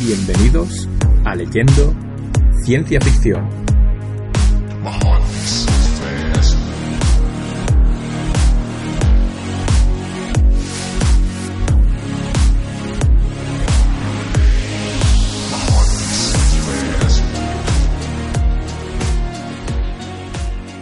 Bienvenidos a Leyendo Ciencia Ficción.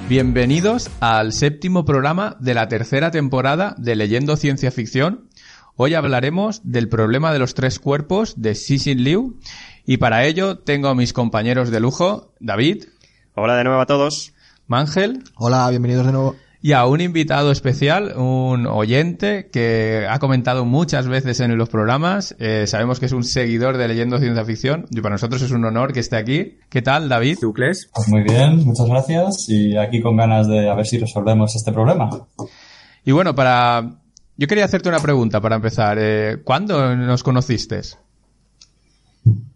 Bienvenidos al séptimo programa de la tercera temporada de Leyendo Ciencia Ficción. Hoy hablaremos del problema de los tres cuerpos de Cixin Liu y para ello tengo a mis compañeros de lujo, David. Hola de nuevo a todos. Mangel. Hola, bienvenidos de nuevo. Y a un invitado especial, un oyente que ha comentado muchas veces en los programas. Eh, sabemos que es un seguidor de Leyendo Ciencia Ficción y para nosotros es un honor que esté aquí. ¿Qué tal, David? Pues muy bien, muchas gracias y aquí con ganas de a ver si resolvemos este problema. Y bueno, para... Yo quería hacerte una pregunta para empezar. Eh, ¿Cuándo nos conociste?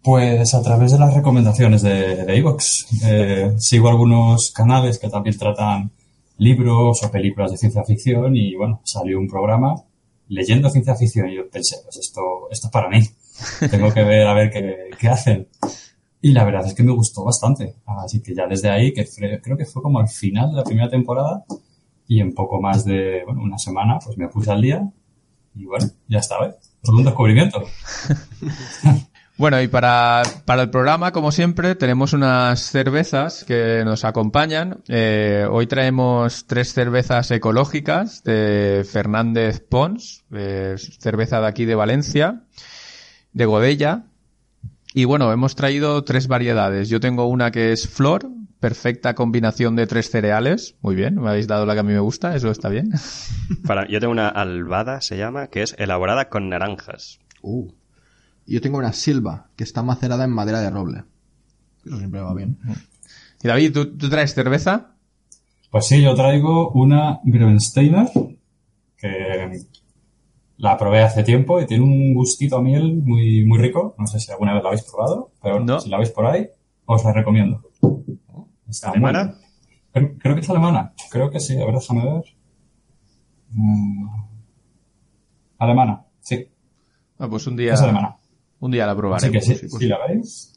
Pues a través de las recomendaciones de, de iVoox. Eh, sigo algunos canales que también tratan libros o películas de ciencia ficción y bueno, salió un programa leyendo ciencia ficción y yo pensé, pues esto, esto es para mí. Tengo que ver a ver qué, qué hacen. Y la verdad es que me gustó bastante. Así que ya desde ahí, que creo que fue como al final de la primera temporada y en poco más de, bueno, una semana, pues me puse al día y bueno, ya estaba. ¿eh? Todo un descubrimiento. Bueno, y para, para el programa, como siempre, tenemos unas cervezas que nos acompañan. Eh, hoy traemos tres cervezas ecológicas de Fernández Pons, eh, cerveza de aquí de Valencia, de Godella. Y bueno, hemos traído tres variedades. Yo tengo una que es Flor, perfecta combinación de tres cereales. Muy bien, me habéis dado la que a mí me gusta, eso está bien. Para, yo tengo una albada, se llama, que es elaborada con naranjas. Uh. Y yo tengo una silva que está macerada en madera de roble. Eso siempre va bien. Y David, ¿tú, tú traes cerveza? Pues sí, yo traigo una Grevensteiner que la probé hace tiempo y tiene un gustito a miel muy, muy rico. No sé si alguna vez la habéis probado, pero No. si la veis por ahí, os la recomiendo. Está ¿Alemana? creo que es alemana. Creo que sí. A ver, déjame ver. Mm. Alemana, sí. Ah, pues un día, Es alemana. Un día la probaré. Así que sí, sí, si la veis,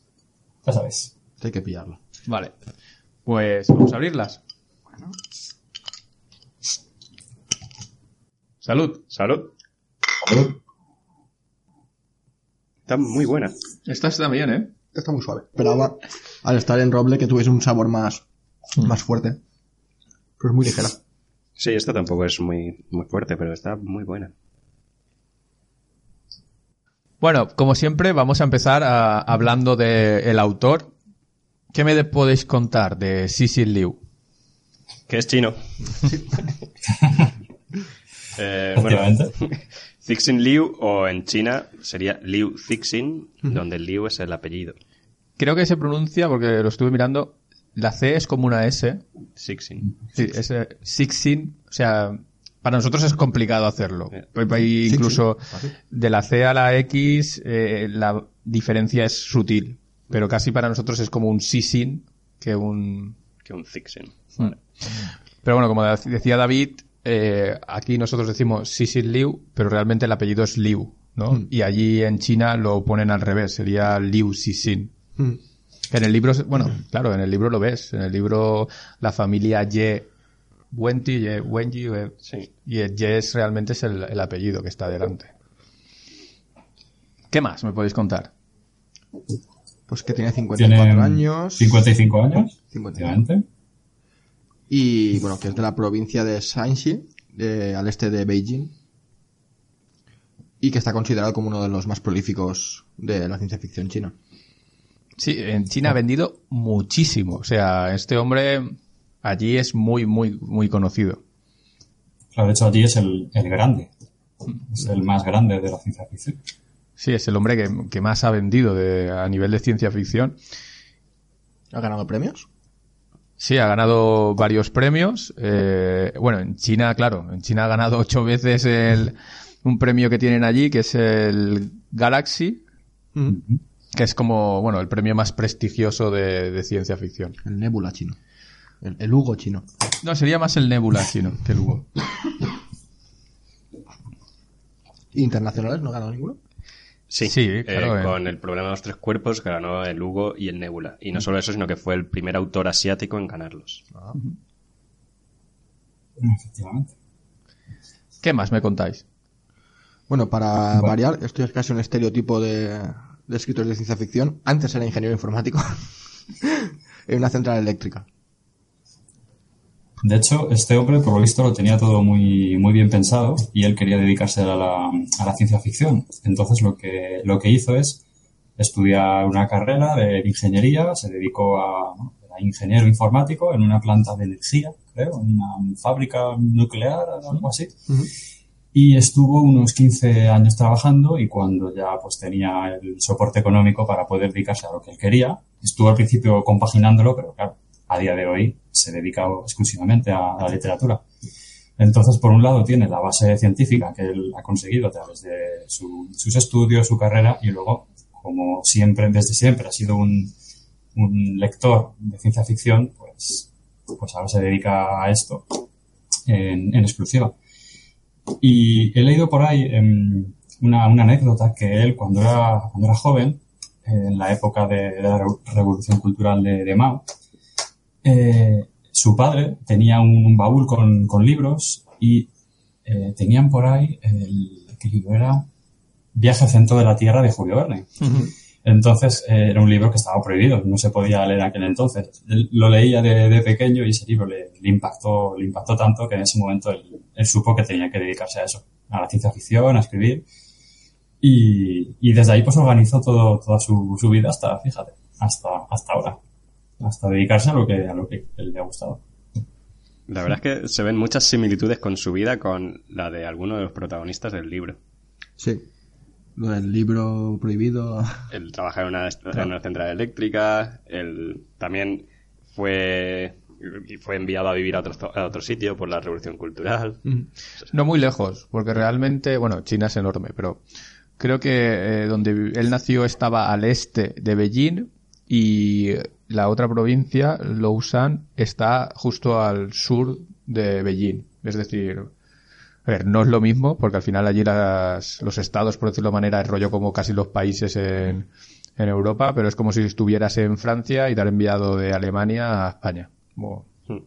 ya sabéis. Hay que pillarlo. Vale. Pues vamos a abrirlas. Salud. Salud. Salud. Está muy buena. Esta está bien, ¿eh? Está muy suave. Esperaba, al estar en roble, que tuviese un sabor más, más fuerte. Pero es muy ligera. Sí, esta tampoco es muy, muy fuerte, pero está muy buena. Bueno, como siempre, vamos a empezar a- hablando del autor. ¿Qué me de- podéis contar de Cecil Liu? Que es chino. Eh, bueno. Cixin Liu, o en China sería Liu Cixin, donde el Liu es el apellido. Creo que se pronuncia, porque lo estuve mirando, la C es como una S. Cixin. Sí, es eh, Sixin. O sea, para nosotros es complicado hacerlo. Yeah. Pues ahí Incluso de la C a la X eh, la diferencia es sutil. Pero casi para nosotros es como un Sisin que un... Que un Cixin. Pero bueno, como decía David, eh, aquí nosotros decimos Cecil Liu, pero realmente el apellido es Liu, ¿no? Y allí en China lo ponen al revés, sería Liu Cixin. Mm. En el libro, bueno, claro, en el libro lo ves. En el libro la familia Ye Wenti, Ye Wenji, eh, Sí. y el realmente es el, el apellido que está delante. ¿Qué más me podéis contar? Pues que tiene 54 Tiene años. 55 años. 55. efectivamente. Y bueno, que es de la provincia de Shanxi, de- al este de Beijing. Y que está considerado como uno de los más prolíficos de la ciencia ficción china. Sí, en China ha vendido muchísimo. O sea, este hombre allí es muy, muy, muy conocido. Claro, de hecho allí es el, el grande. Es el más grande de la ciencia ficción. Sí, es el hombre que, que más ha vendido de- a nivel de ciencia ficción. ¿Ha ganado premios? Sí, ha ganado varios premios. Eh, bueno, en China, claro, en China ha ganado ocho veces el, un premio que tienen allí, que es el Galaxy, que es como, bueno, el premio más prestigioso de, de ciencia ficción. El Nebula chino. El, el Hugo chino. No, sería más el Nebula chino que el Hugo. ¿Internacionales no ganó ninguno? Sí, Sí, eh, claro, eh. con el problema de los tres cuerpos ganó el Hugo y el Nebula. Y no solo eso, sino que fue el primer autor asiático en ganarlos. Efectivamente. ¿Qué más me contáis? Bueno, para variar, esto es casi un estereotipo de, de escritores de ciencia ficción. Antes era ingeniero informático en una central eléctrica. De hecho, este hombre, por lo visto, lo tenía todo muy, muy bien pensado y él quería dedicarse a la, a la ciencia ficción. Entonces, lo que, lo que hizo es estudiar una carrera de ingeniería, se dedicó a, ¿no? era ingeniero informático en una planta de energía, creo, en una fábrica nuclear, algo así. Y estuvo unos 15 años trabajando y cuando ya pues tenía el soporte económico para poder dedicarse a lo que él quería, estuvo al principio compaginándolo, pero claro, a día de hoy se dedica exclusivamente a la literatura. Entonces, por un lado, tiene la base científica que él ha conseguido a través de su- sus estudios, su carrera, y luego, como siempre, desde siempre ha sido un, un lector de ciencia ficción, pues, pues ahora se dedica a esto en, exclusiva. Y he leído por ahí em, una, una anécdota que él, cuando era, cuando era joven, en la época de la Revo- Revolución Cultural de Mao, eh, su padre tenía un, baúl con, con libros y eh, tenían por ahí el ¿qué libro era Viaje al centro de la Tierra de Julio Verne. Entonces eh, era un libro que estaba prohibido, no se podía leer en aquel entonces. Él lo leía de, de pequeño y ese libro le, le impactó, le impactó tanto que en ese momento él, él supo que tenía que dedicarse a eso, a la ciencia ficción, a escribir. Y, y desde ahí pues organizó todo, toda su, su vida hasta, fíjate, hasta, hasta ahora. Hasta dedicarse a lo que, a lo que él le ha gustado. La verdad es que se ven muchas similitudes con su vida con la de algunos de los protagonistas del libro. Sí. Lo del libro prohibido. El trabajar en una, en una central eléctrica, el también fue y fue enviado a vivir a otro, a otro sitio por la revolución cultural. No muy lejos, porque realmente, bueno, China es enorme, pero creo que eh, donde él nació estaba al este de Beijing y la otra provincia, Lausanne, está justo al sur de Beijing. Es decir, a ver, no es lo mismo, porque al final allí las- los estados, por decirlo de manera, es rollo como casi los países en, en Europa, pero es como si estuvieras en Francia y te han enviado de Alemania a España. Hmm.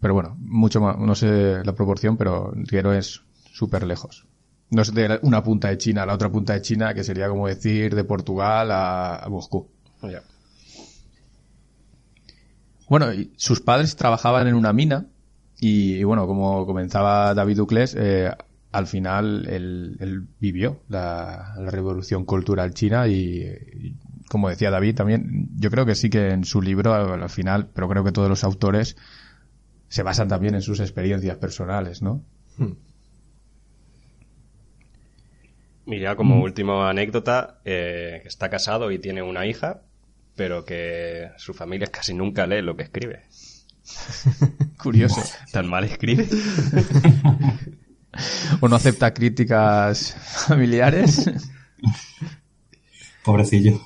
pero bueno, mucho más, no sé la proporción, pero quiero es súper lejos. No es de una punta de China a la otra punta de China, que sería como decir de Portugal a, a Moscú. Ya. Bueno, y sus padres trabajaban en una mina y, y bueno, como comenzaba David Ducles, eh, al final él, él vivió la, la revolución cultural china y, y, como decía David también, yo creo que sí que en su libro al al final, pero creo que todos los autores se basan también en sus experiencias personales, ¿no? Y ya como última anécdota, eh, que está casado y tiene una hija, pero que su familia casi nunca lee lo que escribe. Curioso. Tan mal escribe. o no acepta críticas familiares. Pobrecillo.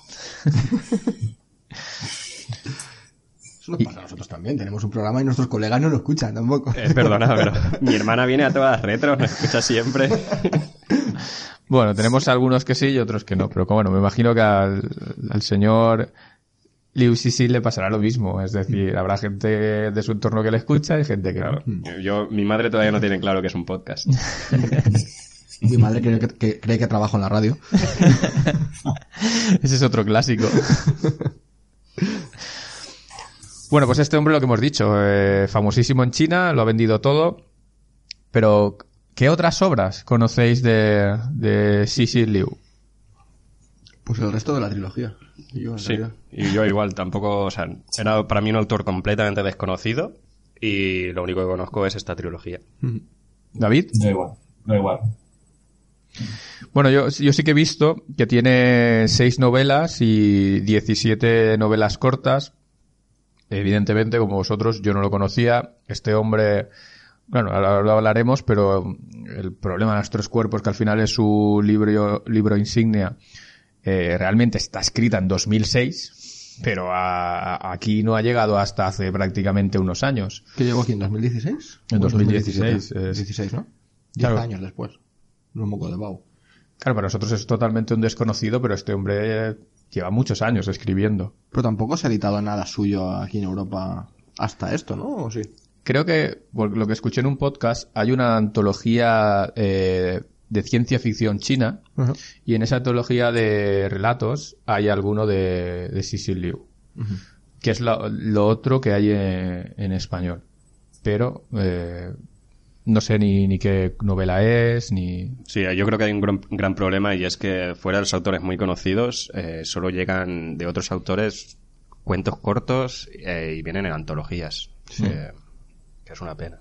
Eso nos pasa a nosotros también. Tenemos un programa y nuestros colegas no lo escuchan tampoco. Eh, perdona, pero mi hermana viene a todas las retros, me escucha siempre. Bueno, tenemos algunos que sí y otros que no, pero como, bueno, me imagino que al, al señor Liu Sisi le pasará lo mismo. Es decir, habrá gente de su entorno que le escucha y gente que no. Yo, mi madre todavía no tiene claro que es un podcast. Mi madre cree que, que- cree que trabajo en la radio. Ese es otro clásico. bueno, pues este hombre lo que hemos dicho, eh, famosísimo en China, lo ha vendido todo, pero ¿qué otras obras conocéis de, de Sisi Liu? Pues el resto de la trilogía. Yo, en Sí, realidad. y yo igual tampoco, o sea, era para mí un autor completamente desconocido y lo único que conozco es esta trilogía. David? Da igual, da igual. Bueno, yo, yo sí que he visto que tiene seis novelas y 17 novelas cortas. Evidentemente, como vosotros, yo no lo conocía. Este hombre, bueno, ahora lo hablaremos, pero el problema de nuestros cuerpos, que al final es su libro, libro insignia, eh, realmente está escrita en 2006, pero a- a- aquí no ha llegado hasta hace prácticamente unos años. ¿Qué llegó aquí en 2016? En ¿O 2016, 2017? es- 16, ¿no? 10 Claro. años después. los mocos de Bau. Claro, para nosotros es totalmente un desconocido, pero este hombre lleva muchos años escribiendo. Pero tampoco se ha editado nada suyo aquí en Europa hasta esto, ¿no? ¿O sí? Creo que, por lo que escuché en un podcast, hay una antología eh, de ciencia ficción china y en esa antología de relatos hay alguno de, de Cecil Liu, que es lo, lo otro que hay en, en español. Pero eh, no sé ni, ni qué novela es, ni... Sí, yo creo que hay un gran, gran problema y es que fuera de los autores muy conocidos, eh, solo llegan de otros autores cuentos cortos eh, y vienen en antologías. Eh, que es una pena.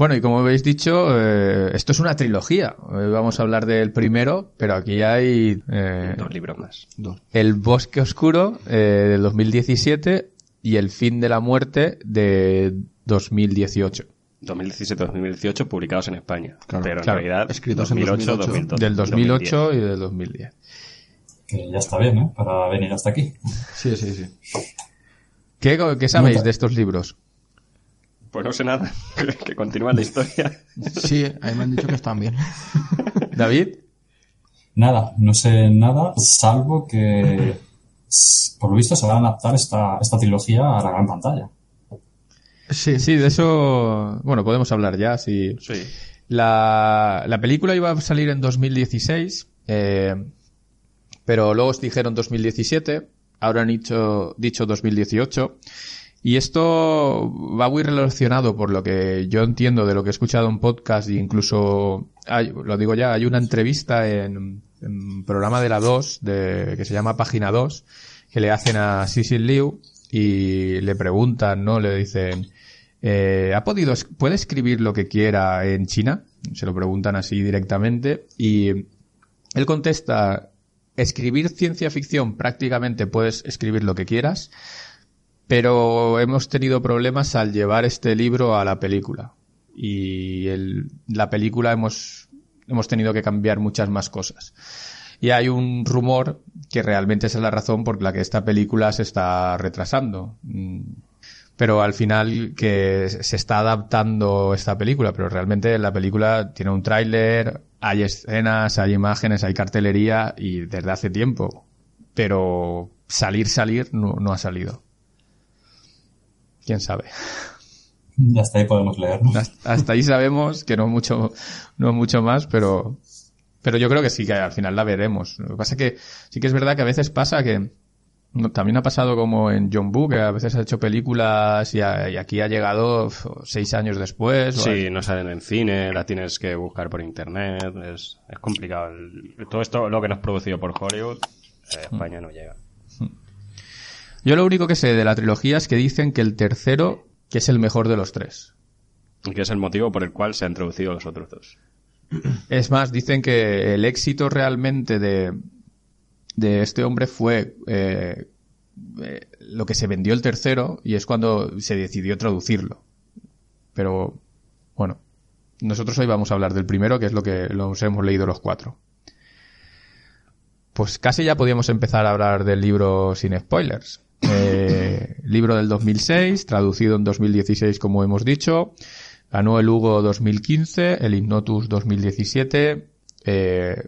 Bueno, y como habéis dicho, eh, esto es una trilogía. Eh, vamos a hablar del primero, pero aquí hay eh, Dos libros más. Dos. El Bosque Oscuro eh, del 2017 y El Fin de la Muerte de 2018. 2017-2018 publicados en España. Claro, pero en claro. realidad Escritos en 2008, 2008. 2012, Del 2008 2010. y del 2010. Que ya está bien, ¿eh? Para venir hasta aquí. Sí, sí, sí. ¿Qué, qué sabéis de estos libros? Pues no sé nada. que continúa la historia. Sí, ahí me han dicho que están bien. David? Nada, no sé nada, salvo que por lo visto se van a adaptar esta, esta trilogía a la gran pantalla. Sí, Sí, de eso, bueno, podemos hablar ya. Sí. Sí. La, la película iba a salir en 2016, eh, pero luego os dijeron 2017, ahora han dicho, dicho 2018. Y esto va muy relacionado por lo que yo entiendo de lo que he escuchado en podcast e incluso, hay- lo digo ya, hay una entrevista en, programa de la 2, de, que se llama Página 2, que le hacen a Cecil Liu y le preguntan, ¿no? Le dicen, eh, ¿ha podido, puede escribir lo que quiera en China? Se lo preguntan así directamente y él contesta, escribir ciencia ficción prácticamente puedes escribir lo que quieras, pero hemos tenido problemas al llevar este libro a la película. Y la película hemos, hemos tenido que cambiar muchas más cosas. Y hay un rumor que realmente es la razón por la que esta película se está retrasando. Mm, Pero al final que se está adaptando esta película, pero realmente la película tiene un tráiler, hay escenas, hay imágenes, hay cartelería y desde hace tiempo. Pero salir, salir no ha salido. ¿Quién sabe? Hasta ahí podemos leer, ¿no? Hasta hasta ahí sabemos que no mucho, no mucho más, pero, pero yo creo que sí que al final la veremos. Lo que pasa es que sí que es verdad que a veces pasa que también ha pasado como en John Boo, que a veces ha hecho películas y, a- y aquí ha llegado seis años después. o Sí, no salen en cine, la tienes que buscar por internet, es, es complicado. El- todo esto, lo que nos producido por Hollywood, eh, España no llega. Yo lo único que sé de la trilogía es que dicen que el tercero, que es el mejor de los tres. Y que es el motivo por el cual se han introducido los otros dos. Es más, dicen que el éxito realmente de, de este hombre fue eh, eh, lo que se vendió el tercero y es cuando se decidió traducirlo. Pero, bueno, nosotros hoy vamos a hablar del primero, que es lo que los hemos leído los cuatro. Pues casi ya podíamos empezar a hablar del libro sin spoilers. Eh, libro del 2006, traducido en 2016 como hemos dicho. Ganó el Hugo 2015, el Ignotus 2017, eh,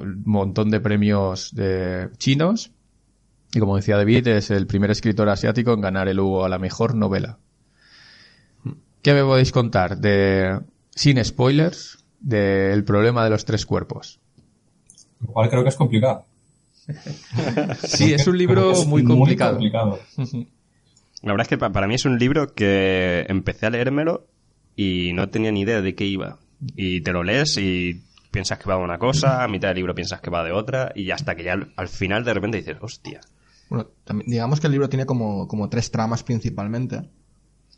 un montón de premios de chinos. Y como decía David, es el primer escritor asiático en ganar el Hugo a la mejor novela. ¿Qué me podéis contar de, sin spoilers, del problema de los tres cuerpos? Lo cual creo que es complicado. Sí, es un libro es muy complicado. complicado. La verdad es que pa- para mí es un libro que empecé a leérmelo y no tenía ni idea de qué iba. Y te lo lees y piensas que va de una cosa, a mitad del libro piensas que va de otra, y hasta que ya al, al final de repente dices, hostia. Bueno, también- digamos que el libro tiene como, como tres tramas principalmente.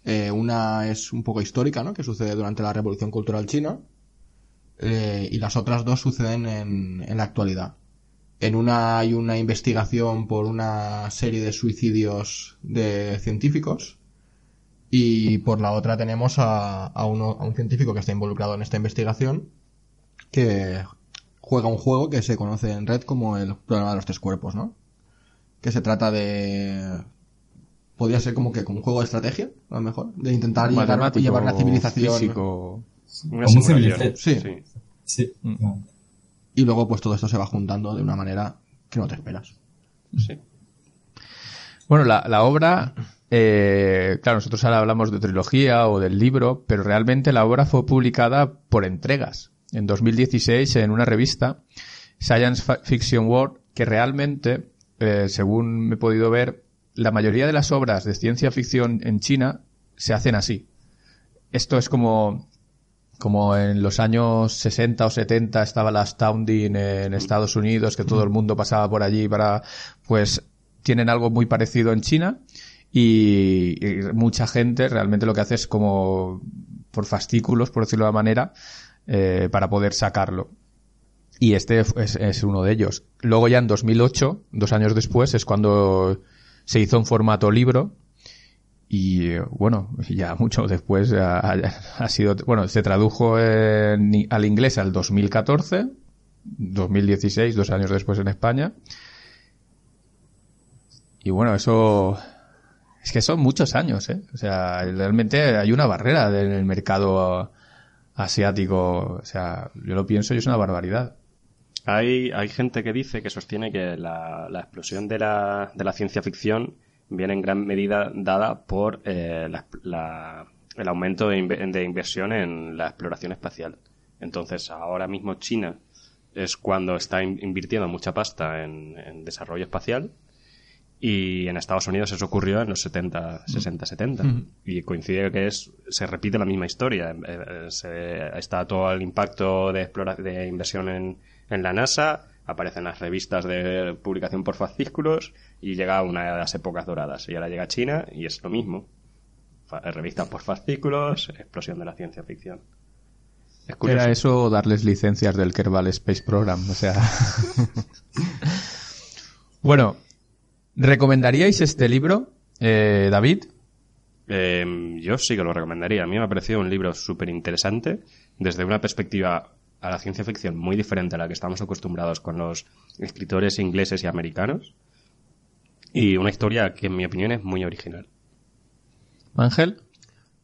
Eh, una es un poco histórica, ¿no? Que sucede durante la Revolución Cultural China. Eh, y las otras dos suceden en, en la actualidad. En una hay una investigación por una serie de suicidios de científicos. Y por la otra tenemos a, a, uno, a un científico que está involucrado en esta investigación que juega un juego que se conoce en red como el problema de los tres cuerpos, ¿no? que se trata de podría ser como que como un juego de estrategia a lo mejor de intentar llegar, llevar la civilización físico. Una un simulación. Civilization. Sí. Y luego pues todo esto se va juntando de una manera que no te esperas. sí. Bueno, la, la obra, eh, claro, nosotros ahora hablamos de trilogía o del libro, pero realmente la obra fue publicada por entregas. En 2016 en una revista, Science Fiction World, que realmente, eh, según me he podido ver, la mayoría de las obras de ciencia ficción en China se hacen así. Esto es como, como en los años 60 o 70 estaba la Astounding en Estados Unidos, que todo el mundo pasaba por allí para, pues, tienen algo muy parecido en China y, mucha gente realmente lo que hace es como por fascículos, por decirlo de una manera, eh, para poder sacarlo. Y este es, es uno de ellos. Luego ya en 2008, dos años después, es cuando se hizo en formato libro y bueno, ya mucho después ha, sido, bueno, se tradujo al inglés al 2014, 2016, dos años después en España. Y bueno, eso es que son muchos años, ¿eh? O sea, realmente hay una barrera en el mercado asiático. O sea, yo lo pienso y es una barbaridad. Hay, hay gente que dice que sostiene que la, la explosión de la, de la ciencia ficción viene en gran medida dada por eh, la- la- el aumento de, inve- de inversión en la exploración espacial. Entonces, ahora mismo China es cuando está in- invirtiendo mucha pasta en, en desarrollo espacial y en Estados Unidos eso ocurrió en los 70, 60, 70. Y coincide que es, se repite la misma historia. Eh, eh, se- está todo el impacto de, de inversión en, en la NASA, aparecen las revistas de publicación por fascículos y llega una de las épocas doradas. Y ahora llega China y es lo mismo. Fa- Revistas por fascículos, explosión de la ciencia ficción. Es. Era eso darles licencias del Kerbal Space Program, o sea. bueno, ¿recomendaríais este libro, eh, David? Eh, yo sí que lo recomendaría. A mí me ha parecido un libro súper interesante desde una perspectiva a la ciencia ficción muy diferente a la que estamos acostumbrados con los escritores ingleses y americanos. Y una historia que en mi opinión es muy original. Ángel.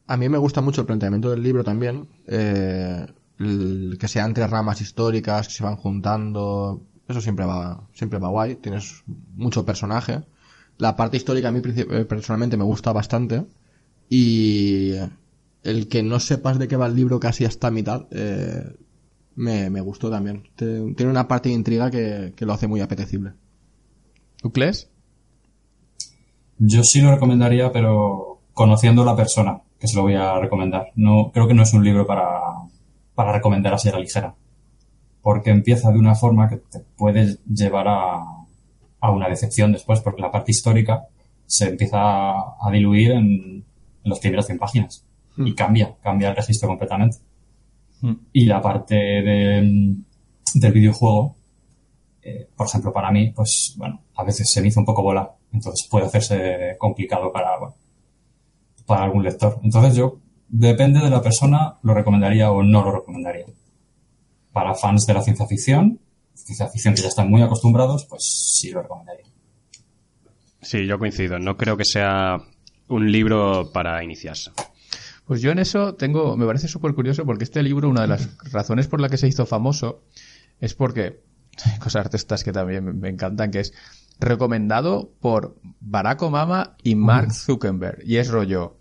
A mí me gusta mucho el planteamiento del libro también, eh, el que sean tres ramas históricas que se van juntando, eso siempre va, siempre va guay, tienes mucho personaje. La parte histórica a mí eh, personalmente me gusta bastante y el que no sepas de qué va el libro casi hasta mitad, eh, me, me gustó también. Tiene una parte de intriga que, que lo hace muy apetecible. ¿Ucles? Yo sí lo recomendaría, pero conociendo la persona que se lo voy a recomendar. No, creo que no es un libro para, para recomendar así a la ligera. Porque empieza de una forma que te puede llevar a, a una decepción después, porque la parte histórica se empieza a, a diluir en, en las primeras 100 páginas. Y cambia, cambia el registro completamente. Y la parte de, del videojuego, eh, por ejemplo, para mí, pues bueno, a veces se me hizo un poco bola, entonces puede hacerse complicado para, para algún lector. Entonces yo, depende de la persona, lo recomendaría o no lo recomendaría. Para fans de la ciencia ficción, ciencia ficción que ya están muy acostumbrados, pues sí lo recomendaría. Sí, yo coincido. No creo que sea un libro para iniciarse. Pues yo en eso tengo, me parece súper curioso porque este libro, una de las razones por la que se hizo famoso es porque, cosas de estas que también me- me encantan, que es recomendado por Barack Obama y Mark Zuckerberg. Y es rollo,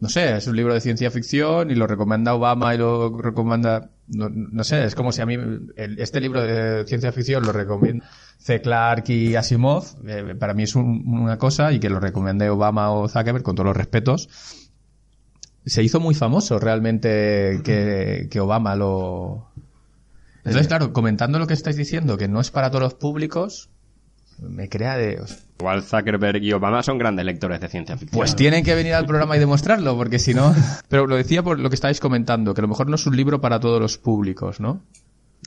no sé, es un libro de ciencia ficción y lo recomienda Obama y lo recomienda, no, no sé, es como si a mí el- este libro de ciencia ficción lo recomienda C. Clarke y Asimov, eh, para mí es un- una cosa y que lo recomiende Obama o Zuckerberg con todos los respetos se hizo muy famoso realmente que, que Obama lo... Entonces, claro, comentando lo que estáis diciendo, que no es para todos los públicos, me crea de... Igual Zuckerberg y Obama son grandes lectores de ciencia ficción. Pues tienen que venir al programa y demostrarlo, porque si no... Pero lo decía por lo que estáis comentando, que a lo mejor no es un libro para todos los públicos, ¿no?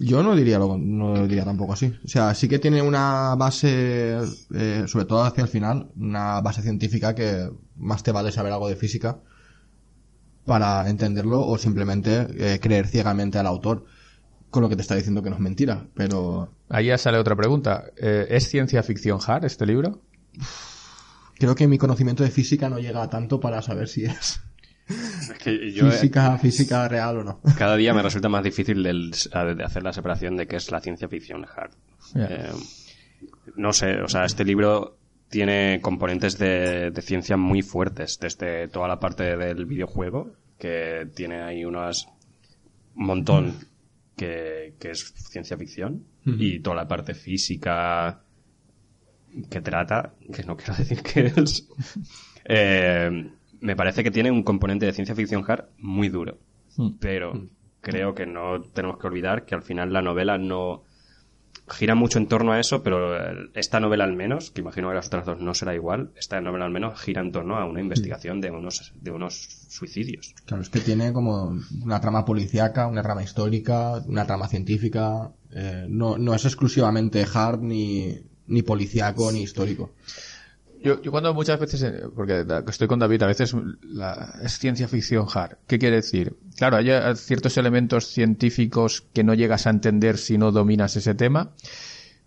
Yo no diría lo, no lo diría tampoco así. O sea, sí que tiene una base, eh, sobre todo hacia el final, una base científica que más te vale saber algo de física para entenderlo o simplemente eh, creer ciegamente al autor con lo que te está diciendo que no es mentira. Pero Ahí ya sale otra pregunta. Eh, ¿Es ciencia ficción hard este libro? creo que mi conocimiento de física no llega a tanto para saber si es. Es que yo, eh, Física, física real o no. cada día me resulta más difícil de hacer la separación de qué es la ciencia ficción hard. Eh, no sé, o sea, este libro tiene componentes de, de ciencia muy fuertes, desde toda la parte del videojuego, que tiene ahí unas un montón que, que es ciencia ficción, y toda la parte física que trata, que no quiero decir que es, eh, me parece que tiene un componente de ciencia ficción hard muy duro. Pero creo que no tenemos que olvidar que al final la novela no gira mucho en torno a eso, pero eh, esta novela al menos, que imagino que las otras dos no será igual, esta novela al menos gira en torno a una investigación de unos, de unos suicidios. Claro, es que tiene como una trama policíaca, una trama histórica, una trama científica. eh, no, no es exclusivamente hard ni, ni policíaco ni histórico. Yo, yo cuando muchas veces, eh, porque estoy con David, a veces la, es ciencia ficción hard. ¿Qué quiere decir? Claro, hay eh, ciertos elementos científicos que no llegas a entender si no dominas ese tema.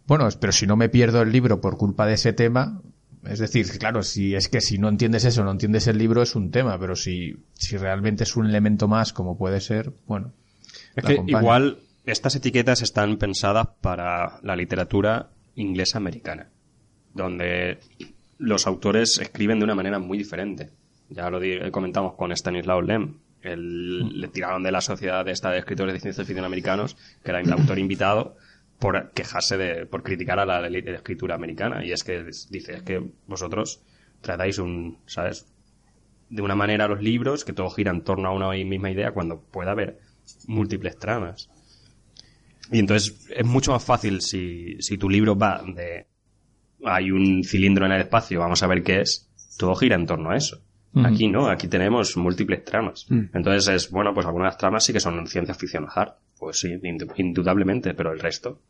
Bueno, pero si no me pierdo el libro por culpa de ese tema, es decir, claro, si es que si no entiendes eso, no entiendes el libro, es un tema, pero si, si realmente es un elemento más, como puede ser, bueno. Es que acompaña. igual estas etiquetas están pensadas para la literatura inglesa americana, donde los autores escriben de una manera muy diferente. Ya lo di- comentamos con Stanislaw Lem. Él- le tiraron de la sociedad de esta de escritores de ciencia ficción americanos, que era el autor invitado, por quejarse de, por criticar a la, la escritura americana. Y es que dice, es que vosotros tratáis un, ¿sabes? de una manera los libros, que todo gira en torno a una misma idea, cuando puede haber múltiples tramas. Y entonces es mucho más fácil si, si tu libro va de hay un cilindro en el espacio, vamos a ver qué es, todo gira en torno a eso. Aquí no, aquí tenemos múltiples tramas. Entonces es, bueno, pues algunas tramas sí que son ciencia ficción hard. Pues sí, indu- indudablemente, pero el resto,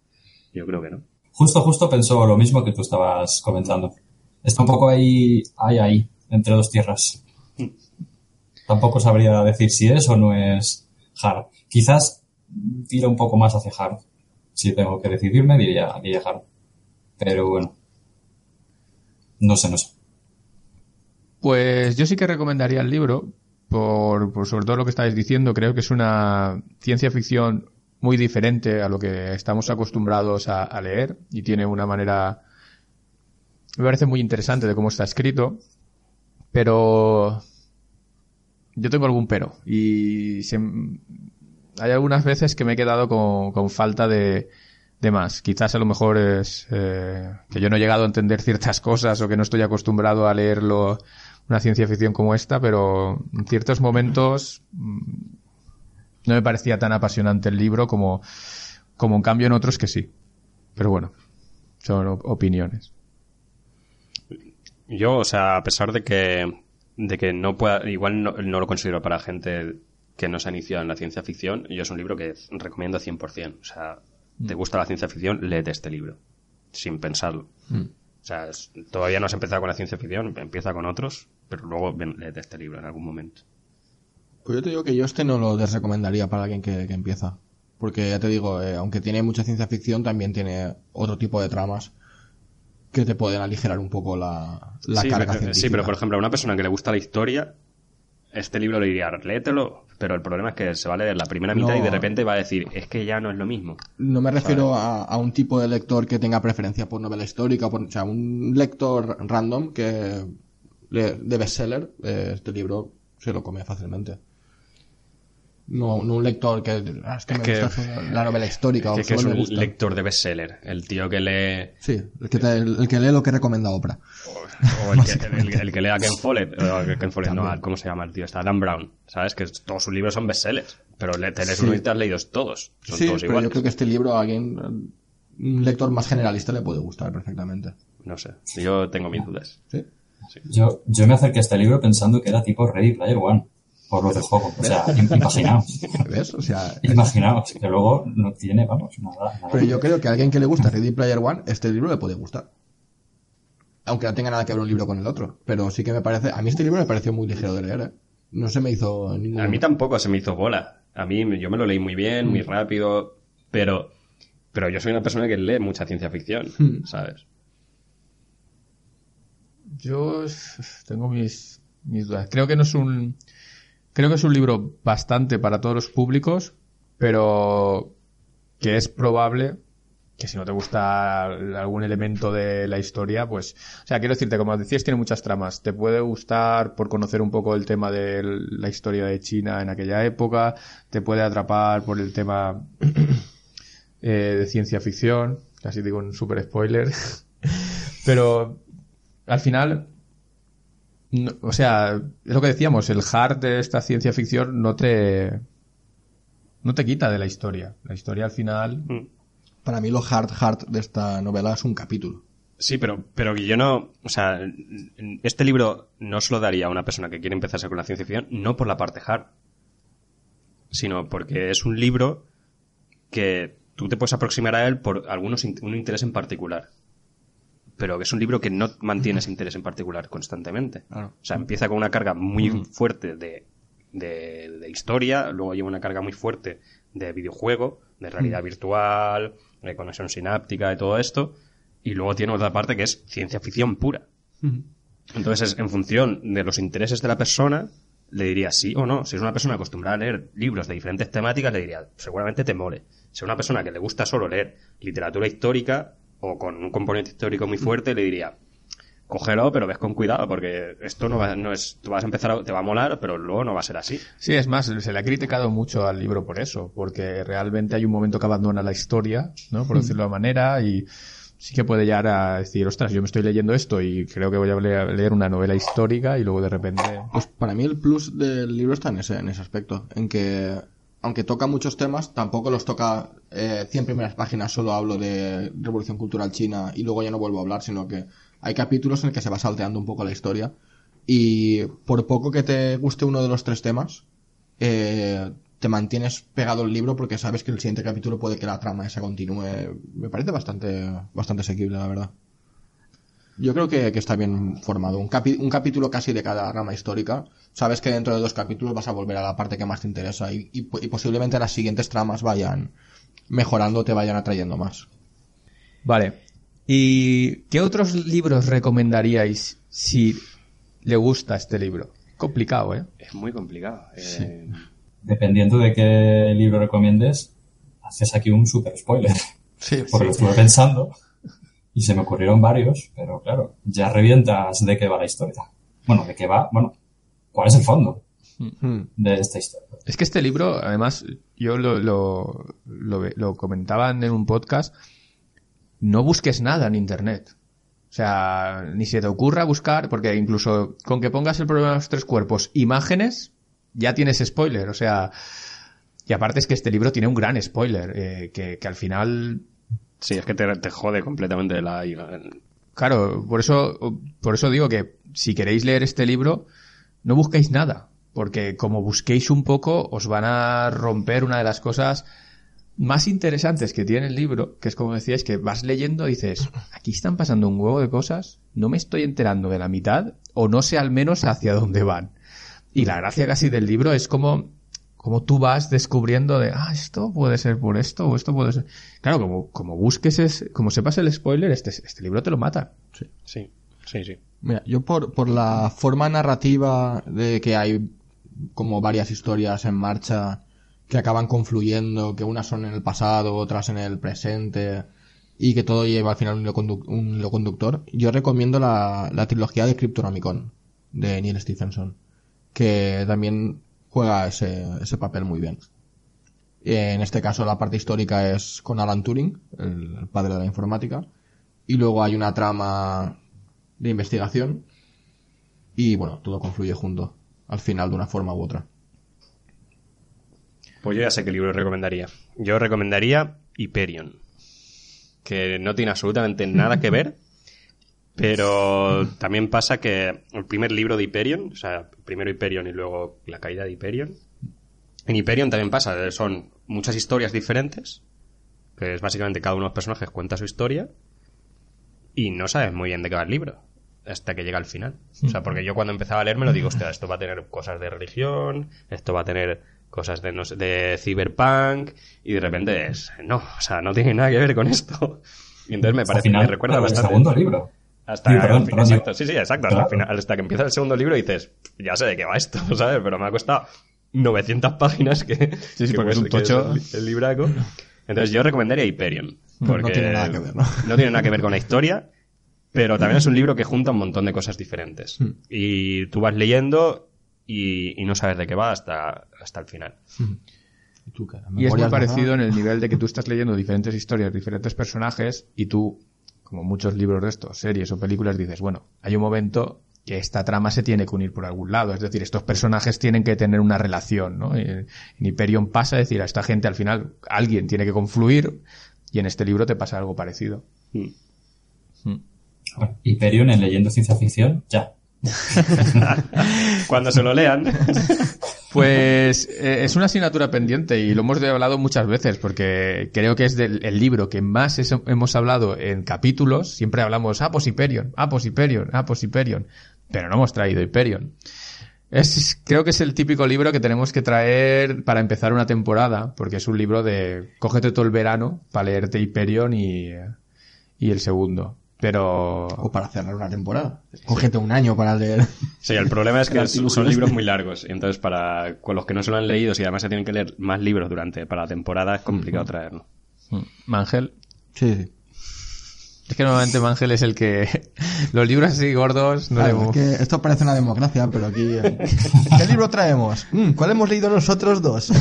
yo creo que no. Justo, justo pensó lo mismo que tú estabas comentando. Está un poco ahí, ahí, ahí, entre dos tierras. Tampoco sabría decir si es o no es hard. Quizás tira un poco más hacia hard. Si tengo que decidirme, diría, diría hard. Pero bueno. No sé, no sé. Pues yo sí que recomendaría el libro, por, por sobre todo lo que estáis diciendo, creo que es una ciencia ficción muy diferente a lo que estamos acostumbrados a, leer y tiene una manera, me parece muy interesante de cómo está escrito, pero yo tengo algún pero y hay algunas veces que me he quedado con, con falta de, de más. Quizás a lo mejor es eh, que yo no he llegado a entender ciertas cosas o que no estoy acostumbrado a leerlo una ciencia ficción como esta, pero en ciertos momentos mm, no me parecía tan apasionante el libro como, como en cambio en otros que sí. Pero bueno, son op- opiniones. Yo, o sea, a pesar de que, de que no pueda, igual no, no lo considero para gente que no se ha iniciado en la ciencia ficción, yo es un libro que recomiendo 100%. O sea, te gusta la ciencia ficción, léete este libro, sin pensarlo. O sea, es- todavía no has empezado con la ciencia ficción, empieza con otros, pero luego ven, léete este libro en algún momento. Pues yo te digo que yo este no lo desrecomendaría para alguien que, que empieza. Porque ya te digo, eh, aunque tiene mucha ciencia ficción, también tiene otro tipo de tramas que te pueden aligerar un poco la, la sí, carga científica. sí, pero por ejemplo, a una persona que le gusta la historia, este libro le diría, léetelo, pero el problema es que se va a leer la primera mitad No. y de repente va a decir, es que ya no es lo mismo. No me refiero a, a un tipo de lector que tenga preferencia por novela histórica, por, o sea, un lector random que le- de bestseller, eh, este libro se lo come fácilmente. No, no un lector que, ah, es que Es me que- gusta la novela histórica o que, que es un lector de bestseller, el tío que lee Sí, el que, te- el que lee lo que recomienda Oprah. o el que, el, el que lee a Ken Follett, o a Ken Follett, no, a- ¿cómo se llama el tío? Está Dan Brown, ¿sabes? Que todos sus libros son bestsellers, pero le, te lees Sí. uno y te has leído todos, son sí, todos pero iguales. yo creo que este libro a alguien, un lector más generalista le puede gustar perfectamente. No sé, yo tengo mis dudas. Sí. Yo, yo me acerqué a este libro pensando que era tipo Ready Player One, por lo del juego. O sea, im- imaginaos. ¿Ves? O sea, Imaginaos, que luego no tiene, vamos, nada. nada. Pero yo creo que a alguien que le gusta Ready Player One, este libro le puede gustar. Aunque no tenga nada que ver un libro con el otro. Pero sí que me parece, a mí este libro me pareció muy ligero de leer, ¿eh? No se me hizo ningún... A mí tampoco se me hizo bola. A mí yo me lo leí muy bien, Mm. muy rápido, pero pero yo soy una persona que lee mucha ciencia ficción, Mm. ¿sabes? Yo tengo mis, mis dudas. Creo que no es un creo que es un libro bastante para todos los públicos, pero que es probable que si no te gusta algún elemento de la historia, pues, o sea, quiero decirte, como decías, tiene muchas tramas. Te puede gustar por conocer un poco el tema de la historia de China en aquella época, te puede atrapar por el tema eh, de ciencia ficción, casi digo un super spoiler, pero al final, o sea, es lo que decíamos, el hard de esta ciencia ficción no te, no te quita de la historia. La historia al final... Mm. Para mí lo hard hard de esta novela es un capítulo. Sí, pero, pero yo no, o sea, este libro no se lo daría a una persona que quiere empezarse con la ciencia ficción, no por la parte hard, sino porque es un libro que tú te puedes aproximar a él por algunos un interés en particular. Pero es un libro que no mantiene ese interés en particular constantemente. Claro. O sea, empieza con una carga muy fuerte de, de, de historia, luego lleva una carga muy fuerte de videojuego, de realidad virtual, de conexión sináptica y todo esto. Y luego tiene otra parte que es ciencia ficción pura. Entonces, en función de los intereses de la persona, le diría sí o no. Si es una persona acostumbrada a leer libros de diferentes temáticas, le diría, seguramente te mole. Si es una persona que le gusta solo leer literatura histórica o con un componente histórico muy fuerte, le diría, cógelo, pero ves con cuidado, porque esto no, va, no es, tú vas a empezar, a, te va a molar, pero luego no va a ser así. Sí, es más, se le ha criticado mucho al libro por eso, porque realmente hay un momento que abandona la historia, ¿no? Por decirlo de manera, y sí que puede llegar a decir, ostras, yo me estoy leyendo esto y creo que voy a leer una novela histórica y luego de repente... Pues para mí el plus del libro está en ese, en ese aspecto, en que aunque toca muchos temas, tampoco los toca eh, 100 primeras páginas, solo hablo de Revolución Cultural China y luego ya no vuelvo a hablar, sino que hay capítulos en el que se va salteando un poco la historia y por poco que te guste uno de los tres temas, eh, te mantienes pegado al libro porque sabes que el siguiente capítulo puede que la trama esa continúe. Me parece bastante, bastante asequible, la verdad. Yo creo que, que está bien formado. Un, capi- un capítulo casi de cada rama histórica. Sabes que dentro de dos capítulos vas a volver a la parte que más te interesa y, y, y posiblemente las siguientes tramas vayan mejorando, te vayan atrayendo más. Vale. ¿Y qué otros libros recomendaríais si le gusta este libro? Complicado, ¿eh? Es muy complicado. Eh, Dependiendo de qué libro recomiendes, haces aquí un super spoiler. Sí, Porque lo estuve pensando y se me ocurrieron varios, pero claro, ya revientas de qué va la historia. Bueno, de qué va, bueno, ¿cuál es el fondo de esta historia? Es que este libro, además, yo lo, lo, lo, comentaban en un podcast, no busques nada en Internet. O sea, ni se te ocurra buscar, porque incluso con que pongas el problema de los tres cuerpos, imágenes, ya tienes spoiler. O sea, y aparte es que este libro tiene un gran spoiler, eh, que, que al final sí, es que te, jode completamente la... Claro, por eso, por eso digo que si queréis leer este libro, no busquéis nada, porque como busquéis un poco, os van a romper una de las cosas más interesantes que tiene el libro, que es como decíais, que vas leyendo y dices, aquí están pasando un huevo de cosas, no me estoy enterando de la mitad, o no sé al menos hacia dónde van. Y la gracia casi del libro es como, como tú vas descubriendo de, ah, esto puede ser por esto, o esto puede ser. Claro, como, como busques, es, como sepas el spoiler, este, este libro te lo mata. Sí, sí, sí. Mira, yo por, por la forma narrativa de que hay como varias historias en marcha que acaban confluyendo, que unas son en el pasado, otras en el presente, y que todo lleva al final un hilo, condu- un hilo conductor, yo recomiendo la, la trilogía de Cryptonomicon de Neil Stephenson, que también juega ese, ese papel muy bien. En este caso la parte histórica es con Alan Turing, el el padre de la informática, y luego hay una trama de investigación y bueno, todo confluye junto al final de una forma u otra. Pues yo ya sé qué libro recomendaría. Yo recomendaría Hyperion, que no tiene absolutamente nada que ver, pero también pasa que el primer libro de Hyperion, o sea, primero Hyperion y luego la caída de Hyperion, en Hyperion también pasa, son muchas historias diferentes, que es básicamente cada uno de los personajes cuenta su historia, y no sabes muy bien de qué va el libro hasta que llega al final. O sea, porque yo cuando empezaba a leerme lo digo, hostia, esto va a tener cosas de religión, esto va a tener cosas de, no sé, de cyberpunk, y de repente es, no, o sea, no tiene nada que ver con esto. Y entonces me parece, final, me recuerda bastante. El segundo libro. Hasta, Sí, perdón, perdón, exacto, sí, sí, exacto. Hasta, Claro. el final- hasta que empieza el segundo libro y dices, ya sé de qué va esto, ¿sabes? Pero me ha costado 900 páginas que, Sí, sí, que porque es un que tocho. el, el libraco. Entonces yo recomendaría Hyperion. Porque No tiene nada que ver, ¿no? no tiene nada que ver con la historia, pero también es un libro que junta un montón de cosas diferentes. Hmm. Y tú vas leyendo y, y no sabes de qué va hasta, hasta el final. Tú, la Y es muy parecido en el nivel de que tú estás leyendo diferentes historias, diferentes personajes, y tú, como muchos libros de estos, series o películas, dices, bueno, hay un momento que esta trama se tiene que unir por algún lado. Es decir, estos personajes tienen que tener una relación, ¿no? Y En Hyperion pasa, es decir, a esta gente al final alguien tiene que confluir, y en este libro te pasa algo parecido. Mm. Bueno, Hyperion en leyendo ciencia ficción, ya. Cuando se lo lean, Pues eh, es una asignatura pendiente y lo hemos hablado muchas veces porque creo que es del el libro que más es- hemos hablado en capítulos. Siempre hablamos, ah, pues Hyperion, Pero no hemos traído Hyperion. Es, creo que es el típico libro que tenemos que traer para empezar una temporada porque es un libro de cógete todo el verano para leerte Hyperion y, y el segundo. Pero O para cerrar una temporada. Cógete un año para leer. Sí, el problema es que son, libros muy largos. Y entonces, para con los que no se lo han leído, si además se tienen que leer más libros durante para la temporada, es complicado traerlo. Mangel, Sí, sí. Es que normalmente Mangel es el que los libros así gordos no Claro, le- es que esto parece una democracia, pero aquí... eh, ¿Qué libro traemos? Mm, ¿Cuál hemos leído nosotros dos?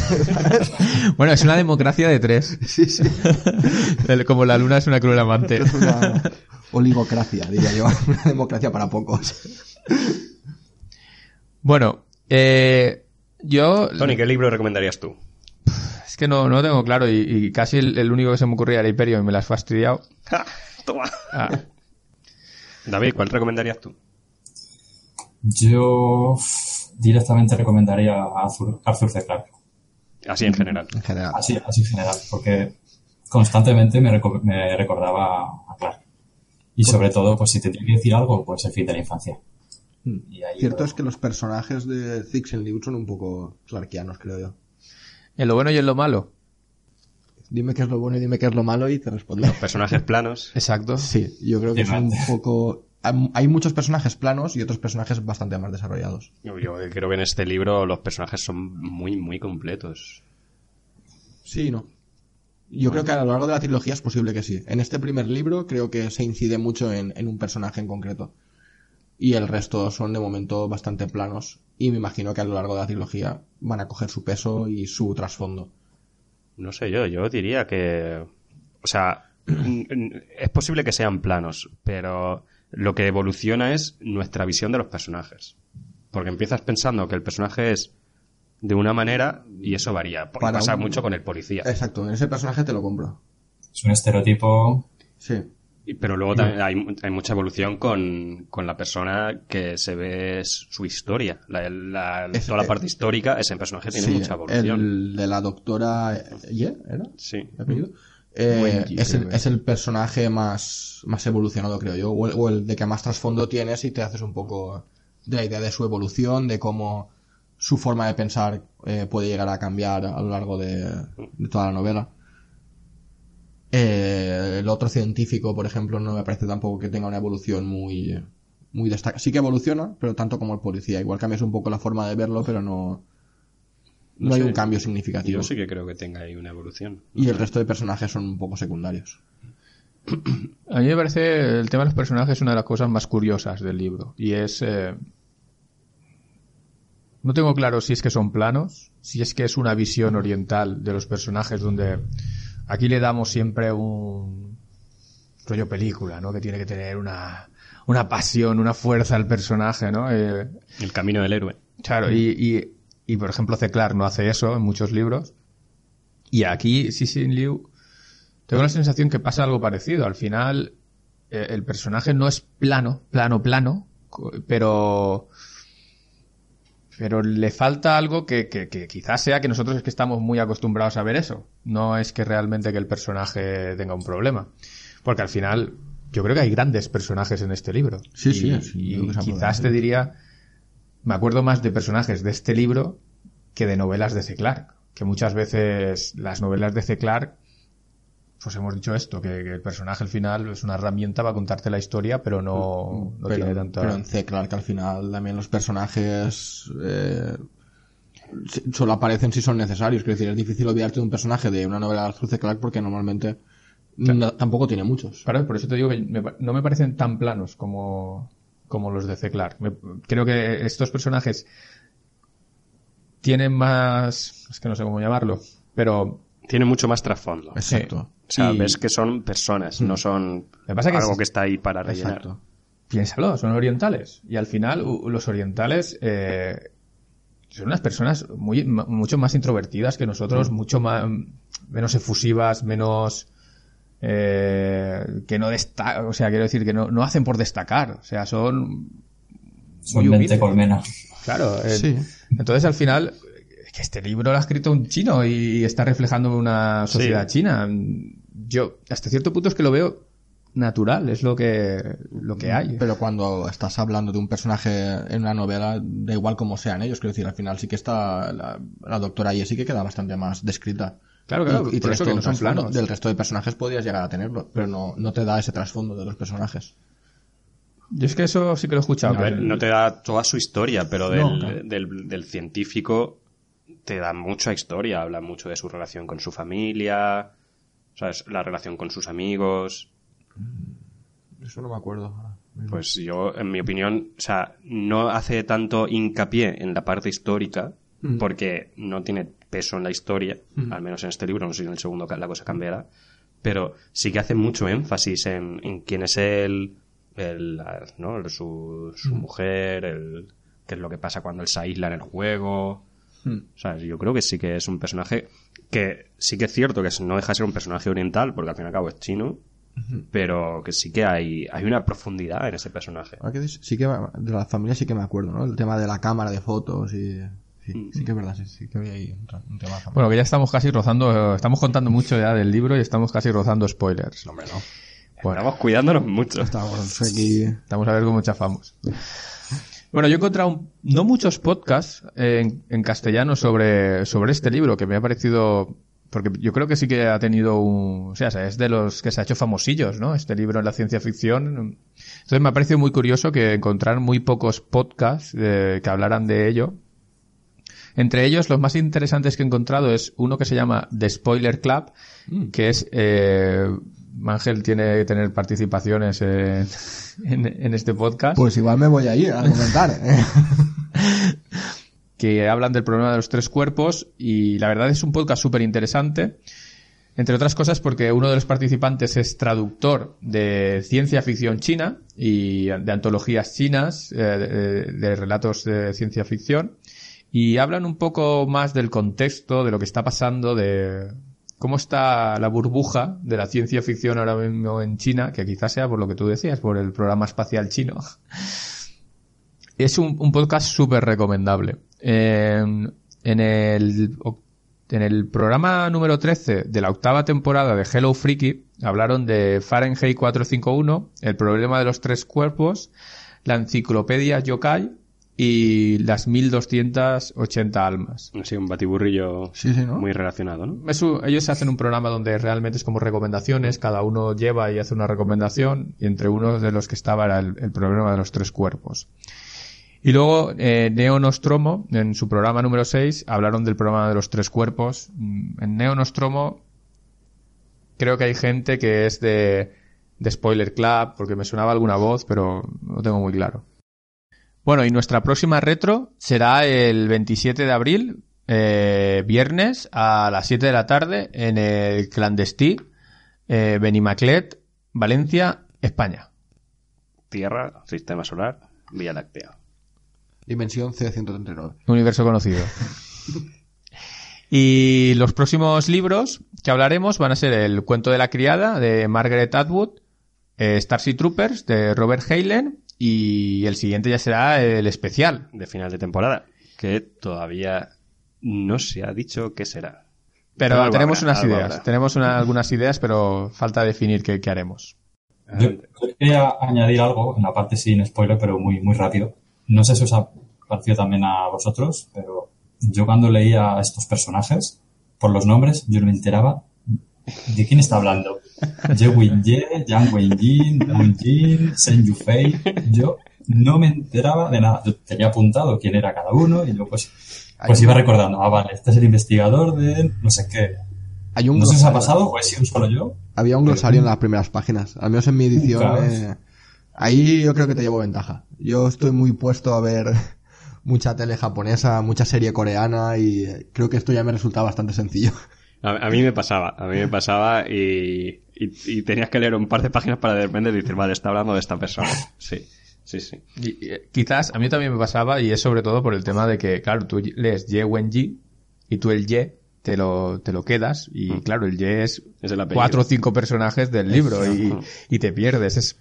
Bueno, es una democracia de tres. sí, sí. Como la luna es una cruel amante. Es una oligocracia, diría yo. Una democracia para pocos. Bueno, eh, yo Tony, ¿qué libro recomendarías tú? es que no, no lo tengo claro y, y casi el, el único que se me ocurría era Hyperion y me las has fastidiado. Toma. Ah, David, ¿cuál recomendarías tú? Yo directamente recomendaría a Arthur, Arthur C. Clarke. Así en general. En general. Así, así en general, porque constantemente me, reco- me recordaba a Clark. Y sobre todo, pues si tendría que decir algo, pues el fin de la infancia. Y ahí, Cierto es que los personajes de Zix en Liu son un poco clarkianos, creo yo. en lo bueno y en lo malo. Dime qué es lo bueno y dime qué es lo malo y te respondo. Personajes planos. Exacto. Sí, yo creo que son un poco... hay- Hay muchos personajes planos y otros personajes bastante más desarrollados. Yo, yo creo que en este libro los personajes son muy, muy completos. Sí, no. Yo creo que a lo largo de la trilogía es posible que sí. En este primer libro creo que se incide mucho en, en un personaje en concreto. Y el resto son de momento bastante planos. Y me imagino que a lo largo de la trilogía van a coger su peso y su trasfondo. No sé yo, yo diría que... O sea, es posible que sean planos, pero lo que evoluciona es nuestra visión de los personajes. Porque empiezas pensando que el personaje es de una manera y eso varía. Para pasa un- mucho con el policía. Exacto, en ese personaje te lo compro. es un estereotipo. Sí. Pero luego también hay, hay mucha evolución con, con la persona que se ve su historia. La, la- toda la parte histórica, ese personaje tiene Sí, mucha evolución. el de la doctora Ye, ¿era? Sí. ¿El apellido? Eh, es, el, es el personaje más, más evolucionado, creo yo. O el, o el de que más trasfondo tienes y te haces un poco de la idea de su evolución, de cómo su forma de pensar eh, puede llegar a cambiar a lo largo de, de toda la novela. Eh, el otro científico, por ejemplo, no me parece tampoco que tenga una evolución muy, muy destacada. Sí que evoluciona, pero tanto como el policía. Igual cambias un poco la forma de verlo, pero no, no, No hay sé. un cambio significativo. Yo sí que creo que tenga ahí una evolución. Y el resto de personajes son un poco secundarios. A mí me parece el tema de los personajes una de las cosas más curiosas del libro. Y es... eh, No tengo claro si es que son planos, si es que es una visión oriental de los personajes donde aquí le damos siempre un rollo película, ¿no? Que tiene que tener una, una pasión, una fuerza al personaje, ¿no? Eh, El camino del héroe. Claro, y, y, y, por ejemplo Ceclar no hace eso en muchos libros. Y aquí, Cixin Liu, tengo la sensación que pasa algo parecido. Al final, eh, el personaje no es plano, plano, plano, pero pero le falta algo que, que, que quizás sea que nosotros es que estamos muy acostumbrados a ver eso. No es que realmente que el personaje tenga un problema. Porque al final, yo creo que hay grandes personajes en este libro. Sí, Y- sí, sí, y quizás te diría, me acuerdo más de personajes de este libro que de novelas de C. Clarke. Que muchas veces las novelas de C. Clarke pues hemos dicho esto, que, que el personaje al final es una herramienta para contarte la historia, pero no, no pero, tiene tanta... pero en C, claro, que al final también los personajes eh, solo aparecen si son necesarios. Quiero decir, es difícil olvidarte de un personaje de una novela de Arthur C. Clarke porque normalmente no- tampoco tiene muchos. Claro, por eso te digo que me no me parecen tan planos como, como los de C. Clarke. Me- creo que estos personajes tienen más... Es que no sé cómo llamarlo, pero... Tiene mucho más trasfondo. Exacto. O sea, Y- ves que son personas, no son Me pasa que algo es- que está ahí para rellenar. Exacto. piénsalo, son orientales. Y al final, los orientales eh, son unas personas muy, mucho más introvertidas que nosotros, mucho más, menos efusivas, menos. eh, que no destacan, o sea, quiero decir que no, no hacen por destacar. O sea, son. Son muy 20 humildes. colmena. Claro. eh, Sí. Entonces, al final, que este libro lo ha escrito un chino y está reflejando una sociedad Sí. china. Yo, hasta cierto punto, es que lo veo natural, es lo que, lo que hay. Pero cuando estás hablando de un personaje en una novela, da igual cómo sean ellos. Quiero decir, al final sí que está la, la doctora Jessie que queda bastante más descrita. Claro, claro, y, y por eso que no son planos. Del resto de personajes podías llegar a tenerlo, pero no, no te da ese trasfondo de los personajes. Yo es que eso sí que lo he escuchado. A ver, el- no te da toda su historia, pero del, No, claro. del, del científico te da mucha historia. Habla mucho de su relación con su familia, ¿sabes? La relación con sus amigos. Eso no me acuerdo. Pues yo, en mi opinión, o sea, no hace tanto hincapié en la parte histórica, porque no tiene peso en la historia, al menos en este libro, no sé si en el segundo la cosa cambiará, pero sí que hace mucho énfasis en, en quién es él, el, ¿no? Su, su mujer, el, qué es lo que pasa cuando él se aísla en el juego. O sea, yo creo que sí que es un personaje que sí que es cierto que no deja de ser un personaje oriental, porque al fin y al cabo es chino, pero que sí que hay, hay una profundidad en ese personaje. Ahora que dices, sí que de la familia sí que me acuerdo, ¿no? El tema de la cámara de fotos y... Sí, sí que es verdad, sí, sí que había ahí un, tema. Bueno, que ya estamos casi rozando, estamos contando mucho ya del libro y estamos casi rozando spoilers. hombre, no. Bueno, Estamos cuidándonos mucho. Estamos aquí... estamos a ver cómo chafamos. Bueno, yo he encontrado no muchos podcasts en, en castellano sobre, sobre este libro que me ha parecido, porque yo creo que sí que ha tenido un, o sea, es de los que se ha hecho famosillos, ¿no? Este libro en la ciencia ficción. Entonces me ha parecido muy curioso que encontrar muy pocos podcasts eh, que hablaran de ello. Entre ellos, los más interesantes que he encontrado es uno que se llama The Spoiler Club, que es, eh, Ángel tiene que tener participaciones en, en, en este podcast, Pues igual me voy a ir a comentar. ¿eh? que hablan del problema de los tres cuerpos y la verdad es un podcast súper interesante. Entre otras cosas porque uno de los participantes es traductor de ciencia ficción china y de antologías chinas, eh, de, de relatos de ciencia ficción. Y hablan un poco más del contexto, de lo que está pasando, de cómo está la burbuja de la ciencia ficción ahora mismo en China, que quizás sea por lo que tú decías, por el programa espacial chino. Es un, podcast súper recomendable. En, en el, en el programa número 13 de la octava temporada de Hello Freaky hablaron de Fahrenheit 451, el problema de los tres cuerpos, la enciclopedia Yokai y las 1280 almas. Ha sido un batiburrillo Sí, sí, ¿no? muy relacionado, ¿no? Es un- ellos hacen un programa donde realmente es como recomendaciones, cada uno lleva y hace una recomendación, y entre uno de los que estaba era el, el problema de los tres cuerpos. Y luego, eh, Neo Nostromo, en su programa número 6, hablaron del problema de los tres cuerpos. Mm, En Neo Nostromo, creo que hay gente que es de, de Spoiler Club, porque me sonaba alguna voz, pero no tengo muy claro. Bueno, y nuestra próxima retro será el 27 de abril, eh, viernes, a las 7 de la tarde, en el Clandestí, eh, Benimaclet, Valencia, España. Tierra, sistema solar, Vía Láctea. Dimensión C139. Universo conocido. Y los próximos libros que hablaremos van a ser El cuento de la criada de Margaret Atwood, eh, Starship Troopers de Robert Heinlein y el siguiente ya será el especial. De final de temporada. Que todavía no se ha dicho qué será. Pero Algo tenemos habrá, unas ideas, habrá. tenemos una- algunas ideas, pero falta definir qué, qué haremos. Yo yo quería añadir algo en la parte sin spoiler, pero muy, muy rápido. No sé si os ha parecido también a vosotros, pero yo cuando leía a estos personajes, por los nombres, yo no me enteraba ¿de quién está hablando? Ye Win Ye, Yang Wen Jin, Wen Jin, Sen Yufei. Yo no me enteraba de nada. Yo tenía apuntado quién era cada uno y yo pues, pues iba recordando, ah, vale, este es el investigador de no sé qué. Hay un No sé si ha pasado o he sido solo yo. Había un glosario en las primeras páginas. Al menos en mi edición. eh, ahí yo creo que te llevo ventaja. Yo estoy muy puesto a ver mucha tele japonesa, mucha serie coreana y eh, creo que esto ya me resulta bastante sencillo. A, a mí me pasaba, a mí me pasaba y, y, y tenías que leer un par de páginas para de repente decir, vale, está hablando de esta persona. Sí, sí, sí. Y, eh, quizás a mí también me pasaba y es sobre todo por el tema de que, claro, tú lees Ye y tú el Ye te lo, te lo quedas y claro, el Ye es Es el apellido. cuatro o cinco personajes del libro y, y te pierdes. Es,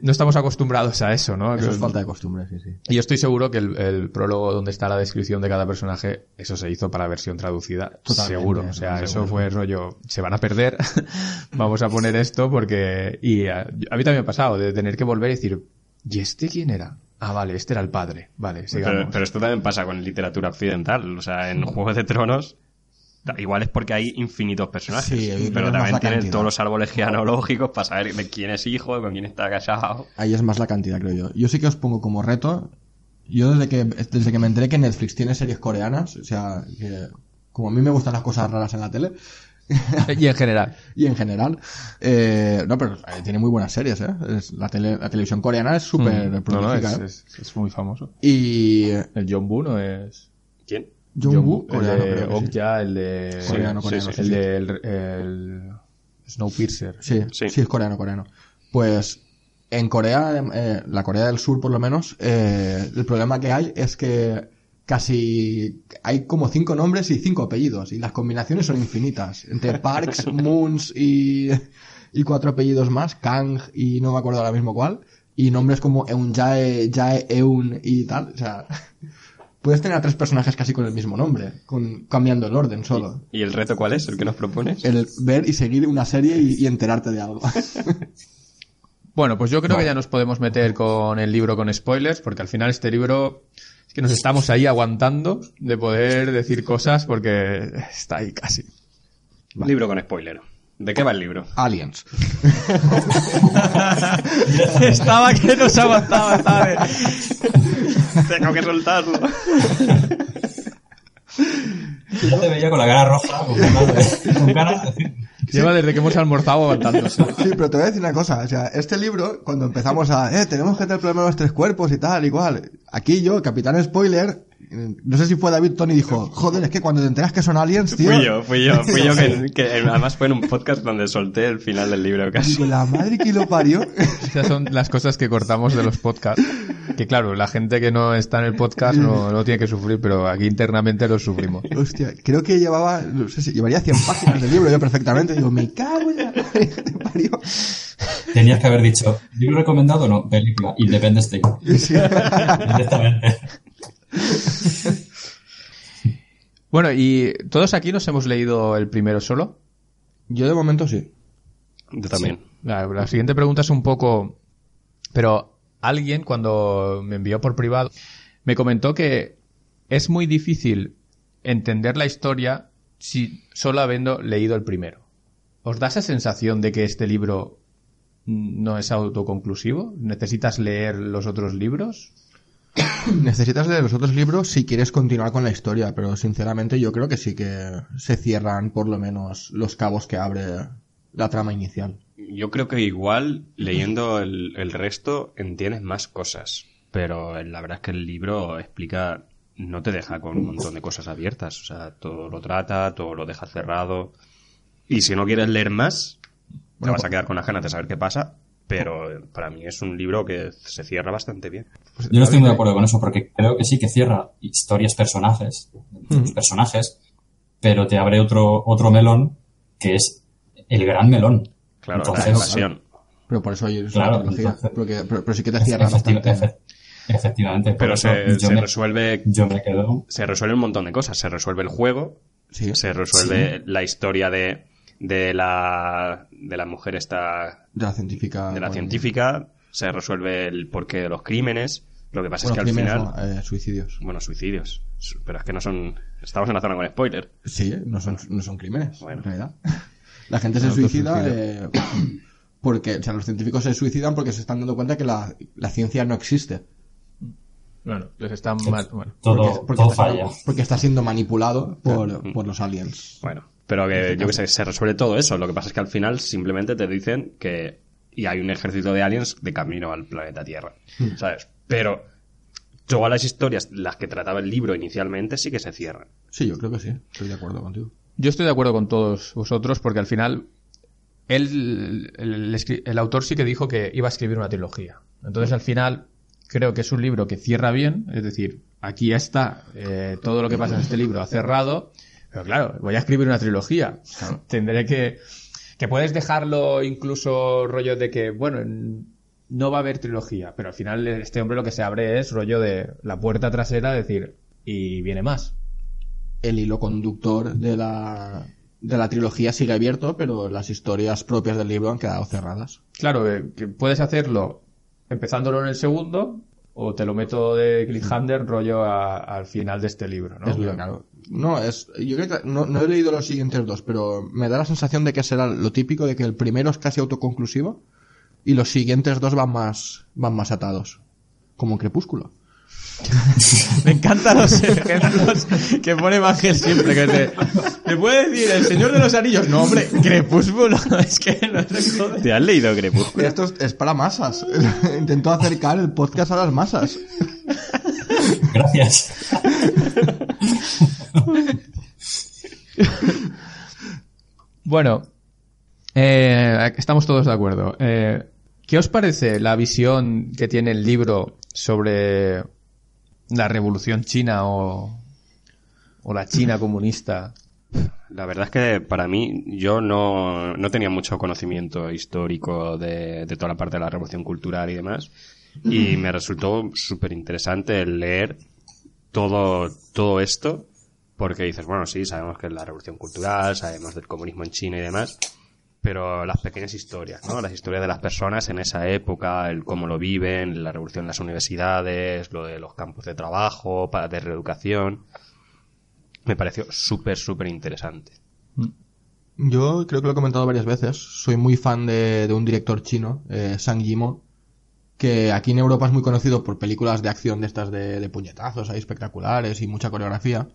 no estamos acostumbrados a eso, ¿no? Eso es falta de costumbre, sí, sí. Y yo estoy seguro que el, el prólogo donde está la descripción de cada personaje, eso se hizo para versión traducida. Totalmente, seguro. O sea, seguro. eso fue rollo, se van a perder, vamos a poner esto porque... Y a, a mí también me ha pasado de tener que volver y decir, ¿y este quién era? Ah, vale, este era el padre. Vale, sigamos. Pero, pero esto también pasa con literatura occidental. O sea, en Juego de Tronos, igual es porque hay infinitos personajes. Sí, pero también cantidad. todos los árboles genealógicos para saber de quién es hijo, con quién está casado. Ahí es más la cantidad, creo yo. Yo sí que os pongo como reto. Yo desde que, desde que me enteré que Netflix tiene series coreanas, o sea, que como a mí me gustan las cosas raras en la tele, y en general. y en general, eh, no, pero eh, tiene muy buenas series, ¿eh? Es- la, tele, la televisión coreana es súper Mm, no, no, prolífica, es, ¿eh? es- es muy famoso. Y El John Woo no es... ¿Quién? Jungwoo, el coreano, de creo que sí. Okja, el de... Coreano, sí, coreano, sí, sí, el sí. de el, el Snowpiercer. Sí, Sí. sí, es coreano, coreano. Pues en Corea, eh, la Corea del Sur por lo menos, eh, el problema que hay es que casi hay como cinco nombres y cinco apellidos y las combinaciones son infinitas. Entre Parks, Moons y, y cuatro apellidos más, Kang y no me acuerdo ahora mismo cuál, y nombres como Eunjae, Jae, Eun y tal. O sea, puedes tener a tres personajes casi con el mismo nombre, con, cambiando el orden solo. ¿Y el reto cuál es? ¿El que nos propones? El ver y seguir una serie y, y enterarte de algo. Bueno, pues yo creo que ya nos podemos meter con el libro con spoilers, porque al final este libro es que nos estamos ahí aguantando de poder decir cosas porque está ahí casi. Libro con spoiler. ¿De qué va el libro? Aliens. estaba que nos aguantaba, estaba de- Tengo que soltarlo. Ya te veía con la cara roja, con ganas de, con ganas de- Lleva desde que hemos almorzado aguantándose. Sí, pero te voy a decir una cosa. O sea, este libro, cuando empezamos a, eh, tenemos que tener el problema de los tres cuerpos y tal, igual. Aquí yo, Capitán Spoiler, no sé si fue David Tony, dijo, joder, es que cuando te enteras que son aliens, tío. Fui yo, fui yo, fui yo que, que además fue en un podcast donde solté el final del libro casi. Digo, la madre que lo parió. Esas son las cosas que cortamos de los podcasts. Que claro, la gente que no está en el podcast no, no tiene que sufrir, pero aquí internamente lo sufrimos. Hostia, creo que llevaba, no sé si llevaría 100 páginas del libro yo perfectamente. Digo, me cago en la madre que te parió. Tenías que haber dicho, ¿libro recomendado o no? Película, Independence Day. Sí. Directamente. Bueno, y todos aquí nos hemos leído el primero solo. Yo de momento sí. Yo también. La, la siguiente pregunta es un poco... Pero alguien cuando me envió por privado me comentó que es muy difícil entender la historia si solo habiendo leído el primero. ¿Os da esa sensación de que este libro no es autoconclusivo? ¿Necesitas leer los otros libros? Necesitas leer los otros libros si quieres continuar con la historia, pero sinceramente yo creo que sí que se cierran por lo menos los cabos que abre la trama inicial. Yo creo que igual leyendo el, el resto entiendes más cosas. Pero la verdad es que el libro explica, no te deja con un montón de cosas abiertas. O sea, todo lo trata, todo lo deja cerrado. Y si no quieres leer más, te Bueno, vas a pues- quedar con las ganas de saber qué pasa. Pero eh, para mí es un libro que se cierra bastante bien. Yo no estoy muy de acuerdo con eso porque creo que sí que cierra historias personajes, los personajes, pero te abre otro, otro melón que es el gran melón. Claro, Entonces, la invasión. Pero por eso es Claro, entonces- porque- pero, pero sí que te cierra bastante. efectivamente. Pero se, yo, se me, resuelve yo me quedo. se resuelve un montón de cosas. Se resuelve el juego, Sí. se resuelve la historia de, de la de la mujer esta De la científica. de la bueno, científica, se resuelve el porqué de los crímenes. Lo que pasa bueno, es que al final, no, eh, suicidios. bueno, suicidios, Su- pero es que no son estamos en la zona con spoiler. Sí, no son, no son crímenes, Bueno. en realidad. La gente se suicida eh, porque, o sea, los científicos se suicidan porque se están dando cuenta que la, la ciencia no existe. Bueno, les están mal. Bueno. Todo, porque, porque todo está falla. siendo- porque está siendo manipulado por, por los aliens. Bueno, pero que yo que sé, se resuelve todo eso. Lo que pasa es que al final simplemente te dicen que y hay un ejército de aliens de camino al planeta Tierra, ¿sabes? Pero todas las historias, las que trataba el libro inicialmente, sí que se cierran. Sí, yo creo que sí. Estoy de acuerdo contigo. Yo estoy de acuerdo con todos vosotros porque al final él, el, el autor sí que dijo que iba a escribir una trilogía. Entonces al final creo que es un libro que cierra bien, es decir, aquí está eh, todo lo que pasa en este libro ha cerrado, pero claro, voy a escribir una trilogía. Tendré que que puedes dejarlo incluso rollo de que bueno en- no va a haber trilogía, pero al final este hombre lo que se abre es rollo de la puerta trasera, decir y viene más. El hilo conductor de la, de la trilogía sigue abierto, pero las historias propias del libro han quedado cerradas. Claro, eh, que puedes hacerlo empezándolo en el segundo o te lo meto de cliffhanger rollo a- al final de este libro, ¿no? Es claro. No, es, yo creo que no, no he leído los siguientes dos, pero me da la sensación de que será lo típico de que el primero es casi autoconclusivo y los siguientes dos van más, van más atados. Como en Crepúsculo. Me encantan los ejemplos que pone Ángel siempre. Que te, te puede decir el Señor de los Anillos. No, hombre, Crepúsculo. Es que no te jodes. ¿Te has leído Crepúsculo? Esto es, es para masas. Intento acercar el podcast a las masas. Gracias. Bueno, eh, estamos todos de acuerdo. Eh, ¿Qué os parece la visión que tiene el libro sobre la revolución china o, o la China comunista? La verdad es que para mí yo no, no tenía mucho conocimiento histórico de, de toda la parte de la revolución cultural y demás. Y me resultó súper interesante leer todo, todo esto. Porque dices, bueno, sí, sabemos que es la revolución cultural, sabemos del comunismo en China y demás. Pero las pequeñas historias, ¿no? Las historias de las personas en esa época, el cómo lo viven, la revolución en las universidades, lo de los campos de trabajo, para de reeducación. Me pareció súper, súper interesante. Yo creo que lo he comentado varias veces. Soy muy fan de, de un director chino, eh, Sang Yimou, que aquí en Europa es muy conocido por películas de acción de estas de, de puñetazos ahí espectaculares y mucha coreografía,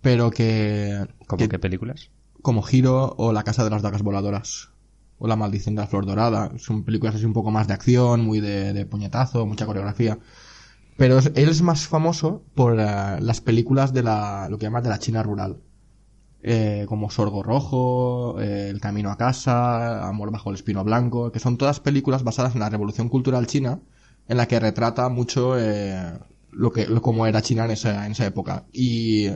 pero que, ¿Cómo que- qué películas? Como Giro o La Casa de las Dagas Voladoras o La Maldición de la Flor Dorada. Son películas así un poco más de acción, muy de, puñetazo, mucha coreografía. Pero él es más famoso por eh, las películas de la, lo que llaman de la China rural. Eh, como Sorgo Rojo, eh, El Camino a Casa, Amor bajo el Espino Blanco, que son todas películas basadas en la revolución cultural china, en la que retrata mucho lo que, lo, cómo era China en esa, en esa época. Y,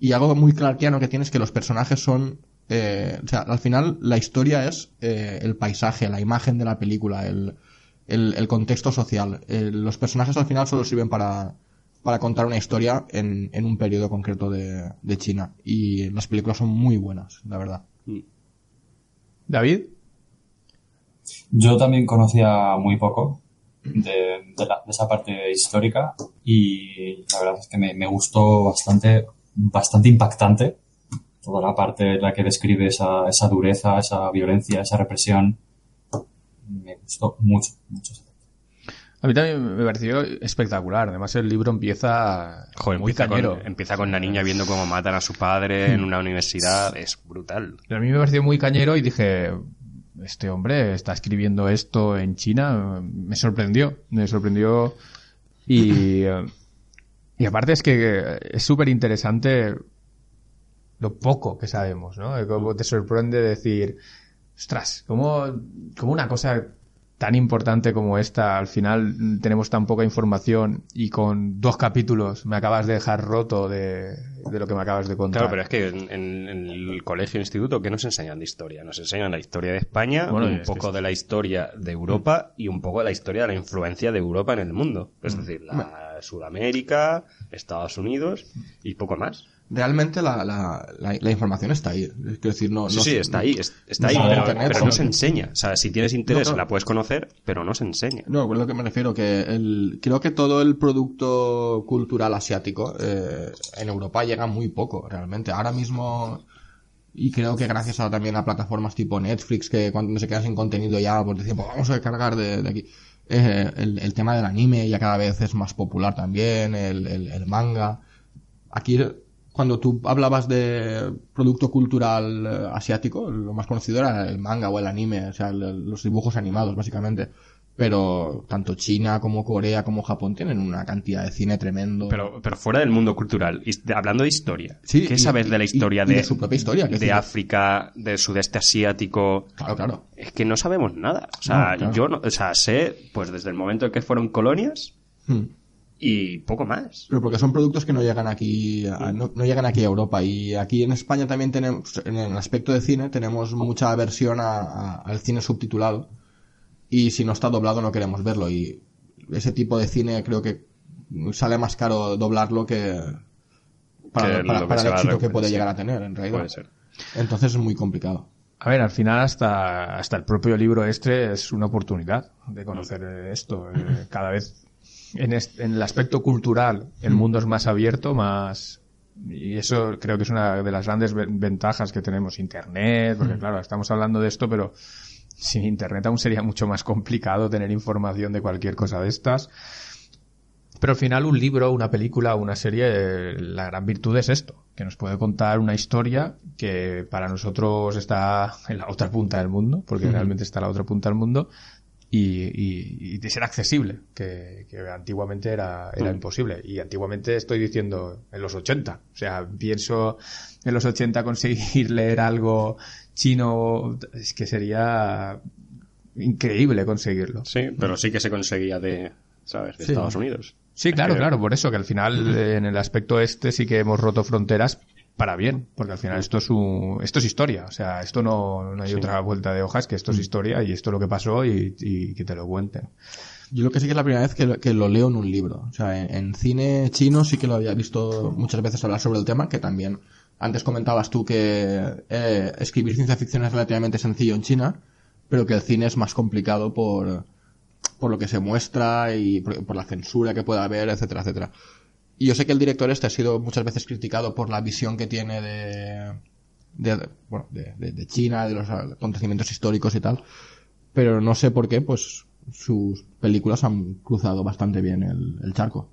y algo muy clarkiano que tiene es que los personajes son, eh, o sea, al final la historia es eh, el paisaje, la imagen de la película, el, el, el contexto social. Eh, los personajes al final solo sirven para, para contar una historia en, en un periodo concreto de, de China. Y las películas son muy buenas, la verdad. David, Yo también conocía muy poco de, de la- de esa parte histórica y la verdad es que me, me gustó bastante, bastante impactante toda la parte en la que describe esa, esa dureza, esa violencia, esa represión. Me gustó mucho, mucho. a mí también me pareció espectacular. Además, el libro empieza Joder, muy empieza cañero. con, empieza con la niña viendo cómo matan a su padre en una universidad. Es brutal. A mí me pareció muy cañero y dije, este hombre está escribiendo esto en China. Me sorprendió, me sorprendió. Y, eh, y aparte es que es súper interesante lo poco que sabemos, ¿no? Como te sorprende decir, ostras, como, como una cosa tan importante como esta, al final tenemos tan poca información y con dos capítulos me acabas de dejar roto de, de lo que me acabas de contar. Claro, pero es que en, en- en el colegio instituto, ¿qué nos enseñan de historia? Nos enseñan la historia de España, Bueno, un es poco de la historia de Europa y un poco de la historia de la influencia de Europa en el mundo. Es Mm. decir, la Sudamérica, Estados Unidos y poco más. Realmente la, la, la, la información está ahí. Es decir, no, Sí, no sí, se- está ahí, es- está ahí, pero, internet, ¿no? se enseña. O sea, si tienes interés, claro. la puedes conocer, pero no se enseña. No, es lo que me refiero, que el, creo que todo el producto cultural asiático eh, en Europa llega muy poco, realmente. Ahora mismo, Y creo que gracias a también a plataformas tipo Netflix, que cuando se quedan sin contenido ya, pues decimos, pues vamos a descargar de, de aquí. Eh, el, el tema del anime ya cada vez es más popular también, el, el, el manga. Aquí, cuando tú hablabas de producto cultural eh, asiático, lo más conocido era el manga o el anime, o sea, los dibujos animados, básicamente. Pero tanto China como Corea como Japón tienen una cantidad de cine tremendo. Pero, pero fuera del mundo cultural, de- hablando de historia. Sí, ¿Qué y- sabes de la historia y de de, su propia historia, que de África, del sudeste asiático? Claro, claro. Es que no sabemos nada. O sea, No, claro. yo no, o sea, sé, pues desde el momento en que fueron colonias Hmm. y poco más. Pero porque son productos que no llegan aquí, a- no, no llegan aquí a Europa. Y aquí en España también tenemos, en el aspecto de cine, tenemos mucha aversión a- a- al cine subtitulado. Y si no está doblado no queremos verlo. Y ese tipo de cine creo que sale más caro doblarlo que para, Que para- lo que para se el éxito que puede sí. llegar a tener, en realidad. Puede ser. Entonces es muy complicado. A ver, al final hasta, hasta el propio libro este es una oportunidad de conocer esto. Eh, Cada vez en, est- en el aspecto cultural el mundo es más abierto, más... Y eso creo que es una de las grandes ve- ventajas que tenemos Internet, porque claro, estamos hablando de esto, pero sin Internet aún sería mucho más complicado tener información de cualquier cosa de estas. Pero al final un libro, una película, una serie, eh, la gran virtud es esto, que nos puede contar una historia que para nosotros está en la otra punta del mundo, porque realmente está en la otra punta del mundo, y, y, y de ser accesible, que, que antiguamente era, era imposible. Y antiguamente estoy diciendo en los 80. O sea, pienso en los 80 conseguir leer algo chino, es que sería increíble conseguirlo. Sí, pero sí que se conseguía de, ¿sabes? De Sí. Estados Unidos. Sí, claro, que- claro, por eso que al final en el aspecto este sí que hemos roto fronteras para bien, porque al final esto es un, esto es historia, o sea, esto no, no hay otra vuelta de hojas que esto es historia y esto es lo que pasó y, y que te lo cuenten. Yo lo que sí que es la primera vez que lo, que lo leo en un libro. O sea, en, en cine chino sí que lo había visto muchas veces hablar sobre el tema, que también antes comentabas tú que eh, escribir ciencia ficción es relativamente sencillo en China, pero que el cine es más complicado por, por lo que se muestra y por, la censura que pueda haber, etcétera, etcétera. Y yo sé que el director este ha sido muchas veces criticado por la visión que tiene de, bueno, de, de- China, de los acontecimientos históricos y tal. Pero no sé por qué, pues sus películas han cruzado bastante bien el charco.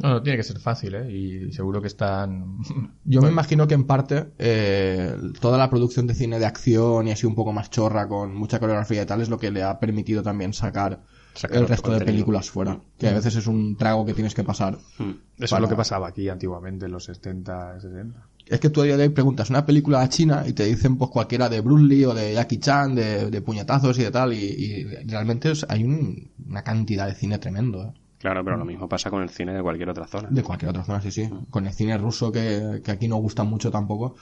No, no tiene que ser fácil, ¿eh? Y seguro que están... Yo me imagino que en parte eh, toda la producción de cine de acción y así un poco más chorra con mucha coreografía y tal es lo que le ha permitido también sacar, Sacar el resto de películas fuera. Que a veces es un trago que tienes que pasar. Hmm. Eso Para- es lo que pasaba aquí antiguamente en los 70, 60. Es que tú a día de hoy preguntas una película china y te dicen pues cualquiera de Bruce Lee o de Jackie Chan, de, de puñetazos y de tal, y, y realmente hay un- una cantidad de cine tremendo. ¿eh? Claro, pero lo mismo pasa con el cine de cualquier otra zona. De cualquier otra zona, sí, sí. Con el cine ruso que, que aquí no gusta mucho tampoco,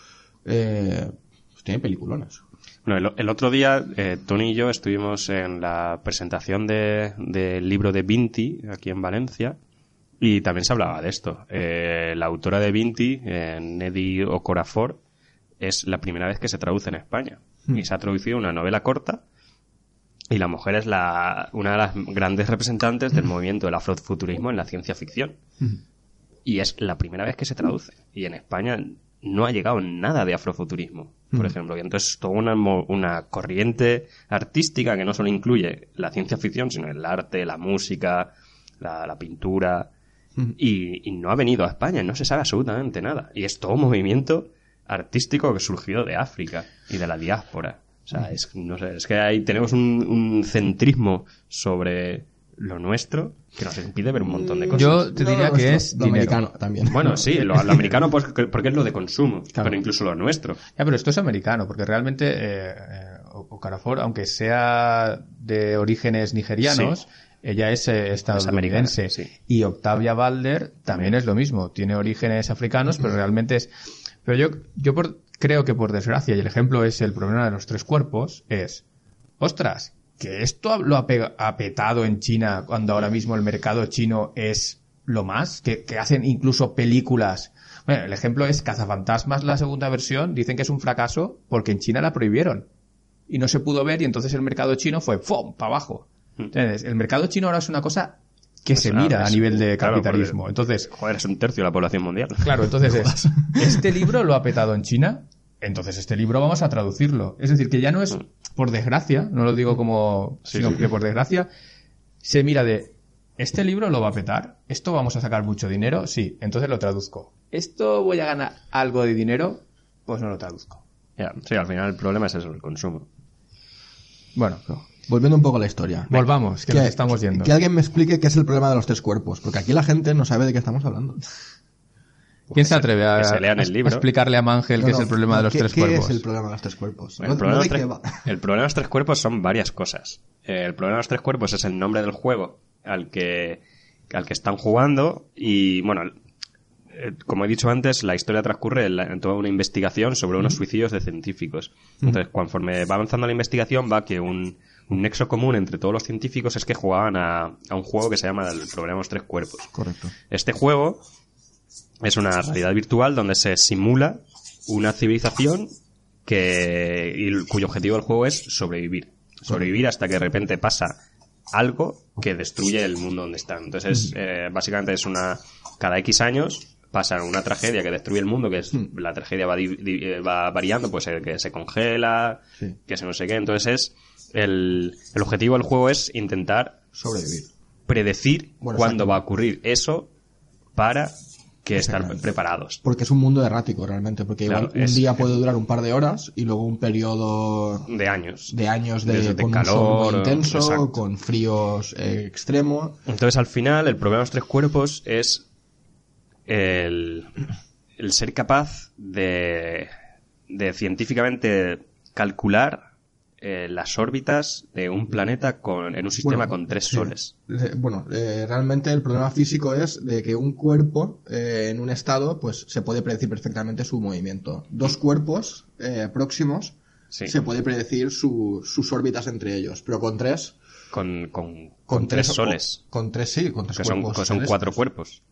eh, pues tiene peliculones. Bueno, el, el otro día, eh, Tony y yo estuvimos en la presentación de- del libro de Vinti, aquí en Valencia, y también se hablaba de esto. Eh, la autora de Vinti, eh, Neddy Okorafor, es la primera vez que se traduce en España. Y se ha traducido una novela corta, y la mujer es la, una de las grandes representantes del movimiento del afrofuturismo en la ciencia ficción. Y es la primera vez que se traduce. Y en España no ha llegado nada de afrofuturismo, por ejemplo. Y entonces toda una, una corriente artística que no solo incluye la ciencia ficción, sino el arte, la música, la, la pintura. Y, y no ha venido a España, no se sabe absolutamente nada. Y es todo un movimiento artístico que surgió de África y de la diáspora. O sea, es, no sé, es que ahí tenemos un, un centrismo sobre lo nuestro que nos impide ver un montón de cosas. Yo te diría no, que es lo dinero. americano también. Bueno, sí, lo, lo americano pues, que- porque es lo de consumo, Claro. pero incluso lo nuestro. Ya, pero esto es americano, porque realmente eh, eh, aunque sea de orígenes nigerianos, ella es eh, estadounidense. sí. Y Octavia Balder también es lo mismo, tiene orígenes africanos, pero realmente es... Pero yo, yo por- creo que por desgracia, y el ejemplo es el problema de los tres cuerpos, es, ostras, que esto lo ha, pe- ha petado en China cuando ahora mismo el mercado chino es lo más, que, que hacen incluso películas. Bueno, el ejemplo es Cazafantasmas, la segunda versión, dicen que es un fracaso porque en China la prohibieron y no se pudo ver y entonces el mercado chino fue ¡fum! para abajo. ¿Entiendes? El mercado chino ahora es una cosa que se Pues, ah, mira a nivel de claro, capitalismo. porque- Entonces, Joder, es un tercio de la población mundial. claro, entonces es, este libro lo ha petado en China entonces este libro vamos a traducirlo. Es decir, que ya no es por desgracia, no lo digo como, Sí, sino sí. que por desgracia se mira de, este libro lo va a petar, esto vamos a sacar mucho dinero, sí, entonces lo traduzco. Esto voy a ganar algo de dinero, pues no lo traduzco. Ya, sí, al final el problema es eso, el consumo. Bueno, Volviendo un poco a la historia. volvamos, que nos estamos yendo. que alguien me explique qué es el problema de los tres cuerpos, porque aquí la gente no sabe de qué estamos hablando. ¿Quién se atreve a, que se lean el a- libro. a explicarle a Mangel No, qué es el problema de los ¿qué- tres ¿qué cuerpos? es el problema de los tres cuerpos? El No- problema, no de qué tres, va. el problema de los tres cuerpos son varias cosas. Eh, el problema de los tres cuerpos es el nombre del juego al que, al que están jugando y, bueno, eh, como he dicho antes, la historia transcurre en, la- en toda una investigación sobre unos suicidios de científicos. Entonces, conforme va avanzando la investigación, va que un, un nexo común entre todos los científicos es que jugaban a, a un juego que se llama el problema de los tres cuerpos. Correcto. Este juego es una realidad virtual donde se simula una civilización que y cuyo objetivo del juego es sobrevivir. Sobrevivir hasta que de repente pasa algo que destruye el mundo donde están. Entonces, eh, básicamente es una cada X años pasa una tragedia que destruye el mundo, que es la tragedia va, di- di- eh, va variando, pues eh, que se congela, Sí. que se no sé qué. Entonces es el, el objetivo del juego es intentar Sobrevivir. predecir Bueno, cuándo va a ocurrir eso para que estar preparados. Porque es un mundo errático realmente, porque Claro, igual un es- día puede durar un par de horas y luego un periodo De años. de años de, con calor, intenso, exacto. con fríos eh, extremos. Entonces, al final, el problema de los tres cuerpos es el, el ser capaz de, de científicamente calcular eh, las órbitas de un planeta con, en un sistema Bueno, con tres soles. Eh, Bueno, eh, realmente el problema físico es de que un cuerpo eh, en un estado, pues se puede predecir perfectamente su movimiento. Dos cuerpos próximos Sí. se puede predecir su- sus órbitas entre ellos, pero con tres, Con, con, con tres soles. con tres sí, con tres Que son, que cuatro cuerpos.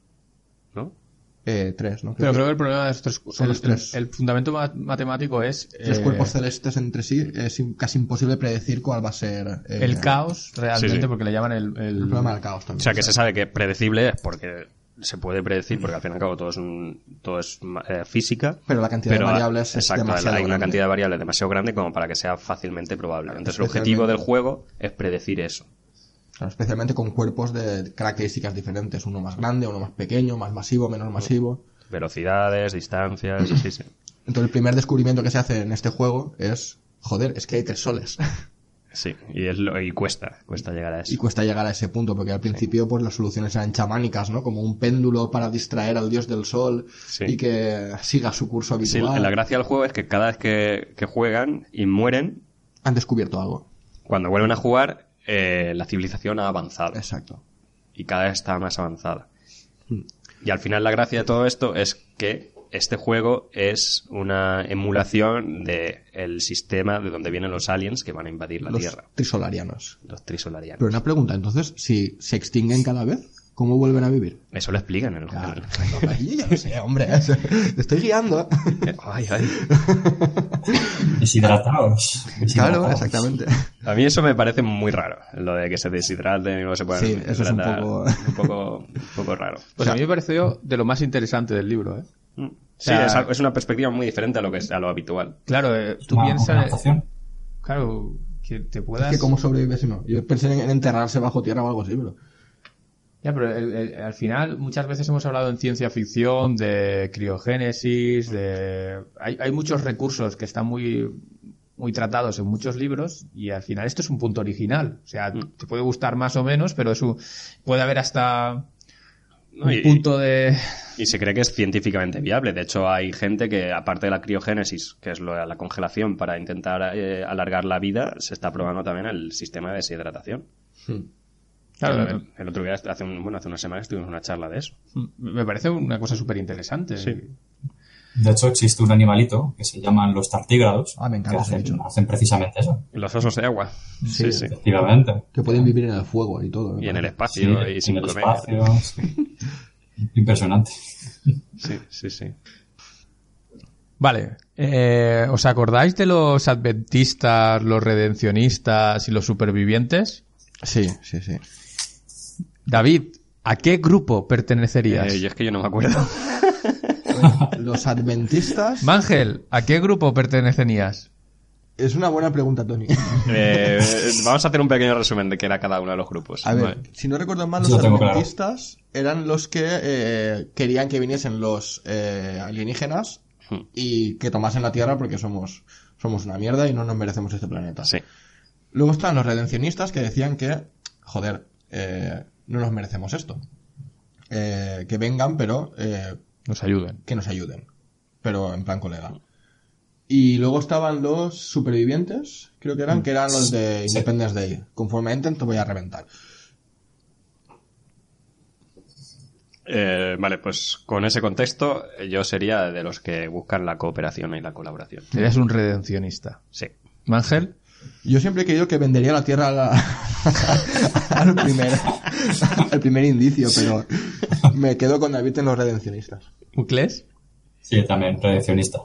¿No? Eh, tres, ¿no? Pero creo que el problema de los tres Son los el- tres. El, fundamento ma- matemático es Tres eh, cuerpos celestes entre sí es casi imposible predecir cuál va a ser eh, el caos realmente, Sí, sí. porque le llaman el, el- El problema del caos también. O sea, que se sabe que predecible es porque se puede predecir, porque al fin y al cabo todo es, un, todo es eh, física. Pero la cantidad de variables es exacto, demasiado hay una grande. cantidad de variables demasiado grande como para que sea fácilmente probable. Entonces el objetivo del juego es predecir eso. Especialmente con cuerpos de características diferentes, uno más grande, uno más pequeño, más masivo, menos masivo. Velocidades, distancias, sí, sí. Entonces el primer descubrimiento que se hace en este juego es, joder, es que hay tres soles. Sí, y, es lo- y cuesta, cuesta llegar a eso. y cuesta llegar a ese punto, porque al principio pues las soluciones eran chamánicas, ¿no? Como un péndulo para distraer al dios del sol Sí. y que siga su curso Sí, habitual. la gracia del juego es que cada vez que, que juegan y mueren, Han descubierto algo. cuando vuelven a jugar, eh, la civilización ha avanzado. Exacto. y cada vez está más avanzada. Hmm. Y al final la gracia de todo esto es que este juego es una emulación de el sistema de donde vienen los aliens que van a invadir la Los Tierra, trisolarianos. los trisolarianos. Pero una pregunta, entonces, si se extinguen cada vez, ¿cómo vuelven a vivir? Eso lo explican en el Claro. juego. Ya lo sé, hombre. Te estoy guiando. Ay, ay. Deshidratados. Claro, exactamente. A mí eso me parece muy raro, lo de que se deshidraten y luego se puedan Sí, eso es un hidratar. poco- un poco, un poco raro. Pues a mí me pareció de lo más interesante del libro, ¿eh? Mm. Sí, sea- es, es una perspectiva muy diferente a lo que es a lo habitual. Claro, eh, tú piensas... Claro, que te puedas... Es que cómo sobrevives si no. Yo pensé en, en enterrarse bajo tierra o algo así, pero... Ya, pero el- el- al final muchas veces hemos hablado en ciencia ficción de criogénesis, de... Hay, hay muchos recursos que están muy muy tratados en muchos libros y al final esto es un punto original. O sea, te puede gustar más o menos, pero es un- puede haber hasta ¿no? un punto de... Y se cree que es científicamente viable. De hecho, hay gente que, aparte de la criogénesis, que es lo- la congelación para intentar eh, alargar la vida, se está probando también el sistema de deshidratación. Claro, el, el otro día, hace, un- bueno, hace unas semanas, tuvimos una charla de eso. me parece una cosa súper interesante. Sí. De hecho, existe un animalito que se llaman los tartígrados. Ah, me encanta que hacen, precisamente eso. Los osos de agua. Sí, sí. Efectivamente. Que pueden vivir en el fuego y todo. Y en el espacio Sí, y sin en el espacio. Impresionante. Sí, sí, sí. Vale, eh, ¿os acordáis de los adventistas, los redencionistas y los supervivientes? Sí, sí, sí. David, ¿a qué grupo pertenecerías? Eh, yo es que yo no me acuerdo. Los adventistas. Mangel, ¿a qué grupo pertenecías? Es una buena pregunta, Tony. Eh, vamos a hacer un pequeño resumen de qué era cada uno de los grupos. A ver, Vale. si no recuerdo mal, los claro. adventistas eran los que eh, querían que viniesen los eh, alienígenas Hmm. y que tomasen la Tierra porque somos, somos una mierda y no nos merecemos este planeta. Sí. Luego están los redencionistas que decían que, joder, eh, no nos merecemos esto. Eh, que vengan, pero eh, Nos ayuden. que nos ayuden. Pero en plan colega. Y luego estaban los supervivientes, creo que eran, que eran los de Sí. Independence Day. Conforme entren te voy a reventar. Eh, vale, pues con ese contexto yo sería de los que buscan la cooperación y la colaboración. Eres un redencionista. Sí. Mangel, Yo siempre he creído que vendería la tierra a la- al, primer, al primer indicio, pero me quedo con David en los redencionistas. ¿Ucles? Sí, también, redencionista.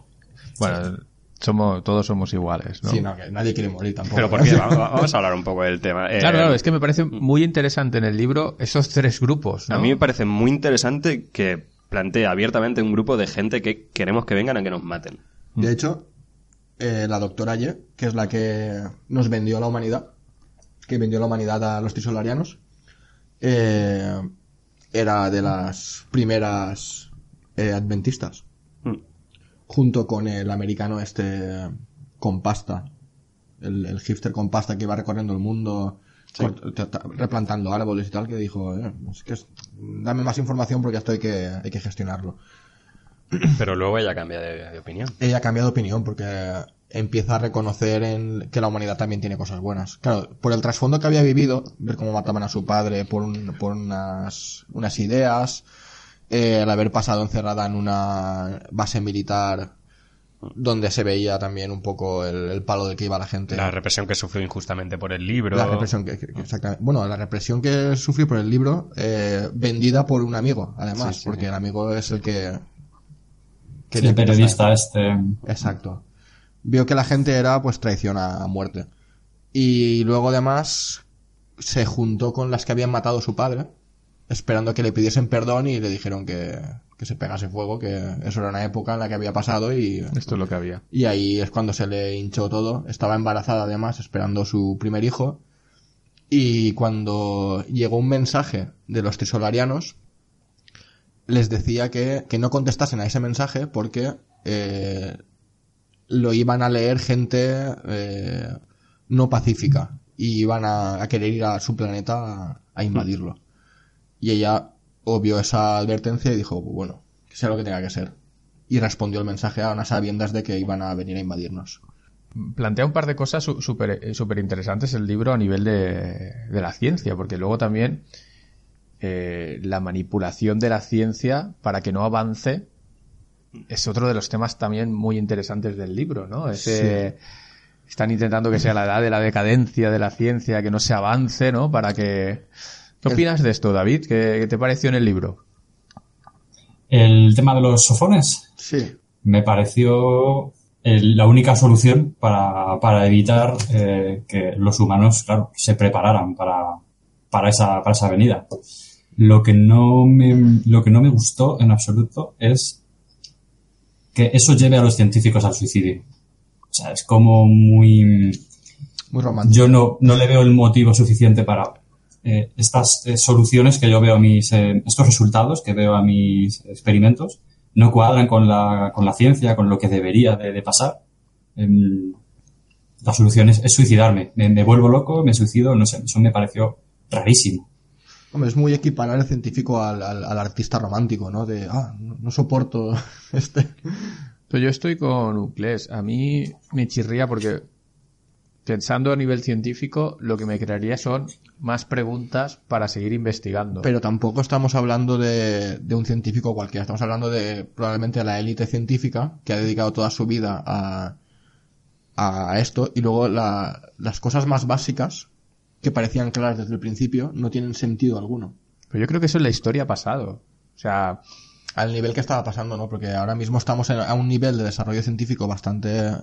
Bueno, somos, todos somos iguales, ¿no? Sí, no, que nadie quiere morir tampoco. Pero ¿por qué? Vamos, vamos a hablar un poco del tema. Eh, Claro, claro, es que me parece muy interesante en el libro esos tres grupos, ¿no? A mí me parece muy interesante que plantea abiertamente un grupo de gente que queremos que vengan a que nos maten. De hecho, eh, la doctora Ye, que es la que nos vendió a la humanidad, que vendió la humanidad a los trisolarianos, eh, era de las primeras eh, adventistas, Mm. junto con el americano este con pasta, el, el hipster con pasta que iba recorriendo el mundo, replantando árboles y tal, que dijo, eh, es que es- dame más información porque esto hay que, hay que gestionarlo. Pero luego ella cambia de, de opinión. ella ha cambiado de opinión porque empieza a reconocer en que la humanidad también tiene cosas buenas. Claro, por el trasfondo que había vivido, ver cómo mataban a su padre por, un- por unas, unas ideas, eh, el haber pasado encerrada en una base militar donde se veía también un poco el, el palo del que iba la gente. La represión que sufrió injustamente por el libro. La represión que, que- que exactamente. Bueno, la represión que sufrió por el libro, eh, vendida por un amigo, además, Sí, sí, porque sí. el amigo es el que... Sí, quería el que periodista este. Exacto. Vio que la gente era pues traición a, a muerte. Y luego además se juntó con las que habían matado a su padre, esperando que le pidiesen perdón y le dijeron que, que se pegase fuego, que eso era una época en la que había pasado y, Esto es lo que había. y ahí es cuando se le hinchó todo. Estaba embarazada además, esperando su primer hijo. Y cuando llegó un mensaje de los trisolarianos, les decía que, que no contestasen a ese mensaje porque eh, lo iban a leer gente eh, no pacífica y iban a, querer ir a su planeta a, invadirlo. Y ella obvió esa advertencia y dijo, bueno, que sea lo que tenga que ser. Y respondió el mensaje a unas sabiendas de que iban a venir a invadirnos. Plantea un par de cosas súper eh, interesantes el libro a nivel de, de la ciencia, porque luego también eh, la manipulación de la ciencia para que no avance es otro de los temas también muy interesantes del libro, ¿no? Ese, Están intentando que sea la edad de la decadencia de la ciencia, que no se avance, ¿no? Para que... ¿Qué opinas de esto, David? ¿Qué, qué te pareció en el libro? El tema de los sofones Sí. me pareció el- la única solución para, para evitar eh, que los humanos, claro, se prepararan para, para, esa, para esa venida. Lo que, no me, lo que no me gustó en absoluto es que eso lleve a los científicos al suicidio. O sea, es como muy... Muy romántico. Yo no, no le veo el motivo suficiente para eh, estas eh, soluciones que yo veo a mis, eh, estos resultados que veo a mis experimentos, no cuadran con la, con la ciencia, con lo que debería de, de pasar. Em, la solución es, es suicidarme. Me, me vuelvo loco, me suicido, no sé, eso me pareció rarísimo. Hombre, es muy equiparar el científico al, al, al artista romántico, ¿no? De, ah, no, no soporto este. Pues yo estoy con Uclés. A mí me chirría porque pensando a nivel científico, lo que me crearía son más preguntas para seguir investigando. Pero tampoco estamos hablando de, de un científico cualquiera. Estamos hablando de probablemente la élite científica que ha dedicado toda su vida a, a esto y luego la- las cosas más básicas que parecían claras desde el principio no tienen sentido alguno. Pero yo creo que eso en la historia ha pasado. O sea, Al nivel que estaba pasando, ¿no? Porque ahora mismo estamos a un nivel de desarrollo científico bastante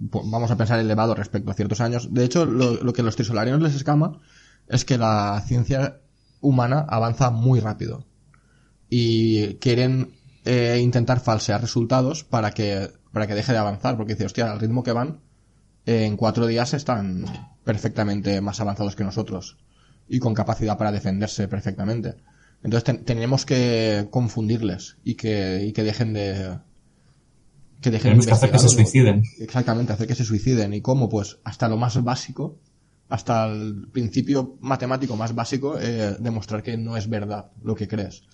vamos a pensar elevado respecto a ciertos años. De hecho, lo, lo que a los trisolarianos les escama es que la ciencia humana avanza muy rápido. Y quieren eh, intentar falsear resultados para que, para que deje de avanzar, porque dice, hostia, al ritmo que van, eh, en cuatro días están perfectamente más avanzados que nosotros y con capacidad para defenderse perfectamente. Entonces ten- tenemos que confundirles y que, y que dejen de, que dejen Tenemos de que hacer que se suiciden. Exactamente, hacer que se suiciden. ¿Y cómo? Pues hasta lo más básico, hasta el principio matemático más básico, eh, demostrar que no es verdad lo que crees.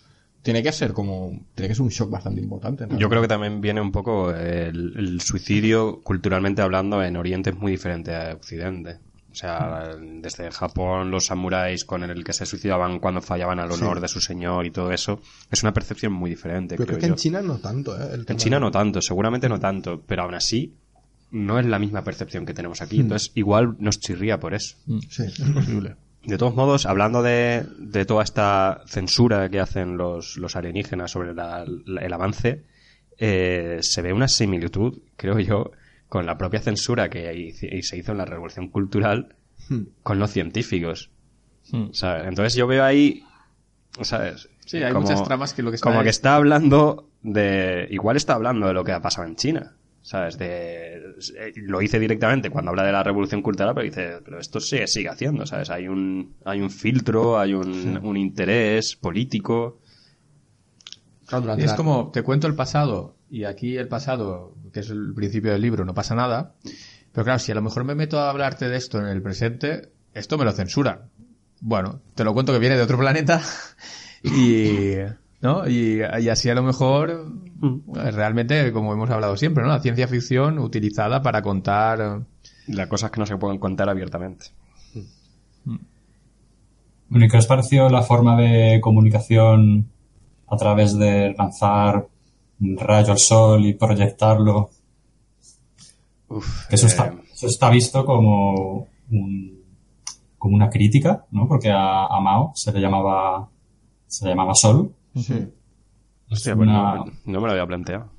Tiene que ser como, tiene que ser un shock bastante importante. ¿no? Yo creo que también viene un poco el, el suicidio, culturalmente hablando, en Oriente es muy diferente a Occidente. O sea, desde Japón, los samuráis con el que se suicidaban cuando fallaban al honor Sí. de su señor y todo eso, es una percepción muy diferente. Pero creo creo que yo. en China no tanto, ¿eh? El En China de- no tanto, seguramente no tanto, pero aún así no es la misma percepción que tenemos aquí. Entonces, igual nos chirría por eso. Sí, es posible. De todos modos, hablando de, de toda esta censura que hacen los, los alienígenas sobre la- la- el avance, eh, se ve una similitud, creo yo, con la propia censura que hice- y se hizo en la Revolución Cultural Hmm. con los científicos. Hmm. ¿sabes? Entonces yo veo ahí, ¿sabes? Sí, hay muchas tramas que lo que está Como que es- está hablando de... Igual está hablando de lo que ha pasado en China. ¿Sabes? De, eh, lo hice directamente cuando habla de la revolución cultural, pero dice, pero esto se sigue haciendo, ¿sabes? Hay un, hay un filtro, hay un, un interés político. Claro, es como, te cuento el pasado, y aquí el pasado, que es el principio del libro, no pasa nada. Pero claro, si a lo mejor me meto a hablarte de esto en el presente, esto me lo censuran. Bueno, te lo cuento que viene de otro planeta y, ¿no? Y, y así a lo mejor, bueno, realmente, como hemos hablado siempre, ¿no? La ciencia ficción utilizada para contar, Las cosas que no se pueden contar abiertamente. Bueno, ¿y qué os pareció la forma de comunicación a través de lanzar rayo al sol y proyectarlo? Uf, eso, eh, está, eso está visto como, un- como una crítica, ¿no? Porque a, a Mao se le llamaba, se le llamaba sol. Sí. hostia, pues una- no, no me lo había planteado.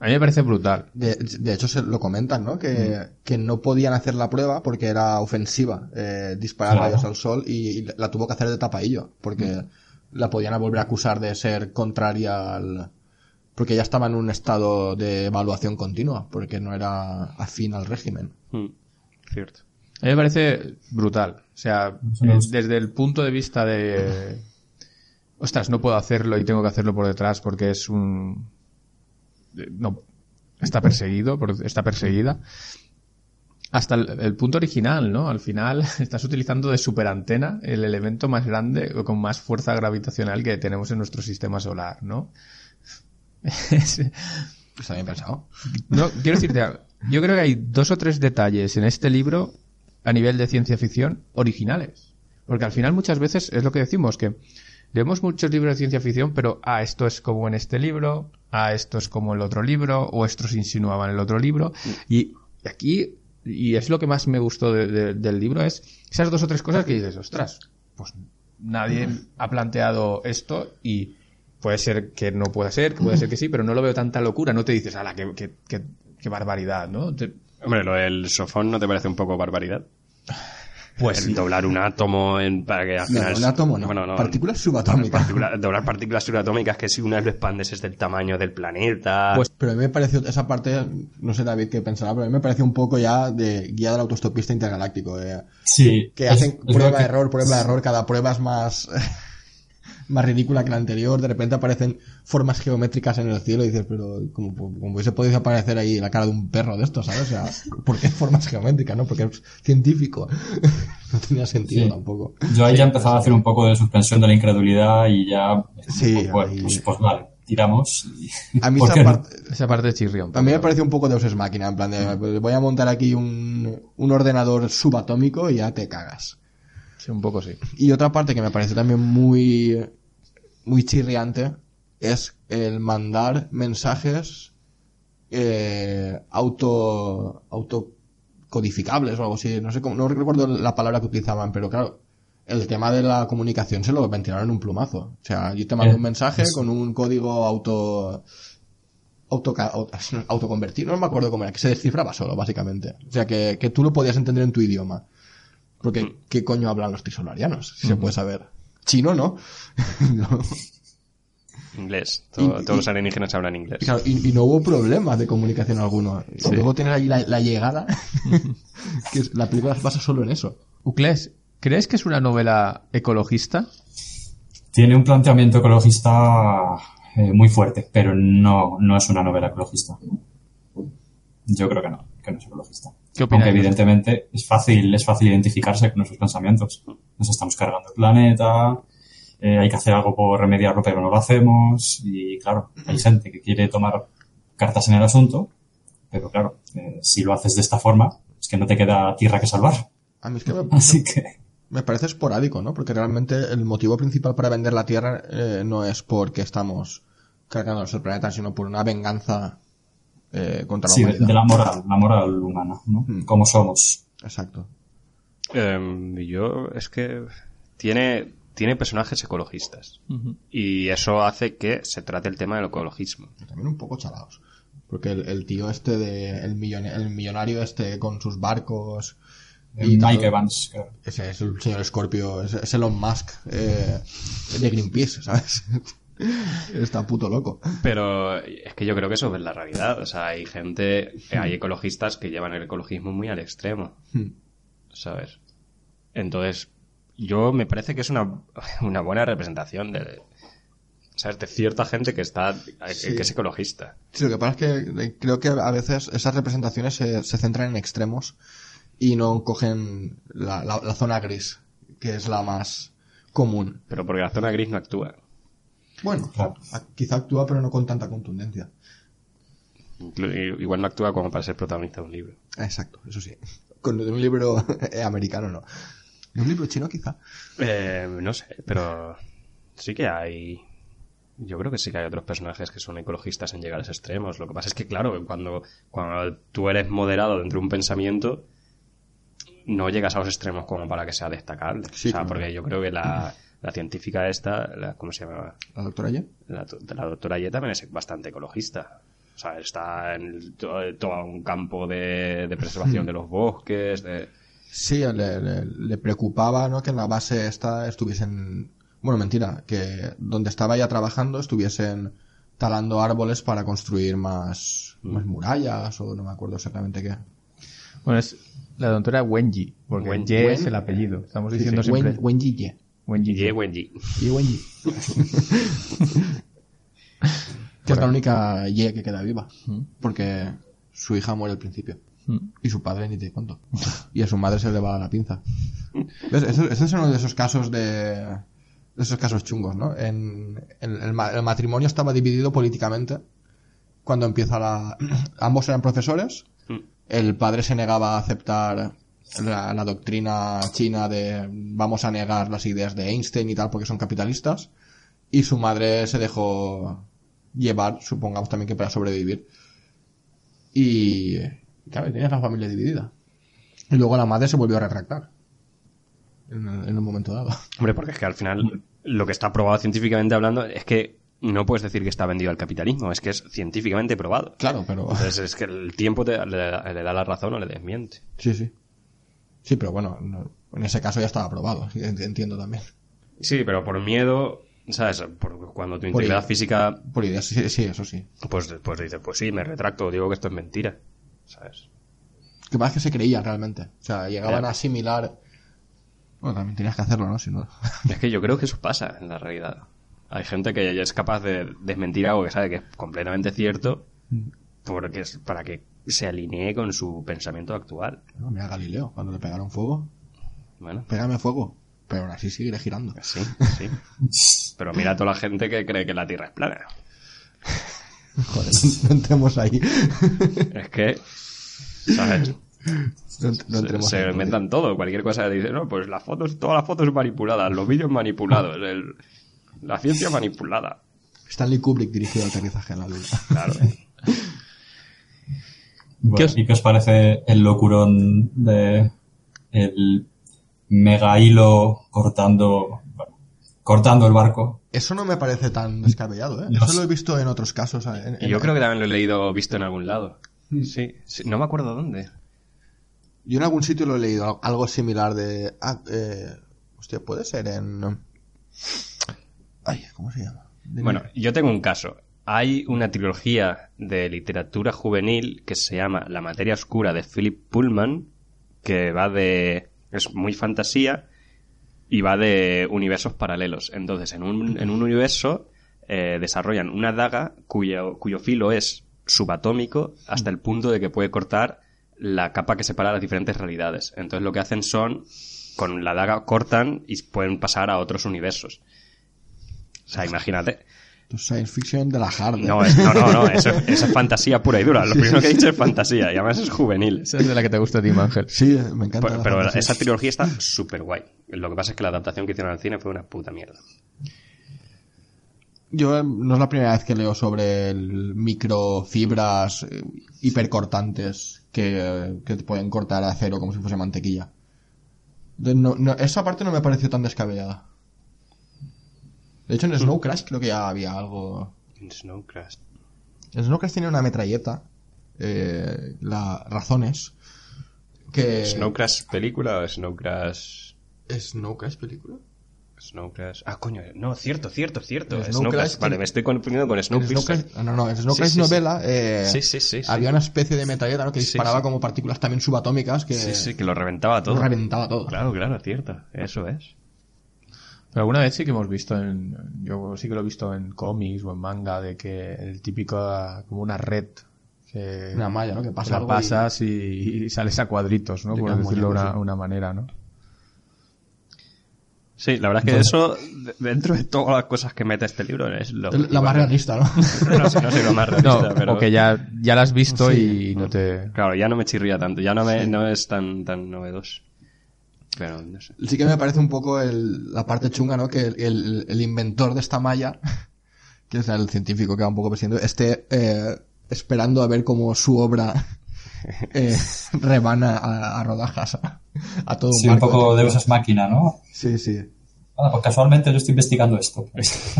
a mí me parece brutal. De, de hecho, se lo comentan, ¿no? Que, que no podían hacer la prueba porque era ofensiva eh, disparar Claro. rayos al sol y, y la tuvo que hacer de tapaillo porque la podían volver a acusar de ser contraria al... Porque ya estaba en un estado de evaluación continua, porque no era afín al régimen. Mm, Cierto. A mí me parece brutal. O sea, desde el punto de vista de... Ostras, no puedo hacerlo y tengo que hacerlo por detrás porque es un... eh, No, está perseguido, está perseguida. Hasta el, el punto original, ¿no? Al final estás utilizando de superantena el elemento más grande o con más fuerza gravitacional que tenemos en nuestro sistema solar, ¿no? Es- Está bien pensado. no, quiero decirte, yo creo que hay dos o tres detalles en este libro a nivel de ciencia ficción originales. Porque al final muchas veces es lo que decimos, que leemos muchos libros de ciencia ficción, pero, ah, esto es como en este libro, ah, esto es como en el otro libro, o esto se insinuaba en el otro libro. Y aquí, y es lo que más me gustó de- de- del libro, es esas dos o tres cosas que dices, ostras, pues nadie ha planteado esto y puede ser que no pueda ser, que puede ser que sí, pero no lo veo tanta locura, no te dices, ala, qué, qué, qué, qué barbaridad, ¿no? Te- Hombre, lo del sofón no te parece un poco barbaridad. pues el sí. doblar un átomo en, para que al No, un átomo no. Bueno, no. Partículas subatómicas. Partícula- doblar partículas subatómicas que si una lo expandes es del tamaño del planeta. Pues- Pero a mí me pareció esa parte, no sé David qué pensará, pero a mí me pareció un poco ya de guía del autostopista intergaláctico. eh, Sí. que es- hacen es prueba, que- error, prueba, error, cada prueba es más, más ridícula que la anterior, de repente aparecen formas geométricas en el cielo y dices, pero como, como hubiese podido aparecer ahí la cara de un perro de estos, ¿sabes? O sea, ¿por qué formas geométricas, no? Porque es científico. no tenía sentido Sí. tampoco. Yo ahí ya empezaba a hacer un poco de suspensión de la incredulidad y ya, Sí, pues, bueno, ahí- pues, pues vale, tiramos. y- A mí ¿por esa qué no? parte, Esa parte de chirrión. a mí me pareció un poco de Ex máquina, en plan de, pues voy a montar aquí un, un ordenador subatómico y ya te cagas. Sí, un poco sí. Y otra parte que me pareció también muy, muy chirriante es el mandar mensajes eh, auto, autocodificables o algo así. No sé cómo, no recuerdo la palabra que utilizaban, pero claro, el tema de la comunicación se lo ventilaron en un plumazo. O sea, yo te mando Eh, un mensaje con un código auto, auto, autoconvertido, no me acuerdo cómo era, que se descifraba solo, básicamente. O sea, que, que tú lo podías entender en tu idioma. Porque, ¿qué coño hablan los trisolarianos? Si se puede saber. Chino, ¿no? No. Inglés. Todo- Y- todos y- los alienígenas hablan inglés. Y, claro, y- y no hubo problema de comunicación alguno. Y Sí. Luego tienes ahí la, la llegada, que es- la película se basa solo en eso. Uclés, ¿crees que es una novela ecologista? Tiene un planteamiento ecologista eh, muy fuerte, pero no, no es una novela ecologista. Yo creo que no, que no es ecologista. ¿Qué? Aunque evidentemente es fácil, es fácil identificarse con nuestros pensamientos. Nos estamos cargando el planeta, eh, hay que hacer algo por remediarlo, pero no lo hacemos. Y claro, hay gente que quiere tomar cartas en el asunto, pero claro, eh, si lo haces de esta forma, es que no te queda tierra que salvar. A mí es que me, Así que me parece esporádico, ¿no? Porque realmente el motivo principal para vender la Tierra eh, no es porque estamos cargándonos el planeta, sino por una venganza eh, contra la sí, de, humanidad. de la moral, la moral humana, ¿no? Mm. Como somos. Exacto. Em, yo, es que tiene, tiene personajes ecologistas. Y eso hace que se trate el tema del ecologismo. Y también un poco chalados. Porque el, el tío este de, el, millon- el millonario este con sus barcos tal, Mike Evans. Ese es el señor Scorpio, es, es Elon Musk eh, de Greenpeace, ¿sabes? Está puto loco. Pero es que yo creo que eso es la realidad. O sea, hay gente, hay ecologistas que llevan el ecologismo muy al extremo. Hmm. ¿Sabes? Entonces, yo me parece que es una, una buena representación de, ¿sabes? de cierta gente que está, Sí. que es ecologista. Sí, lo que pasa es que eh, creo que a veces esas representaciones se, se centran en extremos y no cogen la, la- la zona gris, que es la más común. Pero porque la zona gris no actúa. Bueno, Claro. quizá actúa pero no con tanta contundencia. Igual no actúa como para ser protagonista de un libro. Exacto, eso sí. Con de un libro eh, americano no. De un libro chino quizá. Eh, no sé, pero sí que hay. Yo creo que sí que hay otros personajes que son ecologistas en llegar a esos extremos. Lo que pasa es que, claro, cuando, cuando tú eres moderado dentro de un pensamiento, no llegas a los extremos como para que sea destacable. Sí, o sea, claro. porque yo creo que la, la científica esta, la- ¿cómo se llama? La doctora Ye. La, do- la doctora Ye también es bastante ecologista. O sea, está en el- todo un campo de, de preservación de los bosques, de... Sí, le, le- le preocupaba ¿no? que en la base esta estuviesen... Bueno, mentira, que donde estaba ya trabajando estuviesen talando árboles para construir más, más murallas o no me acuerdo exactamente qué. Bueno, es la doctora Wenji, porque Wen- Ye es el apellido. Estamos Sí, diciendo sí, siempre Wen- Wenji Ye. Wenji. Ye Wenji. Ye Wenji. que es la única Ye que queda viva. Porque su hija muere al principio. Y su padre ni te cuento. Y a su madre se le va la pinza. Ese, es uno de esos casos de... De esos casos chungos, ¿no? En, en- el, ma- el matrimonio estaba dividido políticamente. Cuando empieza la... Ambos eran profesores. Mm. El padre se negaba a aceptar la, la doctrina china de vamos a negar las ideas de Einstein y tal porque son capitalistas. Y su madre se dejó llevar, supongamos también que para sobrevivir. Y claro, tenías la familia dividida. Y luego la madre se volvió a retractar. En, en un momento dado. Hombre, porque es que al final lo que está probado científicamente hablando es que no puedes decir que está vendido al capitalismo, es que es científicamente probado. Claro, pero... Entonces es que el tiempo te- le, le da la razón o le desmiente. Sí, sí. Sí, pero bueno, no- en ese caso ya estaba aprobado. ent- Entiendo también. Sí, pero por miedo, ¿sabes? Por, cuando tu integridad idea. física, Por ideas, sí, sí, eso sí. pues, pues dices, pues sí, me retracto, digo que esto es mentira. ¿Sabes? Que pasa es que se creían realmente. O sea, llegaban a asimilar... Bueno, también tenías que hacerlo, ¿no? Si no... Es que yo creo que eso pasa en la realidad. Hay gente que ya es capaz de desmentir algo que sabe que es completamente cierto porque es para que se alinee con su pensamiento actual. No, mira Galileo, cuando le pegaron fuego. Bueno, Pégame fuego. Pero aún así seguiré girando. sí, sí. Pero mira a toda la gente que cree que la Tierra es plana. Joder, no entremos ahí. Es que, ¿sabes? No, entremos se inventan todo, cualquier cosa dice, no, pues las fotos, todas las fotos manipuladas, los vídeos manipulados, el- la ciencia manipulada. Stanley Kubrick dirigió el aterrizaje en la luna. Claro. Bueno, os- ¿Y qué os parece el locurón de el mega hilo cortando, bueno, cortando el barco? Eso no me parece tan descabellado, ¿eh? No Eso lo he visto en otros casos. en- Y en- yo creo que también lo he leído visto en algún lado. Sí, sí, no me acuerdo dónde. Yo en algún sitio lo he leído, algo similar de... Ah, eh, hostia, puede ser en... Ay, ¿cómo se llama? Bueno, yo tengo un caso. Hay una trilogía de literatura juvenil que se llama La materia oscura de Philip Pullman, que va de... es muy fantasía y va de universos paralelos. Entonces, en un, en un universo eh, desarrollan una daga cuyo, cuyo filo es subatómico hasta el punto de que puede cortar la capa que separa las diferentes realidades. Entonces lo que hacen son, con la daga cortan y pueden pasar a otros universos. O sea, imagínate. Science fiction de la hard. No, es- no, no, no, eso, es- eso es fantasía pura y dura. Lo primero que he dicho es fantasía y además es juvenil. Esa es de la que te gusta a ti, Ángel. Sí, me encanta. Pero, la pero fantasía. esa trilogía está súper guay. Lo que pasa es que la adaptación que hicieron al cine fue una puta mierda. Yo eh, no es la primera vez que leo sobre el microfibras eh, hipercortantes que, eh, que te pueden cortar acero como si fuese mantequilla. De- no- no- esa parte no me pareció tan descabellada. De hecho, en Snow Crash creo que ya había algo. En Snow Crash. En Snow Crash tiene una metralleta. Eh, la razones. Que. ¿Snow Crash película o Snow Crash... ¿Snow Crash película? Snow Crash... Ah, coño, no, cierto, cierto, cierto. Snow Snow, Crash Crash. Vale, me estoy confundiendo con. Snow Crash- no, no, en Snow Sí, Crash sí, novela eh, Sí, sí, sí, sí. había una especie de metralleta ¿no? que disparaba como partículas también subatómicas que Sí, sí, que lo reventaba todo. reventaba todo. Claro, claro, cierto. Eso es. Pero alguna vez sí que hemos visto en, yo sí que lo he visto en cómics o en manga de que el típico, como una red que Una malla, ¿no? Que pasa la algo pasas y, y sales a cuadritos, ¿no? Por decirlo de una, sí. una manera, ¿no? Sí, la verdad es que eso, de- dentro de todas las cosas que mete este libro, es lo... la más realista, ¿no? No sé, no sé lo más realista, No, pero... o que ya, ya la has visto Sí. y no te... Claro, ya no me chirría tanto, ya no, me, no es tan, tan novedoso. Pero, no sé. sí que me parece un poco el- la parte chunga, ¿no? Que el, el- el inventor de esta malla, que es el científico que va un poco persiguiendo, esté eh, esperando a ver cómo su obra eh, rebana a, a rodajas a, a todo un Sí, un poco de temporal. esas máquinas, ¿no? Sí, sí. Ah, pues casualmente yo estoy investigando esto.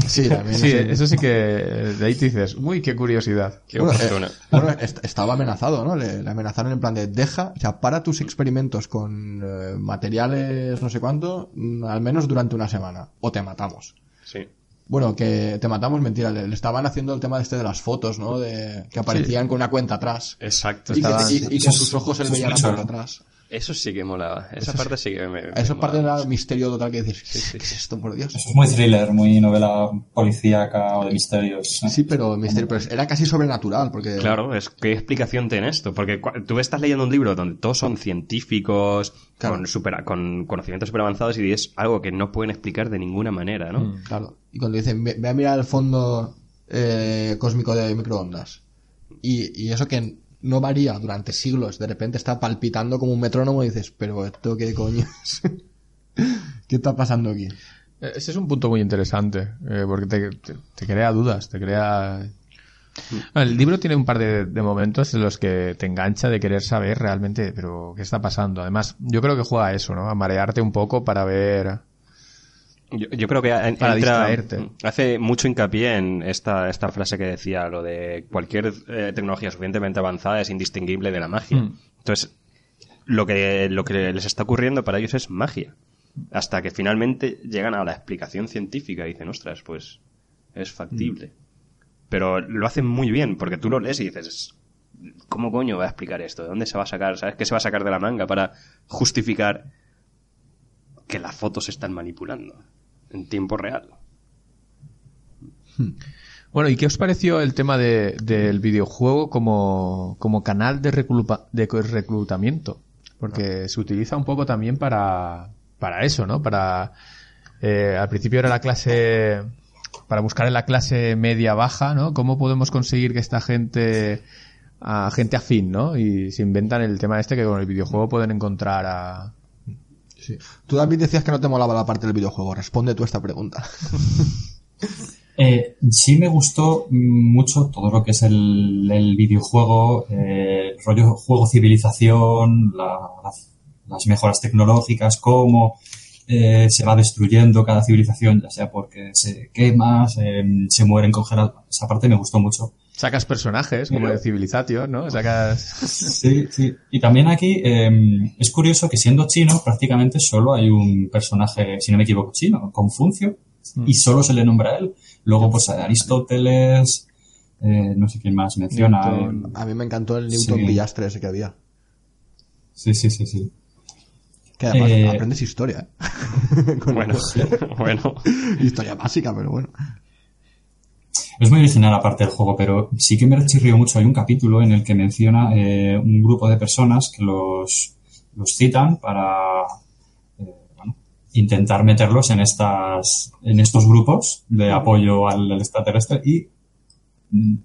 Sí, también Sí, es- eso sí que de ahí te dices, uy, qué curiosidad. Qué Bueno, oportuna. eh, bueno, est- estaba amenazado, ¿no? Le, le amenazaron en plan de deja, o sea, para tus experimentos con eh, materiales no sé cuánto, mm, al menos durante una semana, o te matamos. Sí. Bueno, que te matamos, mentira, le, le estaban haciendo el tema este de las fotos, ¿no? De, que aparecían con una cuenta atrás. Exacto. Y que, estaban- y- y es- sus ojos veían mucho, por ¿no? atrás. Eso sí que molaba. Esa Eso parte sí que me... Eso me parte molaba. del misterio total que dices, Sí, sí, ¿qué es esto, por Dios? Eso es muy thriller, muy novela policíaca o de misterios. ¿eh? Sí, pero misterio, pero era casi sobrenatural, porque... Claro, es ¿qué explicación tiene esto? Porque tú estás leyendo un libro donde todos son científicos, Claro. con, super, con conocimientos super avanzados y es algo que no pueden explicar de ninguna manera, ¿no? Mm. Claro. Y cuando dicen, ve, ve a mirar el fondo eh, cósmico de microondas. Y, y eso que no varía durante siglos, de repente está palpitando como un metrónomo y dices, pero esto qué coño es? ¿Qué está pasando aquí? Eh, Ese es un punto muy interesante, eh, porque te, te- te crea dudas, te crea... Ah, El libro tiene un par de, de momentos en los que te engancha de querer saber realmente, pero ¿qué está pasando? Además, yo creo que juega a eso, ¿no? A marearte un poco para ver... Yo, yo creo que en- Para entra- distraerte. hace mucho hincapié en esta, esta frase que decía, lo de cualquier eh, tecnología suficientemente avanzada es indistinguible de la magia. Mm. Entonces, lo que, lo que les está ocurriendo para ellos es magia. Hasta que finalmente llegan a la explicación científica y dicen, ostras, pues es factible. Pero lo hacen muy bien, porque tú lo lees y dices, ¿cómo coño va a explicar esto? ¿De dónde se va a sacar? ¿Sabes qué se va a sacar de la manga para justificar que las fotos se están manipulando en tiempo real? Bueno, ¿y qué os pareció el tema de- del videojuego como, como canal de, reclupa- de reclutamiento? Porque se utiliza un poco también para, para eso, ¿no? Para, eh, al principio era la clase, para buscar en la clase media baja, ¿no? ¿Cómo podemos conseguir que esta gente, a gente afín, ¿no? Y se inventan el tema este que con el videojuego pueden encontrar a, Sí. Tú, David, decías que no te molaba la parte del videojuego. Responde tú a esta pregunta. Eh, sí me gustó mucho todo lo que es el, el videojuego, eh, rollo juego civilización, la- las, las mejoras tecnológicas, cómo eh, se va destruyendo cada civilización, ya sea porque se quema, se, se mueren congelados. Esa parte me gustó mucho. Sacas personajes, como Pero- de Civilization, ¿no? Sacas... Sí, sí. Y también aquí eh, es curioso que siendo chino prácticamente solo hay un personaje, si no me equivoco, chino, Confuncio, y solo se le nombra a él. Luego, pues Aristóteles, eh, no sé quién más menciona. Newton. A mí me encantó el Newton Sí. Pillastre ese que había. Sí, sí, sí, sí. Que además Eh, aprendes historia, ¿eh? Con- Bueno, bueno. Historia básica, pero bueno. Es muy original aparte del juego, pero sí que me chirrió mucho. Hay un capítulo en el que menciona eh, un grupo de personas que los, los citan para eh, intentar meterlos en estas en estos grupos de apoyo al, al extraterrestre y mm,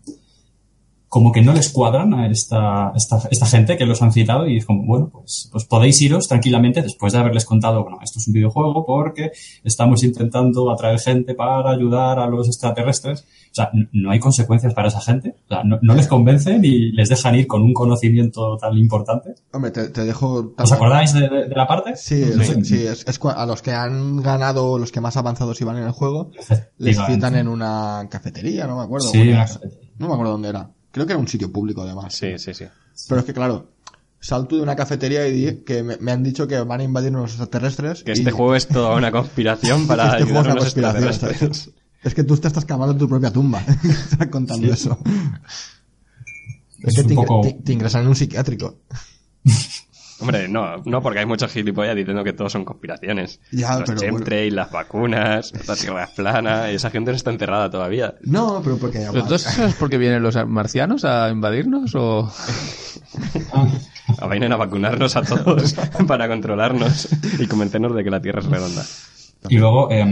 como que no les cuadran a esta, esta, esta gente que los han citado y es como, bueno, pues, pues podéis iros tranquilamente después de haberles contado, bueno, esto es un videojuego porque estamos intentando atraer gente para ayudar a los extraterrestres. O sea, no hay consecuencias para esa gente. O sea, no, no les convencen y les dejan ir con un conocimiento tan importante. Hombre, te, te dejo... ¿Os acordáis de, de- de la parte? Sí, No sí, sé. sí, es, es a los que han ganado, los que más avanzados iban en el juego, les citan en una cafetería, no me acuerdo. Sí, una- No me acuerdo dónde era. Creo que era un sitio público, además. Sí, sí, sí. Pero es que, claro, salto de una cafetería y que me, me han dicho que van a invadir los extraterrestres. Que y- este juego es toda una conspiración para este ayudar a conspiración. extraterrestres. ¿sabes? Es que tú te estás cavando tu propia tumba. Estás contando eso. Es, Es que te, poco- te- te ingresan en un psiquiátrico. Hombre, no, no, porque hay muchos gilipollas diciendo que todos son conspiraciones. Ya, los pero chemtrails, las vacunas, la tierra es plana, y esa gente no está enterrada todavía. No, pero porque... ¿Pero todo eso es porque vienen los marcianos a invadirnos o...? A vayan a vacunarnos a todos para controlarnos y convencernos de que la Tierra es redonda. Y luego, eh,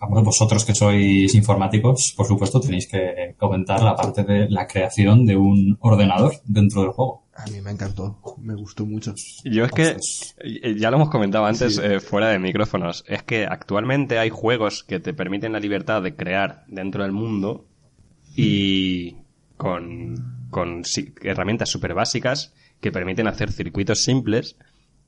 bueno, vosotros que sois informáticos, por supuesto, tenéis que comentar la parte de la creación de un ordenador dentro del juego. A mí me encantó. Me gustó mucho. Yo es que, eh, ya lo hemos comentado antes Sí. eh, fuera de micrófonos, es que actualmente hay juegos que te permiten la libertad de crear dentro del mundo y con, herramientas súper básicas que permiten hacer circuitos simples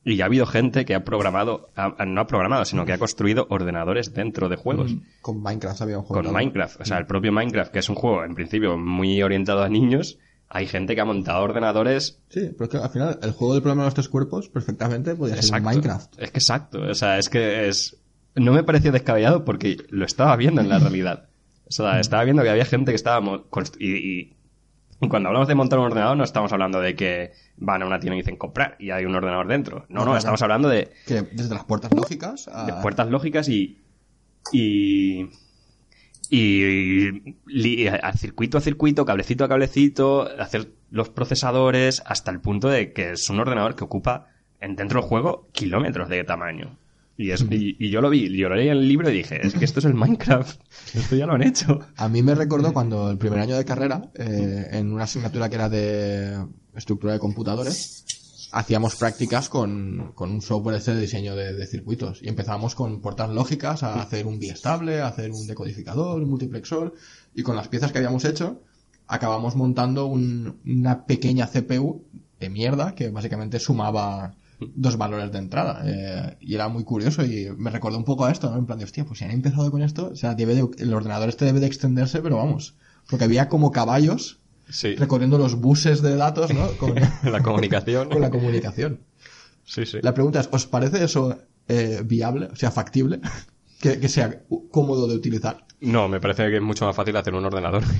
y ya ha habido gente que ha programado, ha- no ha programado, sino que ha construido ordenadores dentro de juegos. Con Minecraft había un juego. con. Minecraft. O sea, el propio Minecraft, que es un juego en principio muy orientado a niños, hay gente que ha montado ordenadores. Sí, pero es que al final el juego del problema de los tres cuerpos perfectamente podía ser un Exacto. Minecraft. Es que exacto. O sea, es que es. No me pareció descabellado porque lo estaba viendo en la realidad. O sea, estaba viendo que había gente que estaba. constru- Y, y cuando hablamos de montar un ordenador, no estamos hablando de que van a una tienda y dicen comprar y hay un ordenador dentro. No, No, estamos hablando de, Que desde las puertas lógicas a... de puertas lógicas y. y. y. a circuito a circuito, cablecito a cablecito, hacer los procesadores hasta el punto de que es un ordenador que ocupa en dentro del juego kilómetros de tamaño. Y, es, y, y yo lo vi, yo lo leí en el libro y dije, es que esto es el Minecraft, esto ya lo han hecho. A mí me recordó cuando el primer año de carrera, eh, en una asignatura que era de estructura de computadores, hacíamos prácticas con, con un software ese de diseño de, circuitos. Y empezábamos con puertas lógicas a hacer un biestable, a hacer un decodificador, un multiplexor. Y con las piezas que habíamos hecho, acabamos montando un- una pequeña CPU de mierda que básicamente sumaba dos valores de entrada. eh, y era muy curioso y me recordó un poco a esto, ¿no? En plan de, hostia, pues si han empezado con esto, o sea, debe de- el ordenador este debe de extenderse, pero vamos. Porque había como caballos Sí, recorriendo los buses de datos, ¿no? Con, la comunicación. con la comunicación. Sí, sí. La pregunta es, ¿os parece eso eh, viable, o sea, factible? Que, que sea cómodo de utilizar. No, me parece que es mucho más fácil hacer un ordenador.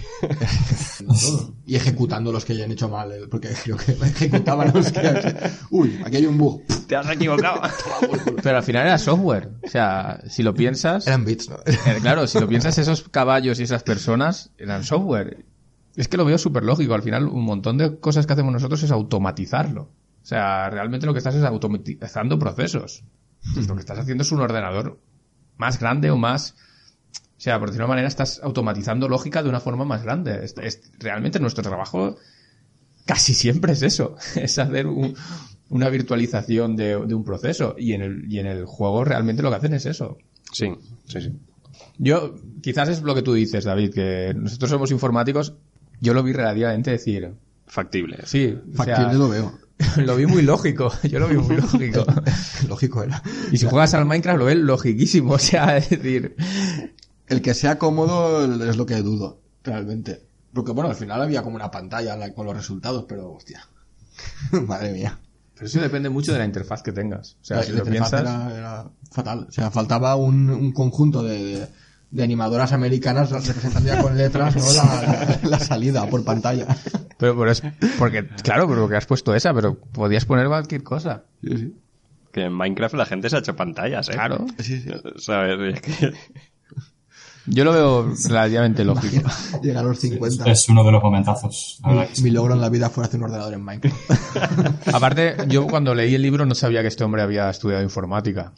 Y ejecutando los que hayan hecho mal, porque creo que ejecutaban los que... Uy, aquí hay un bug. Te has equivocado. Pero al final era software. O sea, si lo piensas... Eran bits, ¿no? Eh, Claro, si lo piensas, esos caballos y esas personas eran software. Es que lo veo súper lógico. Al final, un montón de cosas que hacemos nosotros es automatizarlo. O sea, realmente lo que estás es automatizando procesos. Pues lo que estás haciendo es un ordenador más grande o más... O sea, por decirlo de una manera, estás automatizando lógica de una forma más grande. Es- es- realmente nuestro trabajo casi siempre es eso. Es hacer un- una virtualización de, de un proceso. Y en, el, y en el juego realmente lo que hacen es eso. Sí, sí, sí. Yo, quizás es lo que tú dices, David, que nosotros somos informáticos. Yo lo vi relativamente decir, Factible. sí, o sea, Factible lo veo. lo vi muy lógico. Yo lo vi muy lógico. Lógico era. Y si juegas al Minecraft lo ves logiquísimo, o sea, es decir, El que sea cómodo es lo que dudo, realmente. Porque bueno, al final había como una pantalla con los resultados, pero hostia. Madre mía. pero eso depende mucho de la interfaz que tengas. O sea, La- si la lo interfaz piensas, era, era fatal. O sea, faltaba un, un conjunto de, de, de animadoras americanas representando ya con letras, ¿no? La, la salida por pantalla. Pero, pero es porque, claro, pero que has puesto esa, pero podías poner cualquier cosa. Sí, sí. Que en Minecraft la gente se ha hecho pantallas, ¿eh? Claro. Sí, sí. ¿Sabes? Es que- Yo lo veo relativamente lógico. Llega a los Es, 50. es uno de los momentazos. Mi, sí. mi logro en la vida fue hacer un ordenador en Minecraft. Aparte, yo cuando leí el libro no sabía que este hombre había estudiado informática.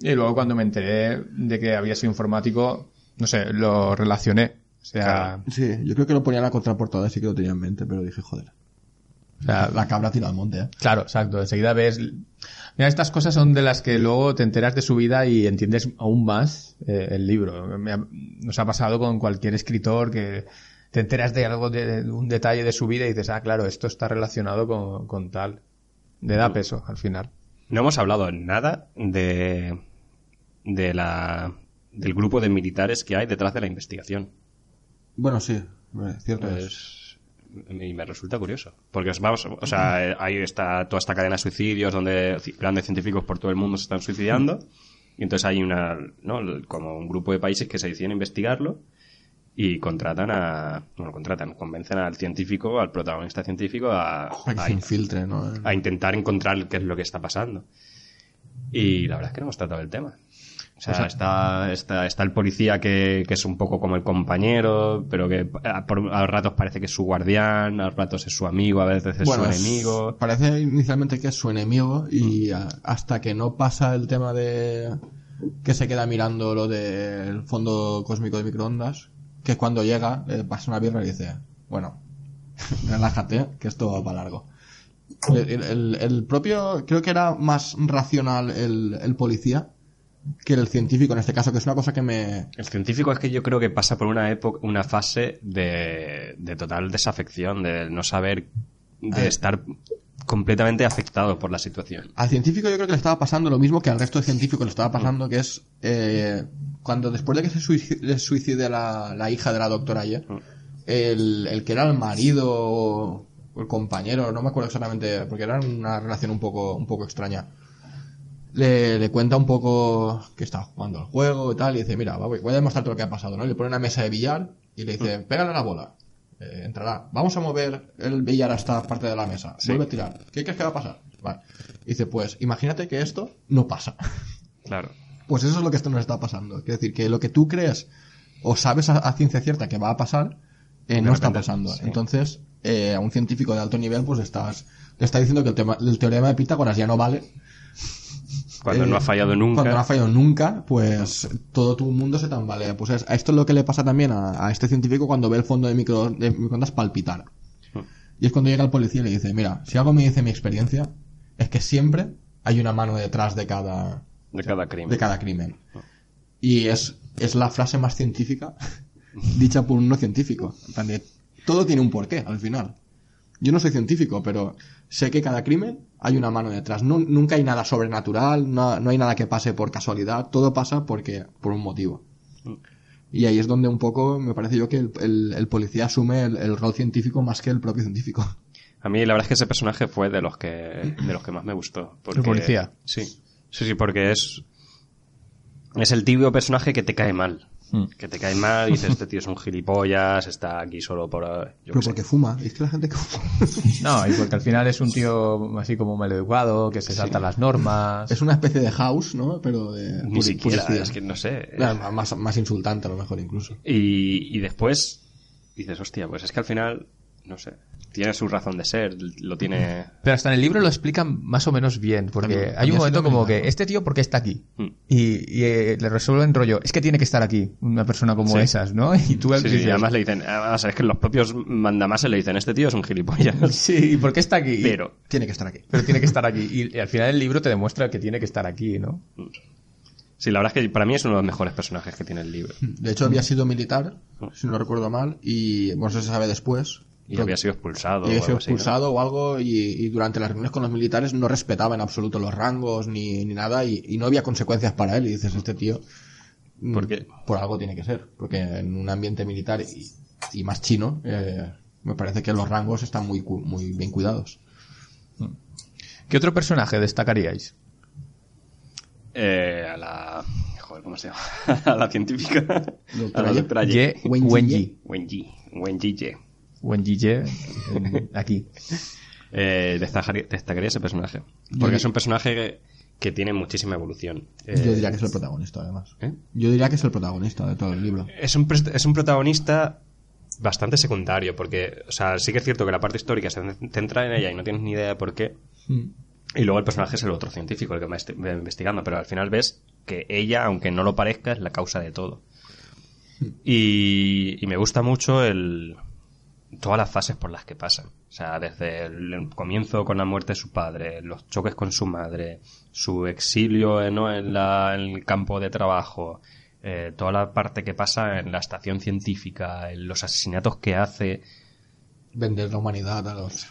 Y luego cuando me enteré de que había sido informático, no sé, lo relacioné. O sea, Sí, yo creo que lo ponía en la contraportada, sí que lo tenía en mente, pero dije, joder. o sea, La cabra tira al monte, ¿eh? claro, exacto. Enseguida ves... Mira, estas cosas son de las que luego te enteras de su vida y entiendes aún más eh, el libro. Me ha- nos ha pasado con cualquier escritor que te enteras de algo, de, de un detalle de su vida y dices, ah, claro, esto está relacionado con, con tal. Le da peso al final. No hemos hablado nada de, de la, del grupo de militares que hay detrás de la investigación. Bueno, sí, cierto es. Es- y me resulta curioso. Porque os vamos, o sea, eh, ahí está toda esta cadena de suicidios donde grandes científicos por todo el mundo se están suicidando. Y entonces hay una, ¿no? Como un grupo de países que se deciden investigarlo y contratan a, bueno, contratan, convencen al científico, al protagonista científico a, que a- se infiltre, ¿no? a intentar encontrar qué es lo que está pasando. Y la verdad es que no hemos tratado el tema. O sea, está, está, está el policía que, que es un poco como el compañero, pero que a, por- a ratos parece que es su guardián, a ratos es su amigo, a veces es su es- enemigo. Parece inicialmente que es su enemigo y a- hasta que no pasa el tema de que se queda mirando lo del fondo cósmico de microondas, que es cuando llega, le pasa una birra y dice, bueno, relájate, que esto va para largo. El- el- el propio, creo que era más racional el, el policía que el científico en este caso, que es una cosa que me... El científico es que yo creo que pasa por una época, una fase de, de total desafección, de no saber, de estar completamente afectado por la situación. Al científico yo creo que le estaba pasando lo mismo que al resto de científicos le estaba pasando, que es eh, cuando después de que se suicide, suicide la, la hija de la doctora ayer, el, el que era el marido o el compañero, no me acuerdo exactamente, porque era una relación un poco, un poco extraña. Le, le cuenta un poco que está jugando al juego y tal, y dice, mira, voy, voy a demostrarte lo que ha pasado, ¿no? Le pone una mesa de billar y le dice, pégale a la bola. Eh, entrará. Vamos a mover el billar a esta parte de la mesa. Vuelve a tirar. ¿Qué crees que va a pasar? Vale. Y dice, pues, imagínate que esto no pasa. Claro. Pues eso es lo que esto nos está pasando. Quiere decir, que lo que tú crees o sabes a, a ciencia cierta que va a pasar, eh, no está pasando. sí. Entonces, eh, a un científico de alto nivel, pues estás, le está diciendo que el, tema, el teorema de Pitágoras ya no vale. Cuando Eh, no ha fallado nunca. Cuando no ha fallado nunca, pues todo tu mundo se tambalea. Pues es- a esto es lo que le pasa también a, a este científico cuando ve el fondo de, micro, de microondas palpitar. Hmm. Y es cuando llega el policía y le dice, mira, si algo me dice mi experiencia, es que siempre hay una mano detrás de cada, de cada crimen. de cada crimen. Y es, es la frase más científica dicha por un no científico. Todo tiene un porqué al final. Yo no soy científico, pero sé que cada crimen hay una mano detrás. No- nunca hay nada sobrenatural, no, no hay nada que pase por casualidad, todo pasa porque por un motivo. Y ahí es donde un poco me parece yo que el, el- el policía asume el, el rol científico más que el propio científico. A mí la verdad es que ese personaje fue de los que de los que más me gustó. Porque, ¿El policía? Sí. Sí, sí, porque es es el típico personaje que te cae mal. Mm. Que te cae mal y dices, este tío es un gilipollas, está aquí solo por... eh, yo Pero qué sé". porque fuma, es que la gente que fuma No, y porque al final es un tío así como maleducado, que se salta las normas. es una especie de house, ¿no? Pero de Ni siquiera, es que no sé. Claro, más, más insultante a lo mejor incluso. Y, y después dices, hostia, pues es que al final, no sé, tiene su razón de ser, lo tiene... Pero hasta en el libro lo explican más o menos bien, porque También- hay un momento como que este tío, ¿por qué está aquí? Mm. Y, y, eh, le resuelven rollo, es que tiene que estar aquí, una persona como Sí. esas, ¿no? Y tú Sí, dices, y además le dicen, además es que los propios mandamases le dicen, este tío es un gilipollas. sí, ¿y por qué está aquí? Y- Pero, Tiene que estar aquí. pero tiene que estar aquí. Y, y al final el libro te demuestra que tiene que estar aquí, ¿no? sí, la verdad es que para mí es uno de los mejores personajes que tiene el libro. De hecho, había sido militar, si no recuerdo mal, y bueno, eso se sabe después. Y Pero- había sido expulsado. y había o sido o algo, y, y durante las reuniones con los militares no respetaba en absoluto los rangos ni, ni nada, y, y no había consecuencias para él. Y dices, este tío, mm, ¿Por qué? por algo tiene que ser. Porque en un ambiente militar y, y más chino, eh, me parece que los rangos están muy, muy bien cuidados. ¿Qué otro personaje destacaríais? Eh, a la... Joder, ¿cómo se llama? a la científica. a la doctora Ye Ye. Wenji Wenji. Wenji. Wenji Ye. Ye, en- aquí. Eh, destacaría, destacaría ese personaje. Porque es un personaje que, que tiene muchísima evolución. Eh, Yo diría que es el protagonista, además. ¿eh? Yo diría que es el protagonista de todo el libro. es, un, es un protagonista bastante secundario, porque, o sea, sí que es cierto que la parte histórica se centra en ella y no tienes ni idea de por qué. Y luego el personaje es el otro científico, el que va est- va investigando, pero al final ves que ella, aunque no lo parezca, es la causa de todo. Y, y me gusta mucho el todas las fases por las que pasan. O sea, desde el comienzo con la muerte de su padre, los choques con su madre, su exilio eh, ¿no? en, la- en el campo de trabajo, eh, toda la parte que pasa en la estación científica, en los asesinatos que hace, Vender la humanidad a los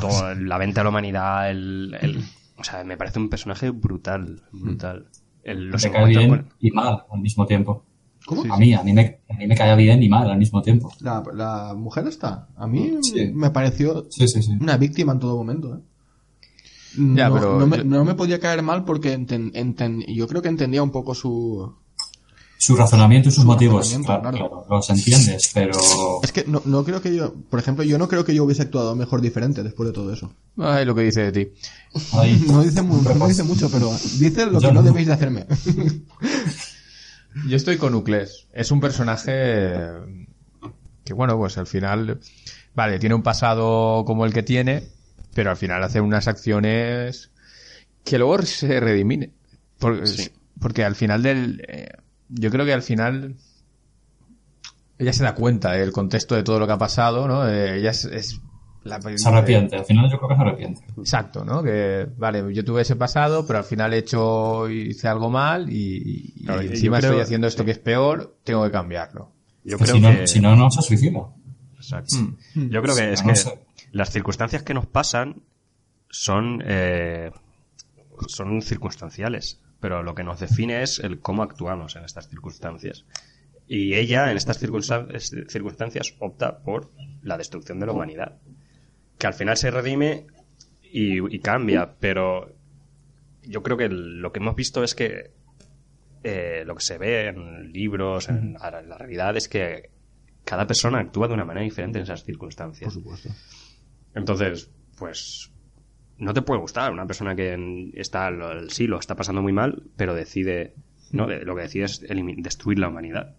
todo, la venta a la humanidad, el, el- o sea, me parece un personaje brutal, brutal. El- los Me cae encuentros bien con- y mal al mismo tiempo. ¿Cómo? A mí, a mí me, a mí me caía bien y mal al mismo tiempo. La, la mujer está. A mí Sí. me pareció Sí, sí, sí. una víctima en todo momento. ¿eh? Ya, no, pero no me, yo- no me podía caer mal porque enten- enten- yo creo que entendía un poco su... Su razonamiento y sus Su motivos, claro, claro. claro, los entiendes, pero Es que no, no creo que yo... Por ejemplo, yo no creo que yo hubiese actuado mejor diferente después de todo eso. Ay, lo que dice de ti. No dice, mu- no dice mucho, pero dice lo Yo que no no. debéis de hacerme. Yo estoy con Ucles. Es un personaje que, bueno, pues al final, vale, tiene un pasado como el que tiene, pero al final hace unas acciones que luego se redimine. Porque, Sí. porque al final del... eh, yo creo que al final ella se da cuenta del contexto de todo lo que ha pasado, ¿no? Eh, ella es... es la, se arrepiente. Al final yo creo que se arrepiente. Exacto, ¿no? Que, vale, yo tuve ese pasado, pero al final he hecho, hice algo mal y, y Claro, yo encima creo- estoy haciendo esto que es peor, tengo que cambiarlo. Yo Que creo si, no, que... si no, no se suicida. Exacto. Yo creo que es no que sé. las circunstancias que nos pasan son eh, son circunstanciales, pero lo que nos define es el cómo actuamos en estas circunstancias. Y ella en estas circunstan- es- circunstancias opta por la destrucción de la humanidad, que al final se redime y, y cambia, pero yo creo que lo que hemos visto es que eh, lo que se ve en libros, en la, la realidad es que cada persona actúa de una manera diferente en esas circunstancias. Por supuesto. Entonces, pues no te puede gustar una persona que en- está sí lo está pasando muy mal, pero decide no De- lo que decide es destruir la humanidad.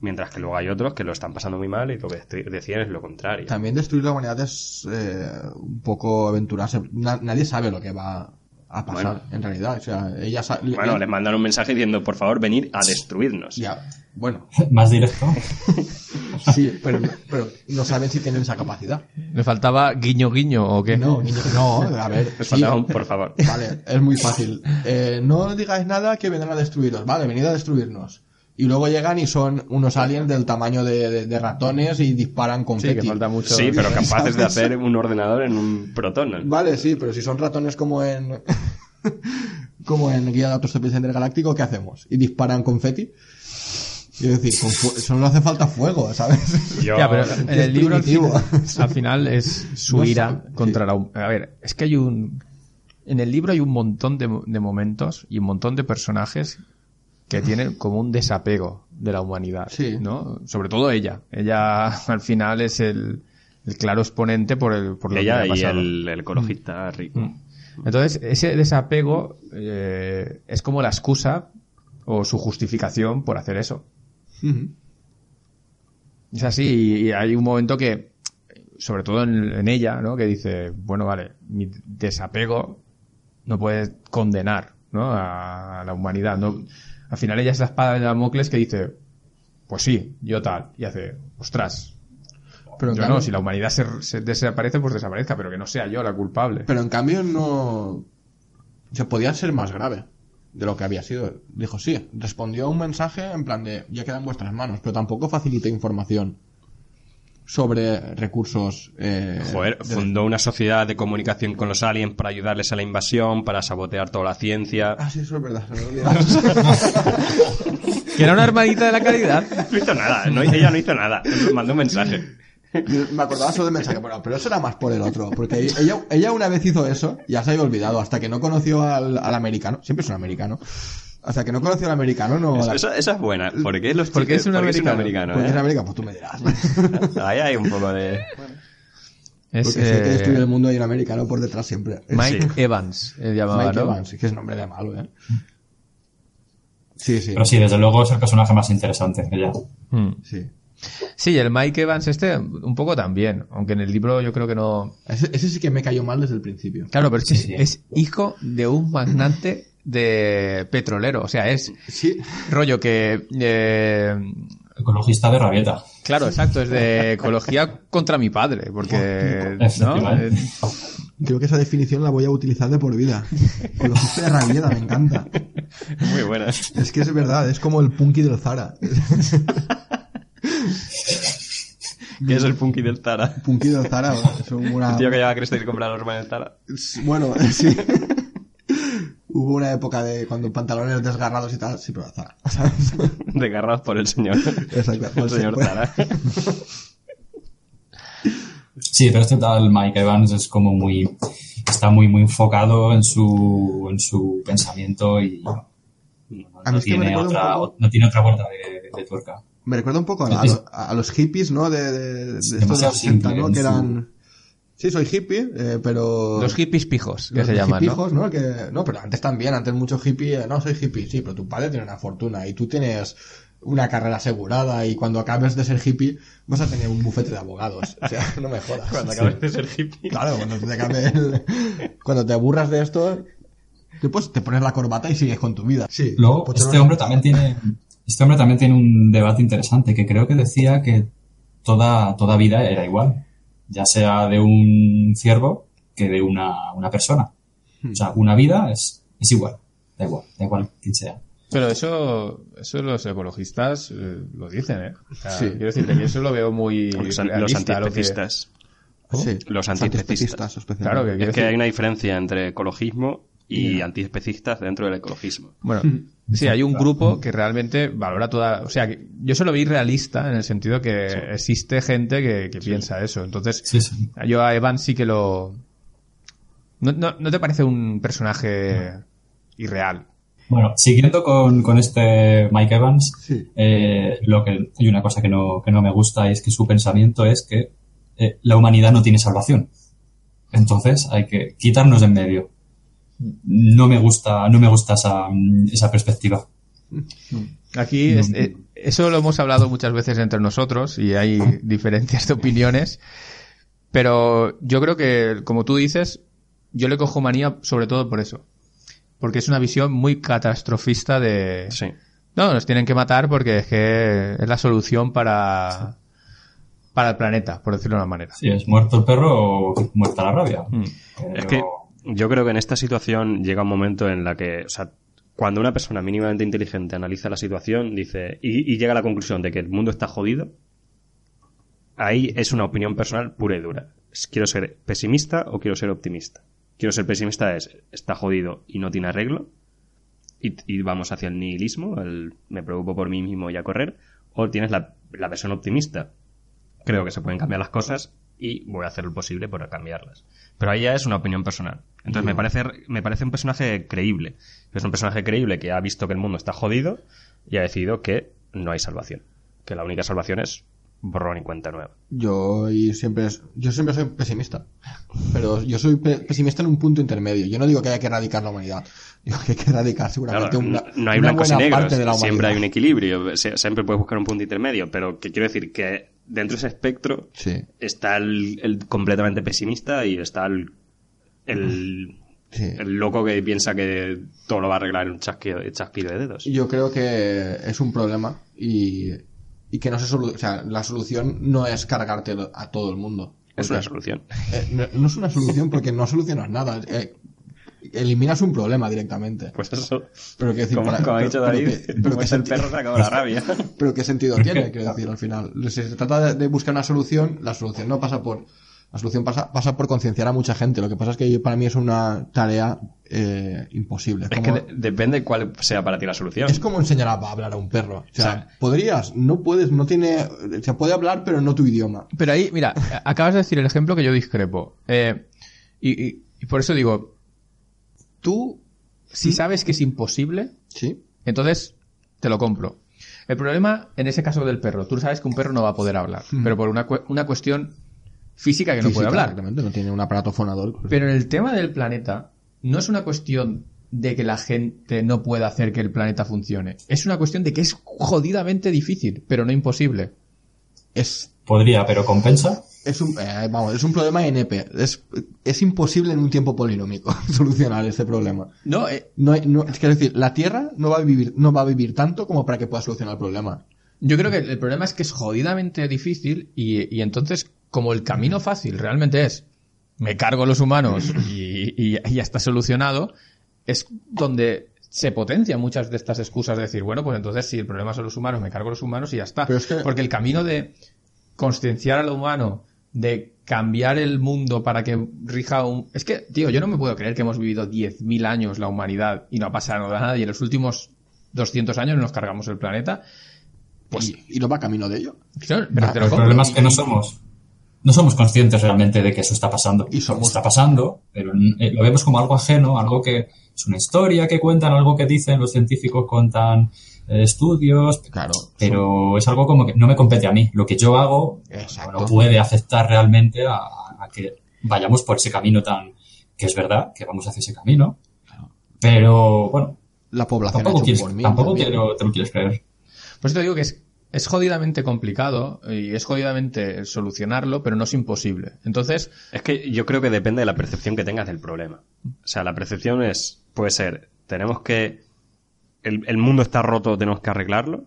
Mientras que luego hay otros que lo están pasando muy mal y lo que deciden es lo contrario. También destruir la humanidad es eh, un poco aventurarse. Na- nadie sabe lo que va a pasar Bueno. en realidad. O sea, ella Bueno, les mandan un mensaje diciendo, por favor, venid a destruirnos. Ya, bueno, Más directo. sí, pero, pero no saben si tienen esa capacidad. ¿Me faltaba guiño guiño o qué? No, niño, no, a ver. Les sí, faltaba un, por favor. Vale, es muy fácil. Eh, no digáis nada que vendrán a destruiros. Vale, venid a destruirnos. Y luego llegan y son unos aliens del tamaño de, de- de ratones y disparan con Sí, que falta mucho. Sí, pero capaces de hacer un ordenador en un protón. Vale, sí, pero si son ratones como en. como en Guía de Autostopes Intergaláctico, ¿qué hacemos? Y disparan confeti. Quiero decir, con fu- solo hace falta fuego, ¿sabes? Yo- Ya, pero en el libro al primitivo. final, al final es su No ira contra sí. la... A ver, es que hay un... En el libro hay un montón de, de momentos y un montón de personajes que tienen como un desapego de la humanidad, Sí. ¿no? Sobre todo ella. Ella al final es el, el claro exponente por, el, por lo que ha y pasado. el, el ecologista rico. Entonces, ese desapego eh, es como la excusa o su justificación por hacer eso. Es así, y, y hay un momento que, sobre todo en, en ella, ¿no? Que dice, bueno, vale, mi desapego no puede condenar, ¿no? A, la humanidad, ¿no? Al final ella es la espada de Damocles que dice, pues sí, yo tal, y hace, ostras, Pero yo cambio- no, si la humanidad se, se desaparece, pues desaparezca, pero que no sea yo la culpable. Pero en cambio no... Se podía ser más grave de lo que había sido. Dijo, sí, respondió a un mensaje en plan de, ya queda en vuestras manos, pero tampoco facilitó información sobre recursos... Eh, Joder, de- fundó una sociedad de comunicación con los aliens para ayudarles a la invasión, para sabotear toda la ciencia. Ah, sí, eso es verdad. Que era una hermanita de la caridad. No hizo nada, no, ella no hizo nada. Mandó un mensaje. Me acordaba solo del mensaje, bueno, pero eso era más por el otro, porque ella, ella una vez hizo eso, ya se había olvidado, hasta que no conoció al, al americano, siempre es un americano, O sea, que no conoció al americano, no. Esa, esa es buena. ¿Por qué, los Porque es un por qué americano. americano, Porque eh? es América, pues tú me dirás. Ahí hay un poco de... Es, Porque sé que eh, destruye el mundo y un americano por detrás siempre. Mike Sí. Evans, él llamaba, Mike ¿no? Evans, que es nombre de malo, ¿eh? Sí, sí. Pero sí, desde luego es el personaje más interesante de ella. Mm. sí. Sí, el Mike Evans este un poco también, aunque en el libro yo creo que no... Ese, ese sí que me cayó mal desde el principio. Claro, pero es, que Sí, sí. es hijo de un magnate de petrolero, o sea, es Sí. rollo que... eh, Ecologista de rabieta. claro, exacto, es de ecología contra mi padre, porque... ¿no? Eh, Creo que esa definición la voy a utilizar de por vida. Ecologista de rabieta, me encanta. Muy buena. Es que es verdad, es como el punky del Zara. ¿Qué es el punky del Zara? punky del Zara es una... El tío que lleva a Cristo y compra los ropa en el Zara. Bueno, sí. Hubo una época de cuando pantalones desgarrados y tal, sí, pero Zara. ¿sabes? Desgarrados por el señor. Exacto, por El señor ser- Zara. Sí, pero este tal Mike Evans es como muy. Está muy, muy enfocado en su, en su pensamiento y no, tiene, otra, poco- no tiene otra vuelta de, de tuerca. Me recuerda un poco a, a a los hippies, ¿no? De, de, de estos de demasiado los 60, simple ¿no? Que su- eran... Sí, soy hippie, eh, pero... Los hippies pijos, que los se llaman, ¿no? hipijos, ¿no? Que, no, pero antes también, antes mucho hippie, eh, no, soy hippie, sí, pero tu padre tiene una fortuna y tú tienes una carrera asegurada y cuando acabes de ser hippie vas a tener un bufete de abogados. O sea, no me jodas. Cuando acabes de ser hippie. Claro, cuando te acabe el- Cuando te aburras de esto, pues te pones la corbata y sigues con tu vida. Sí. Luego, Pues este no- hombre también tiene. Este hombre también tiene un debate interesante que creo que decía que toda, toda vida era igual. Ya sea de un ciervo que de una, una persona. O sea, una vida es, es igual. Da igual, da igual quién sea. Pero eso, eso los ecologistas eh, lo dicen, ¿eh? O sea, Sí. Quiero decirte que yo eso lo veo muy Los, an- los realista, lo que- antiespecistas. Sí, Los antiespecistas. especialmente. Claro, que Es que decir- hay una diferencia entre ecologismo y antiespecistas dentro del ecologismo. Bueno, sí, hay un grupo que realmente valora toda... O sea, que yo se lo vi realista en el sentido que existe gente que, que piensa eso. Entonces, Sí, sí. yo a Evan sí que lo... ¿No, no, no te parece un personaje irreal? Bueno, siguiendo con, con este Mike Evans, Sí. eh, lo que hay una cosa que no, que no me gusta es que su pensamiento es que eh, la humanidad no tiene salvación. Entonces hay que quitarnos de en medio. No me gusta, no me gusta esa, esa perspectiva. Aquí es- eh, eso lo hemos hablado muchas veces entre nosotros y hay diferencias de opiniones, pero yo creo que, como tú dices, yo le cojo manía sobre todo por eso, porque es una visión muy catastrofista de... Sí. No, nos tienen que matar porque es que es la solución para, para el planeta, por decirlo de una manera. Si es muerto el perro o muerta la rabia. Mm. Pero- Es que yo creo que en esta situación llega un momento en la que, o sea, cuando una persona mínimamente inteligente analiza la situación, dice, y, llega a la conclusión de que el mundo está jodido, ahí es una opinión personal pura y dura. ¿Quiero ser pesimista o quiero ser optimista? Quiero ser pesimista es, está jodido y no tiene arreglo, y, y vamos hacia el nihilismo, el me preocupo por mí mismo y a correr, o tienes la, la versión optimista. Creo que se pueden cambiar las cosas y voy a hacer lo posible por cambiarlas. Pero ahí ya es una opinión personal. Entonces me parece, me parece un personaje creíble. Es un personaje creíble que ha visto que el mundo está jodido y ha decidido que no hay salvación. Que la única salvación es borrón y cuenta nueva. Yo y siempre es- yo siempre soy pesimista, pero yo soy pe- pesimista en un punto intermedio. Yo no digo que haya que erradicar la humanidad, digo que hay que erradicar seguramente Claro, una, no hay una blancos y buena negros, parte de la siempre humanidad. hay un equilibrio, siempre puedes buscar un punto intermedio, pero que quiero decir que dentro de ese espectro Sí, está el, el completamente pesimista y está el, el, sí. el loco que piensa que todo lo va a arreglar en un chasquido, chasquido de dedos. Yo creo que es un problema y, y que no se solu- o sea, la solución no es cargarte a todo el mundo. Es una solución. Eh, no, no es una solución porque no solucionas nada. eh, eliminas un problema directamente. Pues eso. Pero qué decir, Como, para- como ha dicho pero David, pero es el perro, se acaba la rabia. Pero qué sentido tiene, quiero decir, al final. Si se trata de, de buscar una solución, la solución no pasa por... La solución pasa, pasa por concienciar a mucha gente. Lo que pasa es que para mí es una tarea eh, imposible. Es Como- que de- depende cuál sea para ti la solución. es como enseñar a hablar a un perro. O sea, O sea, podrías, no puedes, no tiene... Se puede hablar, pero no tu idioma. Pero ahí, mira, acabas de decir el ejemplo que yo discrepo. Eh, y, y- y por eso digo, tú, si sabes que es imposible, ¿Sí? Entonces, te lo compro. El problema, en ese caso del perro, tú sabes que un perro no va a poder hablar, pero por una, cu- una cuestión física que no puede hablar. Exactamente, no tiene un aparato fonador. Pero en el tema del planeta, no es una cuestión de que la gente no pueda hacer que el planeta funcione. Es una cuestión de que es jodidamente difícil, pero no imposible. Es, Podría, pero compensa. es, un, eh, vamos, es un problema NP. Es, es imposible en un tiempo polinómico solucionar este problema. No, eh, No, hay- no, es que decir, la Tierra no va a vivir, no va a vivir tanto como para que pueda solucionar el problema. yo creo que el problema es que es jodidamente difícil y, y entonces, como el camino fácil realmente es me cargo a los humanos y, y- y ya está solucionado, es donde se potencian muchas de estas excusas de decir, bueno, pues entonces si el problema son los humanos, me cargo a los humanos y ya está. Pero es que- Porque el camino de concienciar al humano, de cambiar el mundo para que rija un... Es que, tío, yo no me puedo creer que hemos vivido 10.000 años la humanidad y no ha pasado nada y en los últimos 200 años nos cargamos el planeta. Pues, y, y no va camino de ello. Claro, pero Ah, te lo El compro. problema es que no somos, no somos conscientes realmente de que eso está pasando. Y somos- Está pasando, pero eh, lo vemos como algo ajeno, algo que es una historia que cuentan, algo que dicen los científicos, cuentan eh, estudios, Claro. pero es algo como que no me compete a mí. Lo que yo hago Exacto. no puede afectar realmente a, a que vayamos por ese camino tan que es verdad que vamos hacia ese camino. Pero bueno, La población tampoco, quieres, por mí. tampoco también. te lo, quieres creer. Por eso te digo que es, es jodidamente complicado y es jodidamente solucionarlo, pero no es imposible. Entonces, Es que yo creo que depende de la percepción que tengas del problema. O sea, la percepción es, puede ser, tenemos que, el, el mundo está roto, tenemos que arreglarlo.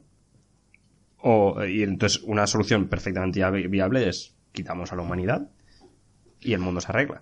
O, y entonces una solución perfectamente vi- viable es, quitamos a la humanidad y el mundo se arregla.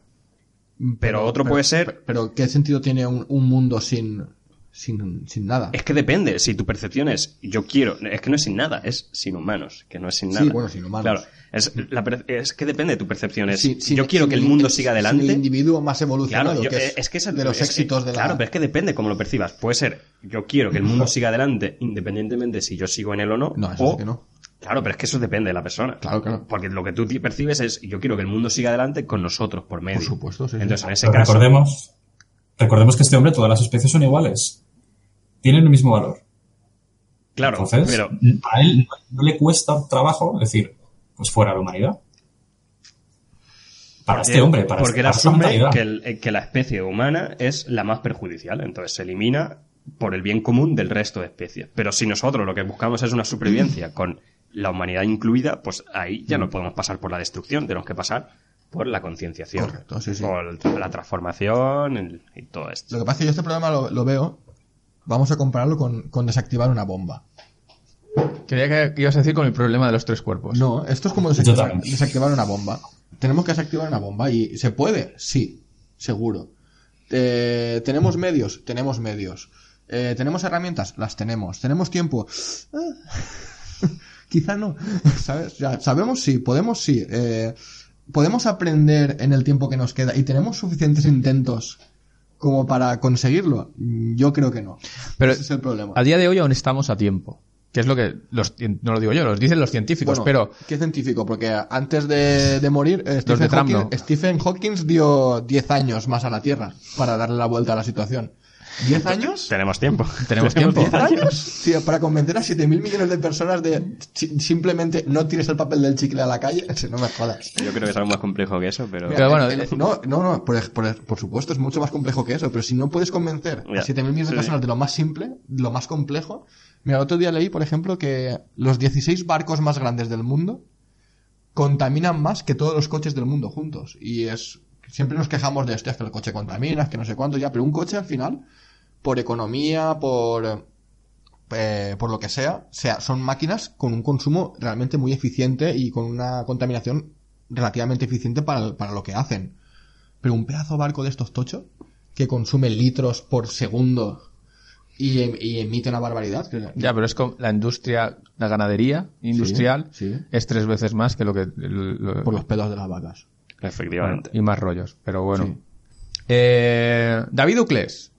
Pero otro puede ser- Pero, ¿qué sentido tiene un, un mundo sin, sin, sin nada? Es que depende, si tu percepción es, yo quiero, es que no es sin nada, es sin humanos, que no es sin Sí, nada. bueno, sin humanos. Claro, es, la per- es que depende de tu percepción, es, Sin- sin- yo quiero que el mundo siga sin adelante. el individuo más evolucionado, Claro, yo- que es, es, que es el- de los éxitos de la... Claro, pero es que depende cómo lo percibas. Puede ser, yo quiero que el mundo siga adelante independientemente si yo sigo en él o no. No, eso o- que no. Claro, pero es que eso depende de la persona. Claro, claro. Porque lo que tú percibes es, yo quiero que el mundo siga adelante con nosotros por medio. Por supuesto, sí, sí. Entonces, en ese Pero caso... recordemos, recordemos que este hombre, todas las especies son iguales. Tienen el mismo valor. Claro, Entonces, pero... a él no le cuesta trabajo decir, pues fuera la humanidad. Para porque- este hombre, para, porque él para mentalidad. que, el- eh, que la especie humana es la más perjudicial, entonces se elimina por el bien común del resto de especies. Pero si nosotros lo que buscamos es una supervivencia con la humanidad incluida, pues ahí ya Mm. no podemos pasar por la destrucción, tenemos que pasar por la concienciación, Correcto, sí, sí. por la transformación el- y todo esto. Lo que pasa es que yo este problema lo, lo veo, vamos a compararlo con, con desactivar una bomba. Creía que ibas a decir con el problema de los tres cuerpos. No, esto es como desactivar, una bomba. Tenemos que desactivar una bomba y ¿se puede? Sí, seguro. Eh, ¿Tenemos medios? Tenemos medios. Eh, ¿Tenemos herramientas? Las tenemos. ¿Tenemos tiempo? Ah, Quizá no. ¿Sabes? Ya, ¿Sabemos? Sí. ¿Podemos? Sí. Eh, ¿Podemos aprender en el tiempo que nos queda? ¿Y tenemos suficientes intentos como para conseguirlo? Yo creo que no. Pero Ese es el problema. a día de hoy aún estamos a tiempo. Que es lo que los, cien- no lo digo yo, lo dicen los científicos, Bueno, pero ¿Qué científico? Porque antes de, de morir, eh, de Stephen, Hawking, no. Stephen Hawking dio 10 años más a la Tierra para darle la vuelta a la situación. ¿10 años? Tenemos tiempo. tenemos tiempo. ¿10 años? Sí, para convencer a 7.000 millones de personas de si- simplemente no tires el papel del chicle a la calle, no me jodas. Yo creo que es algo más complejo que eso, pero... Pero bueno, no, no, no, por, por- por supuesto, es mucho más complejo que eso, pero si no puedes convencer Ya. a 7.000 millones de Sí, personas sí. de lo más simple, de lo más complejo. Mira, otro día leí, por ejemplo, que los 16 barcos más grandes del mundo contaminan más que todos los coches del mundo juntos. Y es. Siempre nos quejamos de esto, es que el coche contamina, es que no sé cuánto ya, pero un coche al final, por economía, por. eh, por lo que sea, sea, son máquinas con un consumo realmente muy eficiente y con una contaminación relativamente eficiente para, para lo que hacen. Pero un pedazo barco de estos tochos que consume litros por segundo y, em- y emite una barbaridad. que- ya, pero es como la industria, la ganadería industrial sí. es tres veces más que lo que lo- por los pedos de las vacas. Efectivamente. y más rollos. Pero bueno. Sí. Eh, David Ucles,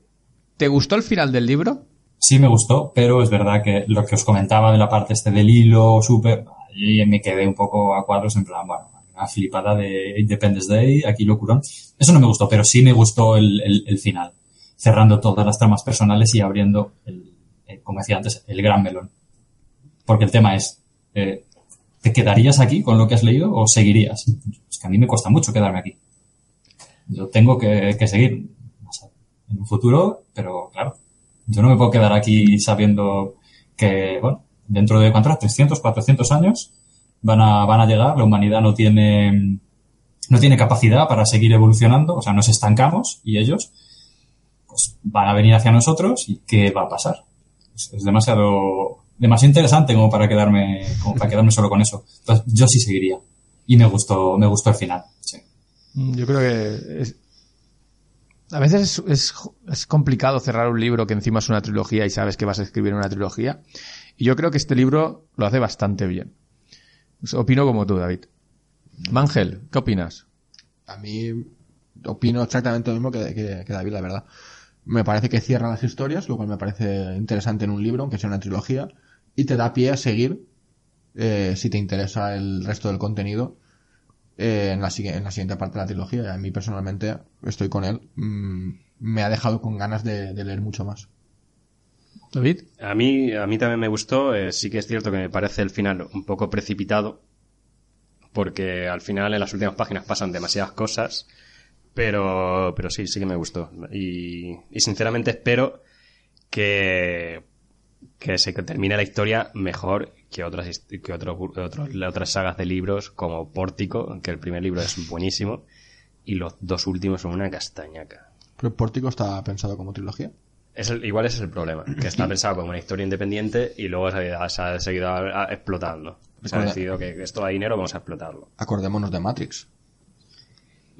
¿te gustó el final del libro? Sí me gustó, pero es verdad que lo que os comentaba de la parte este del hilo, súper, y me quedé un poco a cuadros en plan, bueno, una flipada de Independence Day, aquí locurón. Eso no me gustó, pero sí me gustó el, el- el final, cerrando todas las tramas personales y abriendo el, el- como decía antes, el gran melón. Porque el tema es, eh, ¿te quedarías aquí con lo que has leído o seguirías? Es que a mí me cuesta mucho quedarme aquí. Yo tengo que, que seguir en un futuro, pero claro, yo no me puedo quedar aquí sabiendo que, bueno, dentro de cuántos, 300, 400 años van a, van a llegar, la humanidad no tiene, no tiene capacidad para seguir evolucionando, o sea, nos estancamos y ellos pues van a venir hacia nosotros y ¿qué va a pasar? Es, es demasiado, demasiado interesante como para quedarme, como para quedarme solo con eso. Entonces, yo sí seguiría. Y me gustó, me gustó el final, sí. Mm, Yo creo que es- a veces es, es- es complicado cerrar un libro que encima es una trilogía y sabes que vas a escribir una trilogía. Y yo creo que este libro lo hace bastante bien. Opino como tú, David. Mangel, ¿qué opinas? A mí opino exactamente lo mismo que, que- que David, la verdad. Me parece que cierra las historias, lo cual me parece interesante en un libro, aunque sea una trilogía, y te da pie a seguir, eh, si te interesa el resto del contenido, eh, en, la, en la siguiente parte de la trilogía. A mí personalmente estoy con él. Mm, me ha dejado con ganas de, de leer mucho más. David. A mí, a mí también me gustó. eh, sí que es cierto que me parece el final un poco precipitado. Porque al final en las últimas páginas pasan demasiadas cosas. Pero, pero sí, sí que me gustó. Y, y sinceramente espero que, que se termine la historia mejor que otras, que otros- otras sagas de libros como Pórtico, que el primer libro es buenísimo. Y los dos últimos son una castañaca. Pero Pórtico está pensado como trilogía. Es el- igual ese es el problema, que está pensado como una historia independiente y luego se ha, se ha seguido a- a- explotando. Se ha decidido que esto da dinero, vamos a explotarlo. Acordémonos de Matrix.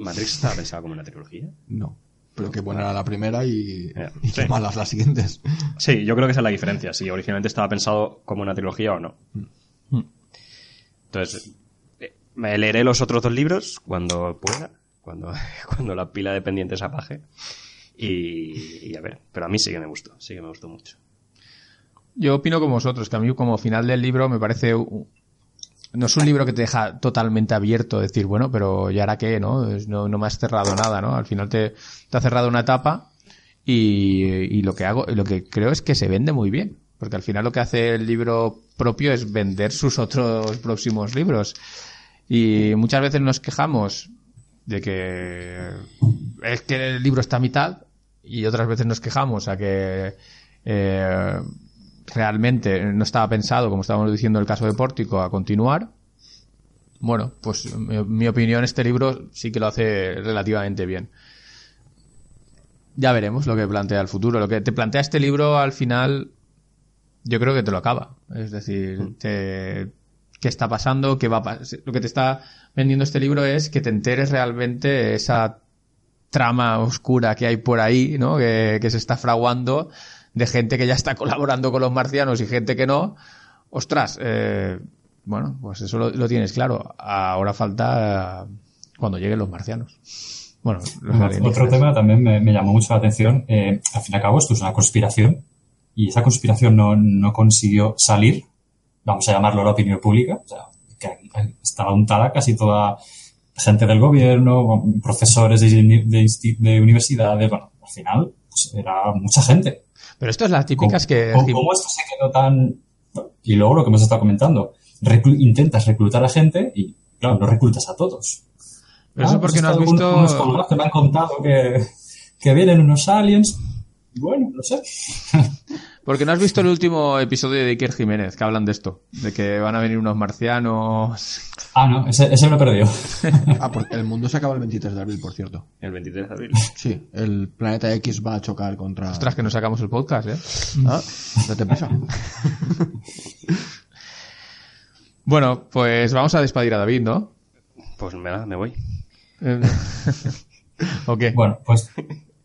¿Matrix estaba pensado como una trilogía? No. Pero que buena era la primera y, Ya, y qué sí. malas las siguientes. Sí, yo creo que esa es la diferencia, si originalmente estaba pensado como una trilogía o no. Entonces, eh, me leeré los otros dos libros cuando pueda, cuando, cuando la pila de pendientes apague. Y, y a ver, pero a mí sí que me gustó, sí que me gustó mucho. Yo opino como vosotros, que a mí como final del libro me parece... No es un libro que te deja totalmente abierto, decir, bueno, pero ¿y ahora qué? ¿no? No, no me has cerrado nada, ¿no? Al final te, te ha cerrado una etapa y, y lo que hago, lo que creo es que se vende muy bien. Porque al final lo que hace el libro propio es vender sus otros próximos libros. Y muchas veces nos quejamos de que es que el libro está a mitad y otras veces nos quejamos a que eh, realmente no estaba pensado, como estábamos diciendo en el caso de Pórtico, a continuar. Bueno, pues mi, mi opinión, este libro sí que lo hace relativamente bien. Ya veremos lo que plantea el futuro. Lo que te plantea este libro al final, yo creo que te lo acaba. Es decir, te- qué está pasando, qué va a pas- Lo que te está vendiendo este libro es que te enteres realmente de esa trama oscura que hay por ahí, ¿no? Que, que se está fraguando de gente que ya está colaborando con los marcianos y gente que no. Ostras, eh, bueno, pues eso lo, lo tienes claro. Ahora falta eh, cuando lleguen los marcianos. Bueno, los Otro tema también me, me llamó mucho la atención. eh, al fin y al cabo, esto es una conspiración y esa conspiración no, no consiguió salir, vamos a llamarlo la opinión pública, o sea, que estaba untada casi toda gente del gobierno, profesores de, de de universidades, bueno, al final pues, era mucha gente. Pero esto es las típicas que... ¿Cómo, cómo esto se quedó tan...? Y luego lo que hemos estado comentando, reclu- intentas reclutar a gente y, claro, no reclutas a todos. Pero eso Ah, porque pues no has visto... Unos colgados que me han contado que, que vienen unos aliens. Bueno, no sé. Porque no has visto el último episodio de Iker Jiménez, que hablan de esto, de que van a venir unos marcianos. Ah, no, ese, ese me lo he perdido. Ah, porque el mundo se acaba el 23 de abril, por cierto. El 23 de abril. Sí, el planeta X va a chocar contra... Ostras, que no sacamos el podcast, ¿eh? Ah, date prisa. Bueno, pues vamos a despedir a David, ¿no? Pues me, me voy. Eh, ¿O qué? Bueno, pues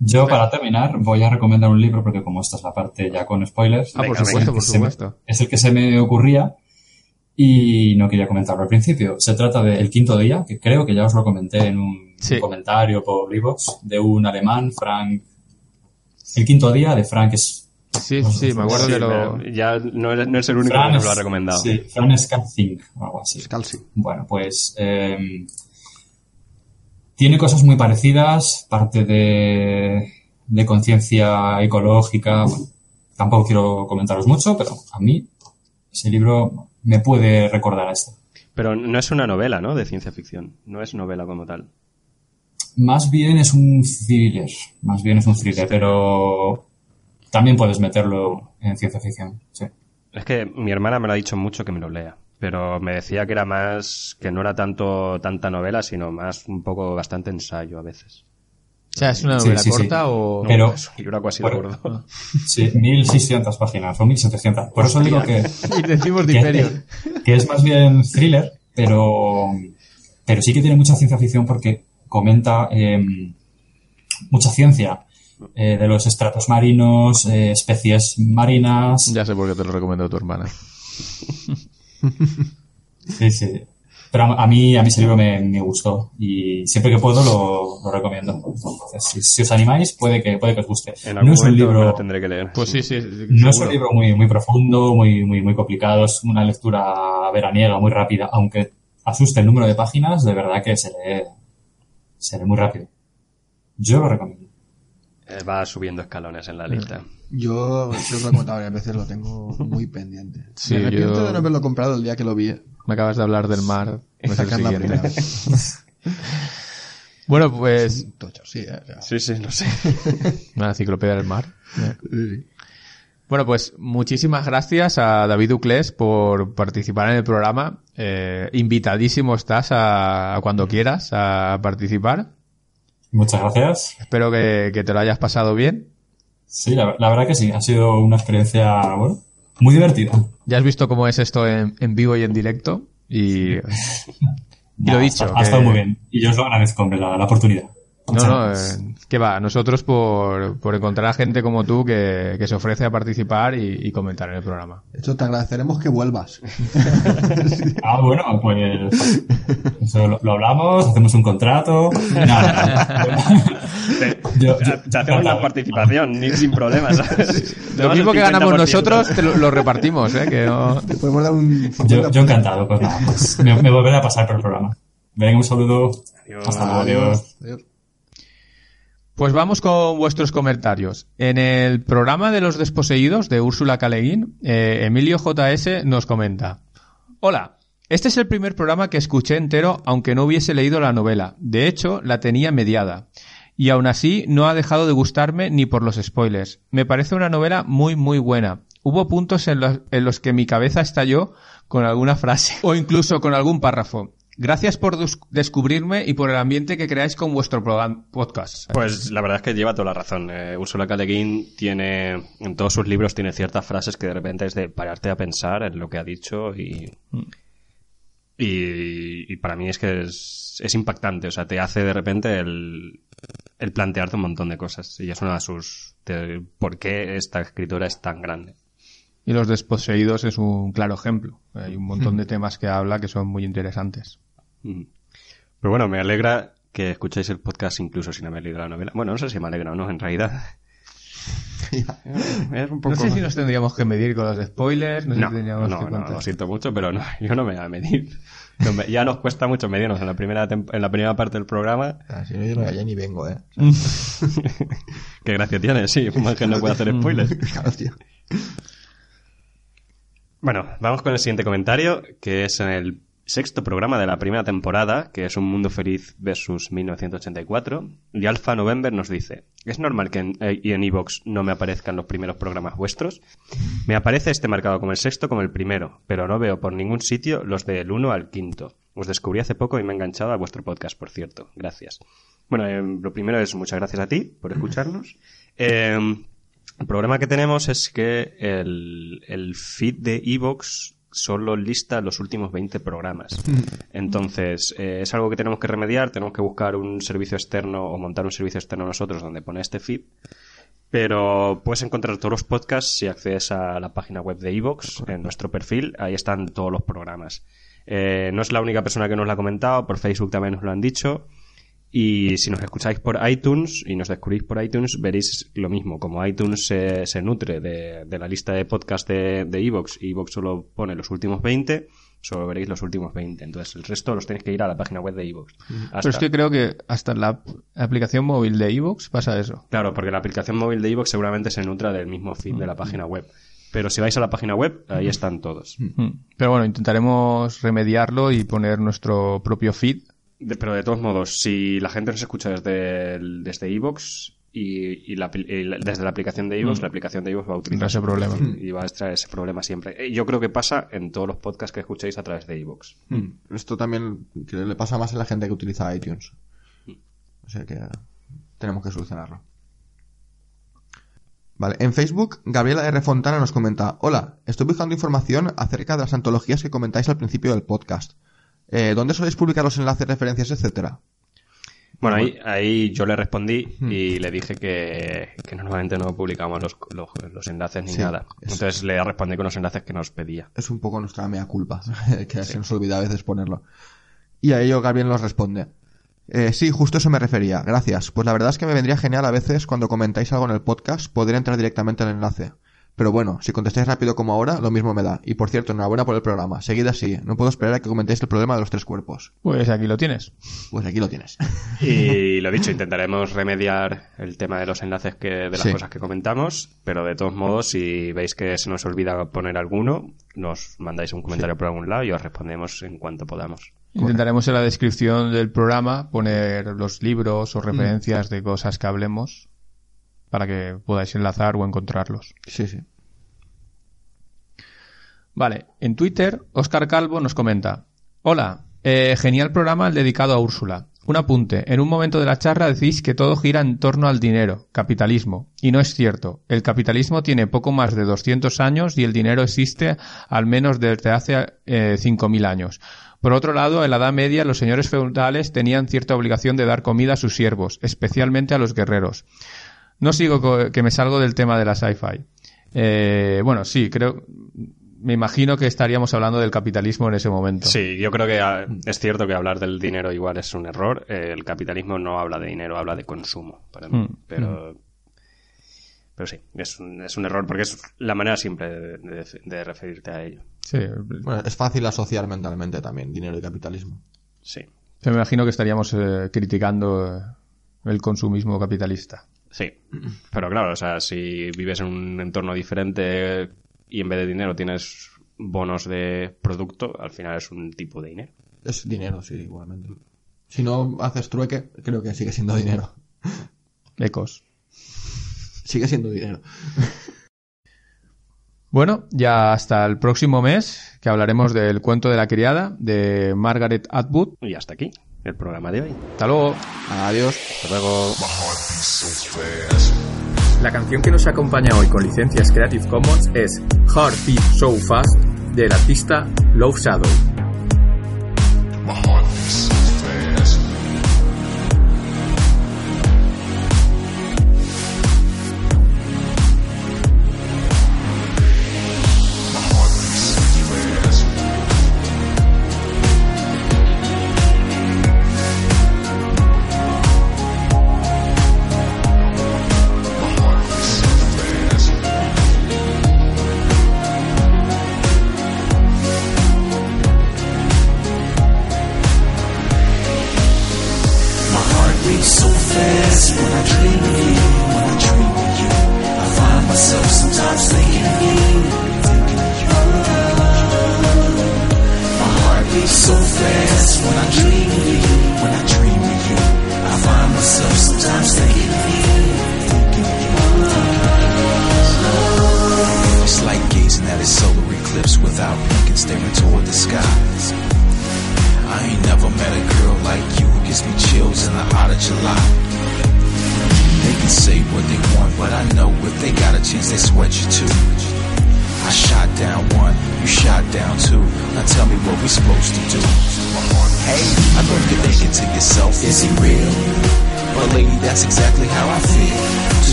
yo para terminar voy a recomendar un libro porque como esta es la parte ya con spoilers, Ah, por supuesto, por me- es el que se me ocurría y no quería comentarlo al principio. Se trata de El Quinto Día, que creo que ya os lo comenté en un, Sí. comentario por Livox, de un alemán, Frank... El Quinto Día de Frank es... Sí, sí, me acuerdo Sí, de lo... ya no eres el único que nos lo ha recomendado. Sí, Frank Scatzing, o algo así. Bueno, pues eh, tiene cosas muy parecidas, parte de, de conciencia ecológica, bueno, tampoco quiero comentaros mucho, pero a mí ese libro me puede recordar a este. Pero no es una novela, ¿no? De ciencia ficción. No es novela como tal. Más bien es un thriller. Más bien es un thriller, pero también puedes meterlo en ciencia ficción. Sí. Es que mi hermana me lo ha dicho mucho que me lo lea. Pero me decía que era más, que no era tanto tanta novela, sino más un poco bastante ensayo a veces. O sea, ¿es una novela sí, sí. corta o...? Pero- es un libro así Bueno, de gordo. Sí, 1600 páginas o 1700. Por eso digo que, Y decimos que, que es más bien thriller, pero, pero sí que tiene mucha ciencia ficción porque comenta eh, mucha ciencia eh, de los estratos marinos, eh, especies marinas. Ya sé por qué te lo recomendó tu hermana. Sí, sí. Pero a, mí, a mí ese libro me, me gustó y siempre que puedo lo, lo recomiendo. Entonces, si, si os animáis, puede que, puede que os guste. En algún No es un libro, lo tendré que leer. Pues sí, sí. no es un libro muy, muy profundo, muy, muy, muy complicado. Es una lectura veraniega, muy rápida. Aunque asuste el número de páginas, de verdad que se lee, se lee muy rápido. Yo lo recomiendo. Eh, Va subiendo escalones en la lista. Yo, yo os lo he contado varias veces, lo tengo muy pendiente. Sí, Me arrepiento yo- de no haberlo comprado el día que lo vi. Me acabas de hablar del mar. No es el la. Bueno, pues Tocho, sí, eh, Sí, sí, lo sé. una enciclopedia del mar. Bueno, pues muchísimas gracias a David Uclés por participar en el programa. Eh, invitadísimo estás a, a cuando quieras a participar. Muchas gracias. Espero que, que te lo hayas pasado bien. Sí, la, la verdad que sí. Ha sido una experiencia, bueno, muy divertida. Ya has visto cómo es esto en, en vivo y en directo. Y, y lo Nada, dicho. Ha, ha que- estado muy bien. Y yo os lo agradezco, hombre, la, la oportunidad. No, no, eh, que va, nosotros por, por encontrar a gente como tú que, que se ofrece a participar y, y comentar en el programa. De hecho, te agradeceremos que vuelvas. Ah, bueno, pues eso lo, lo hablamos, hacemos un contrato. Nada. Yo- yo- Te hacemos la participación, ni sin problemas, ¿sabes? Lo mismo que ganamos 50%. nosotros, te lo, lo repartimos, ¿eh? Que no- Te podemos dar un... Yo, yo encantado, pues nada, pues me, me volveré a pasar por el programa. Venga, un saludo. Adiós. Hasta luego, adiós. Adiós. Pues vamos con vuestros comentarios. En el programa de los desposeídos de Úrsula Caleguín, eh, Emilio JS nos comenta. Hola, este es el primer programa que escuché entero aunque no hubiese leído la novela. De hecho, la tenía mediada. Y aún así no ha dejado de gustarme ni por los spoilers. Me parece una novela muy muy buena. Hubo puntos en los, en los que mi cabeza estalló con alguna frase o incluso con algún párrafo. Gracias por des- descubrirme y por el ambiente que creáis con vuestro podcast. Pues la verdad es que lleva toda la razón. Eh, Ursula K. Le Guin tiene, en todos sus libros tiene ciertas frases que de repente es de pararte a pensar en lo que ha dicho y, y, y para mí es que es, es impactante. O sea, te hace de repente el, el plantearte un montón de cosas. Y es una de sus, de por qué esta escritora es tan grande. Y Los Desposeídos es un claro ejemplo. Hay un montón de temas que habla que son muy interesantes. Pero bueno, me alegra que escuchéis el podcast incluso sin haber leído la novela. Bueno, no sé si me alegra o no, en realidad. es un poco... No sé si nos tendríamos que medir con los spoilers, no, sé No, si tendríamos no, que no, contar. lo siento mucho, pero no, yo no me voy a medir. No me- ya nos cuesta mucho medirnos en la primera en la primera parte del programa. Ah, si no, yo no, ya ni vengo, eh. Qué gracia tiene, sí, un ángel no puede hacer spoilers. Claro, tío. Bueno, vamos con el siguiente comentario, que es en el sexto programa de la primera temporada, que es Un Mundo Feliz versus 1984. Y Alpha November nos dice, ¿es normal que en, eh, y en Evox no me aparezcan los primeros programas vuestros? Me aparece este marcado como el sexto como el primero, pero no veo por ningún sitio los del 1 al quinto. Os descubrí hace poco y me he enganchado a vuestro podcast, por cierto. Gracias. Bueno, eh, lo primero es muchas gracias a ti por escucharnos. Eh, el problema que tenemos es que el, el feed de Evox solo lista los últimos 20 programas. Entonces, eh, es algo que tenemos que remediar, tenemos que buscar un servicio externo o montar un servicio externo nosotros donde pone este feed. Pero puedes encontrar todos los podcasts si accedes a la página web de Evox, en nuestro perfil, ahí están todos los programas. Eh, no es la única persona que nos lo ha comentado, por Facebook también nos lo han dicho. Y si nos escucháis por iTunes y nos descubrís por iTunes, veréis lo mismo. Como iTunes se, se nutre de, de la lista de podcast de, de Evox y Evox solo pone los últimos 20, Solo veréis los últimos 20. Entonces, el resto los tenéis que ir a la página web de iVoox. Pero es que creo que hasta la ap- aplicación móvil de iVoox pasa eso. Claro, porque la aplicación móvil de iVoox seguramente se nutra del mismo feed de la página web. Pero si vais a la página web, ahí están todos. Pero bueno, intentaremos remediarlo y poner nuestro propio feed. De- pero de todos modos, si la gente nos escucha desde el- desde iVoox y, y la apli- y la- desde la aplicación de iVoox, la aplicación de iVoox va a utilizar ese problema. y va a extraer ese problema siempre. Eh, Yo creo que pasa en todos los podcasts que escuchéis a través de iVoox. Esto también le pasa más a la gente que utiliza iTunes. O sea que tenemos que solucionarlo. Vale, en Facebook, Gabriela R. Fontana nos comenta, Hola, estoy buscando información acerca de las antologías que comentáis al principio del podcast. Eh, ¿Dónde soléis publicar los enlaces, referencias, etcétera? Bueno, ahí, ahí yo le respondí y le dije que, que normalmente no publicamos los, los, los enlaces ni Sí, nada. es- Entonces le respondí con los enlaces que nos pedía. Es un poco nuestra mea culpa, que se nos olvida a veces ponerlo. Y a ello Gabriel nos responde. Eh, sí, justo eso me refería. Gracias. Pues la verdad es que me vendría genial a veces cuando comentáis algo en el podcast poder entrar directamente al enlace. Pero bueno, si contestáis rápido como ahora, lo mismo me da. Y por cierto, enhorabuena por el programa. Seguid así. No puedo esperar a que comentéis el problema de los tres cuerpos. Pues aquí lo tienes. Pues aquí lo tienes. Y lo dicho, intentaremos remediar el tema de los enlaces que, de las Sí. cosas que comentamos, pero de todos modos, si veis que se nos olvida poner alguno, nos mandáis un comentario por algún lado y os respondemos en cuanto podamos. Intentaremos en la descripción del programa poner los libros o referencias de cosas que hablemos para que podáis enlazar o encontrarlos. Sí, sí. Vale, en Twitter, Oscar Calvo nos comenta. Hola, eh, genial programa el dedicado a Úrsula. Un apunte. En un momento de la charla decís que todo gira en torno al dinero, capitalismo. Y no es cierto. El capitalismo tiene poco más de 200 años y el dinero existe al menos desde hace eh, 5.000 años. Por otro lado, en la Edad Media los señores feudales tenían cierta obligación de dar comida a sus siervos, especialmente a los guerreros. No sigo que me salgo del tema de la sci-fi. Eh, bueno, sí, creo, me imagino que estaríamos hablando del capitalismo en ese momento. Sí, yo creo que ah, es cierto que hablar del dinero igual es un error. Eh, el capitalismo no habla de dinero, habla de consumo, para mí. Mm, Pero, pero sí, es un, es un error porque es la manera simple de, de- de referirte a ello. Sí, Bueno, es fácil asociar mentalmente también dinero y capitalismo. Sí, me imagino que estaríamos eh, criticando eh, el consumismo capitalista. sí. Pero claro, o sea, si vives en un entorno diferente y en vez de dinero tienes bonos de producto, al final es un tipo de dinero. Es dinero, sí, igualmente. Si no haces trueque, creo que sigue siendo dinero. Ecos. Sigue siendo dinero. Bueno, ya hasta el próximo mes, que hablaremos del cuento de la criada de Margaret Atwood. Y hasta aquí el programa de hoy. Hasta luego. Adiós. Hasta luego. La canción que nos acompaña hoy con licencias Creative Commons es Heart Beat So Fast del artista Love Shadow.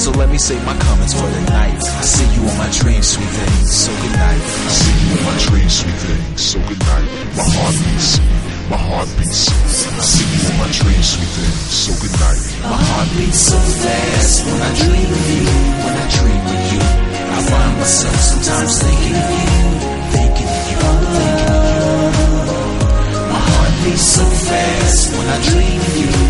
So let me say my comments for the night. I see you on my dreams, sweet thing. So good night. I see you in my dreams, sweet thing. So good night. My heart beats. My heart beats. I see you in my dreams, sweet thing. So good night. My heart beats so fast when I dream of you. When I dream of you, I find myself sometimes thinking of you. Thinking of you. Thinking of you. My heart beats so fast when I dream of you.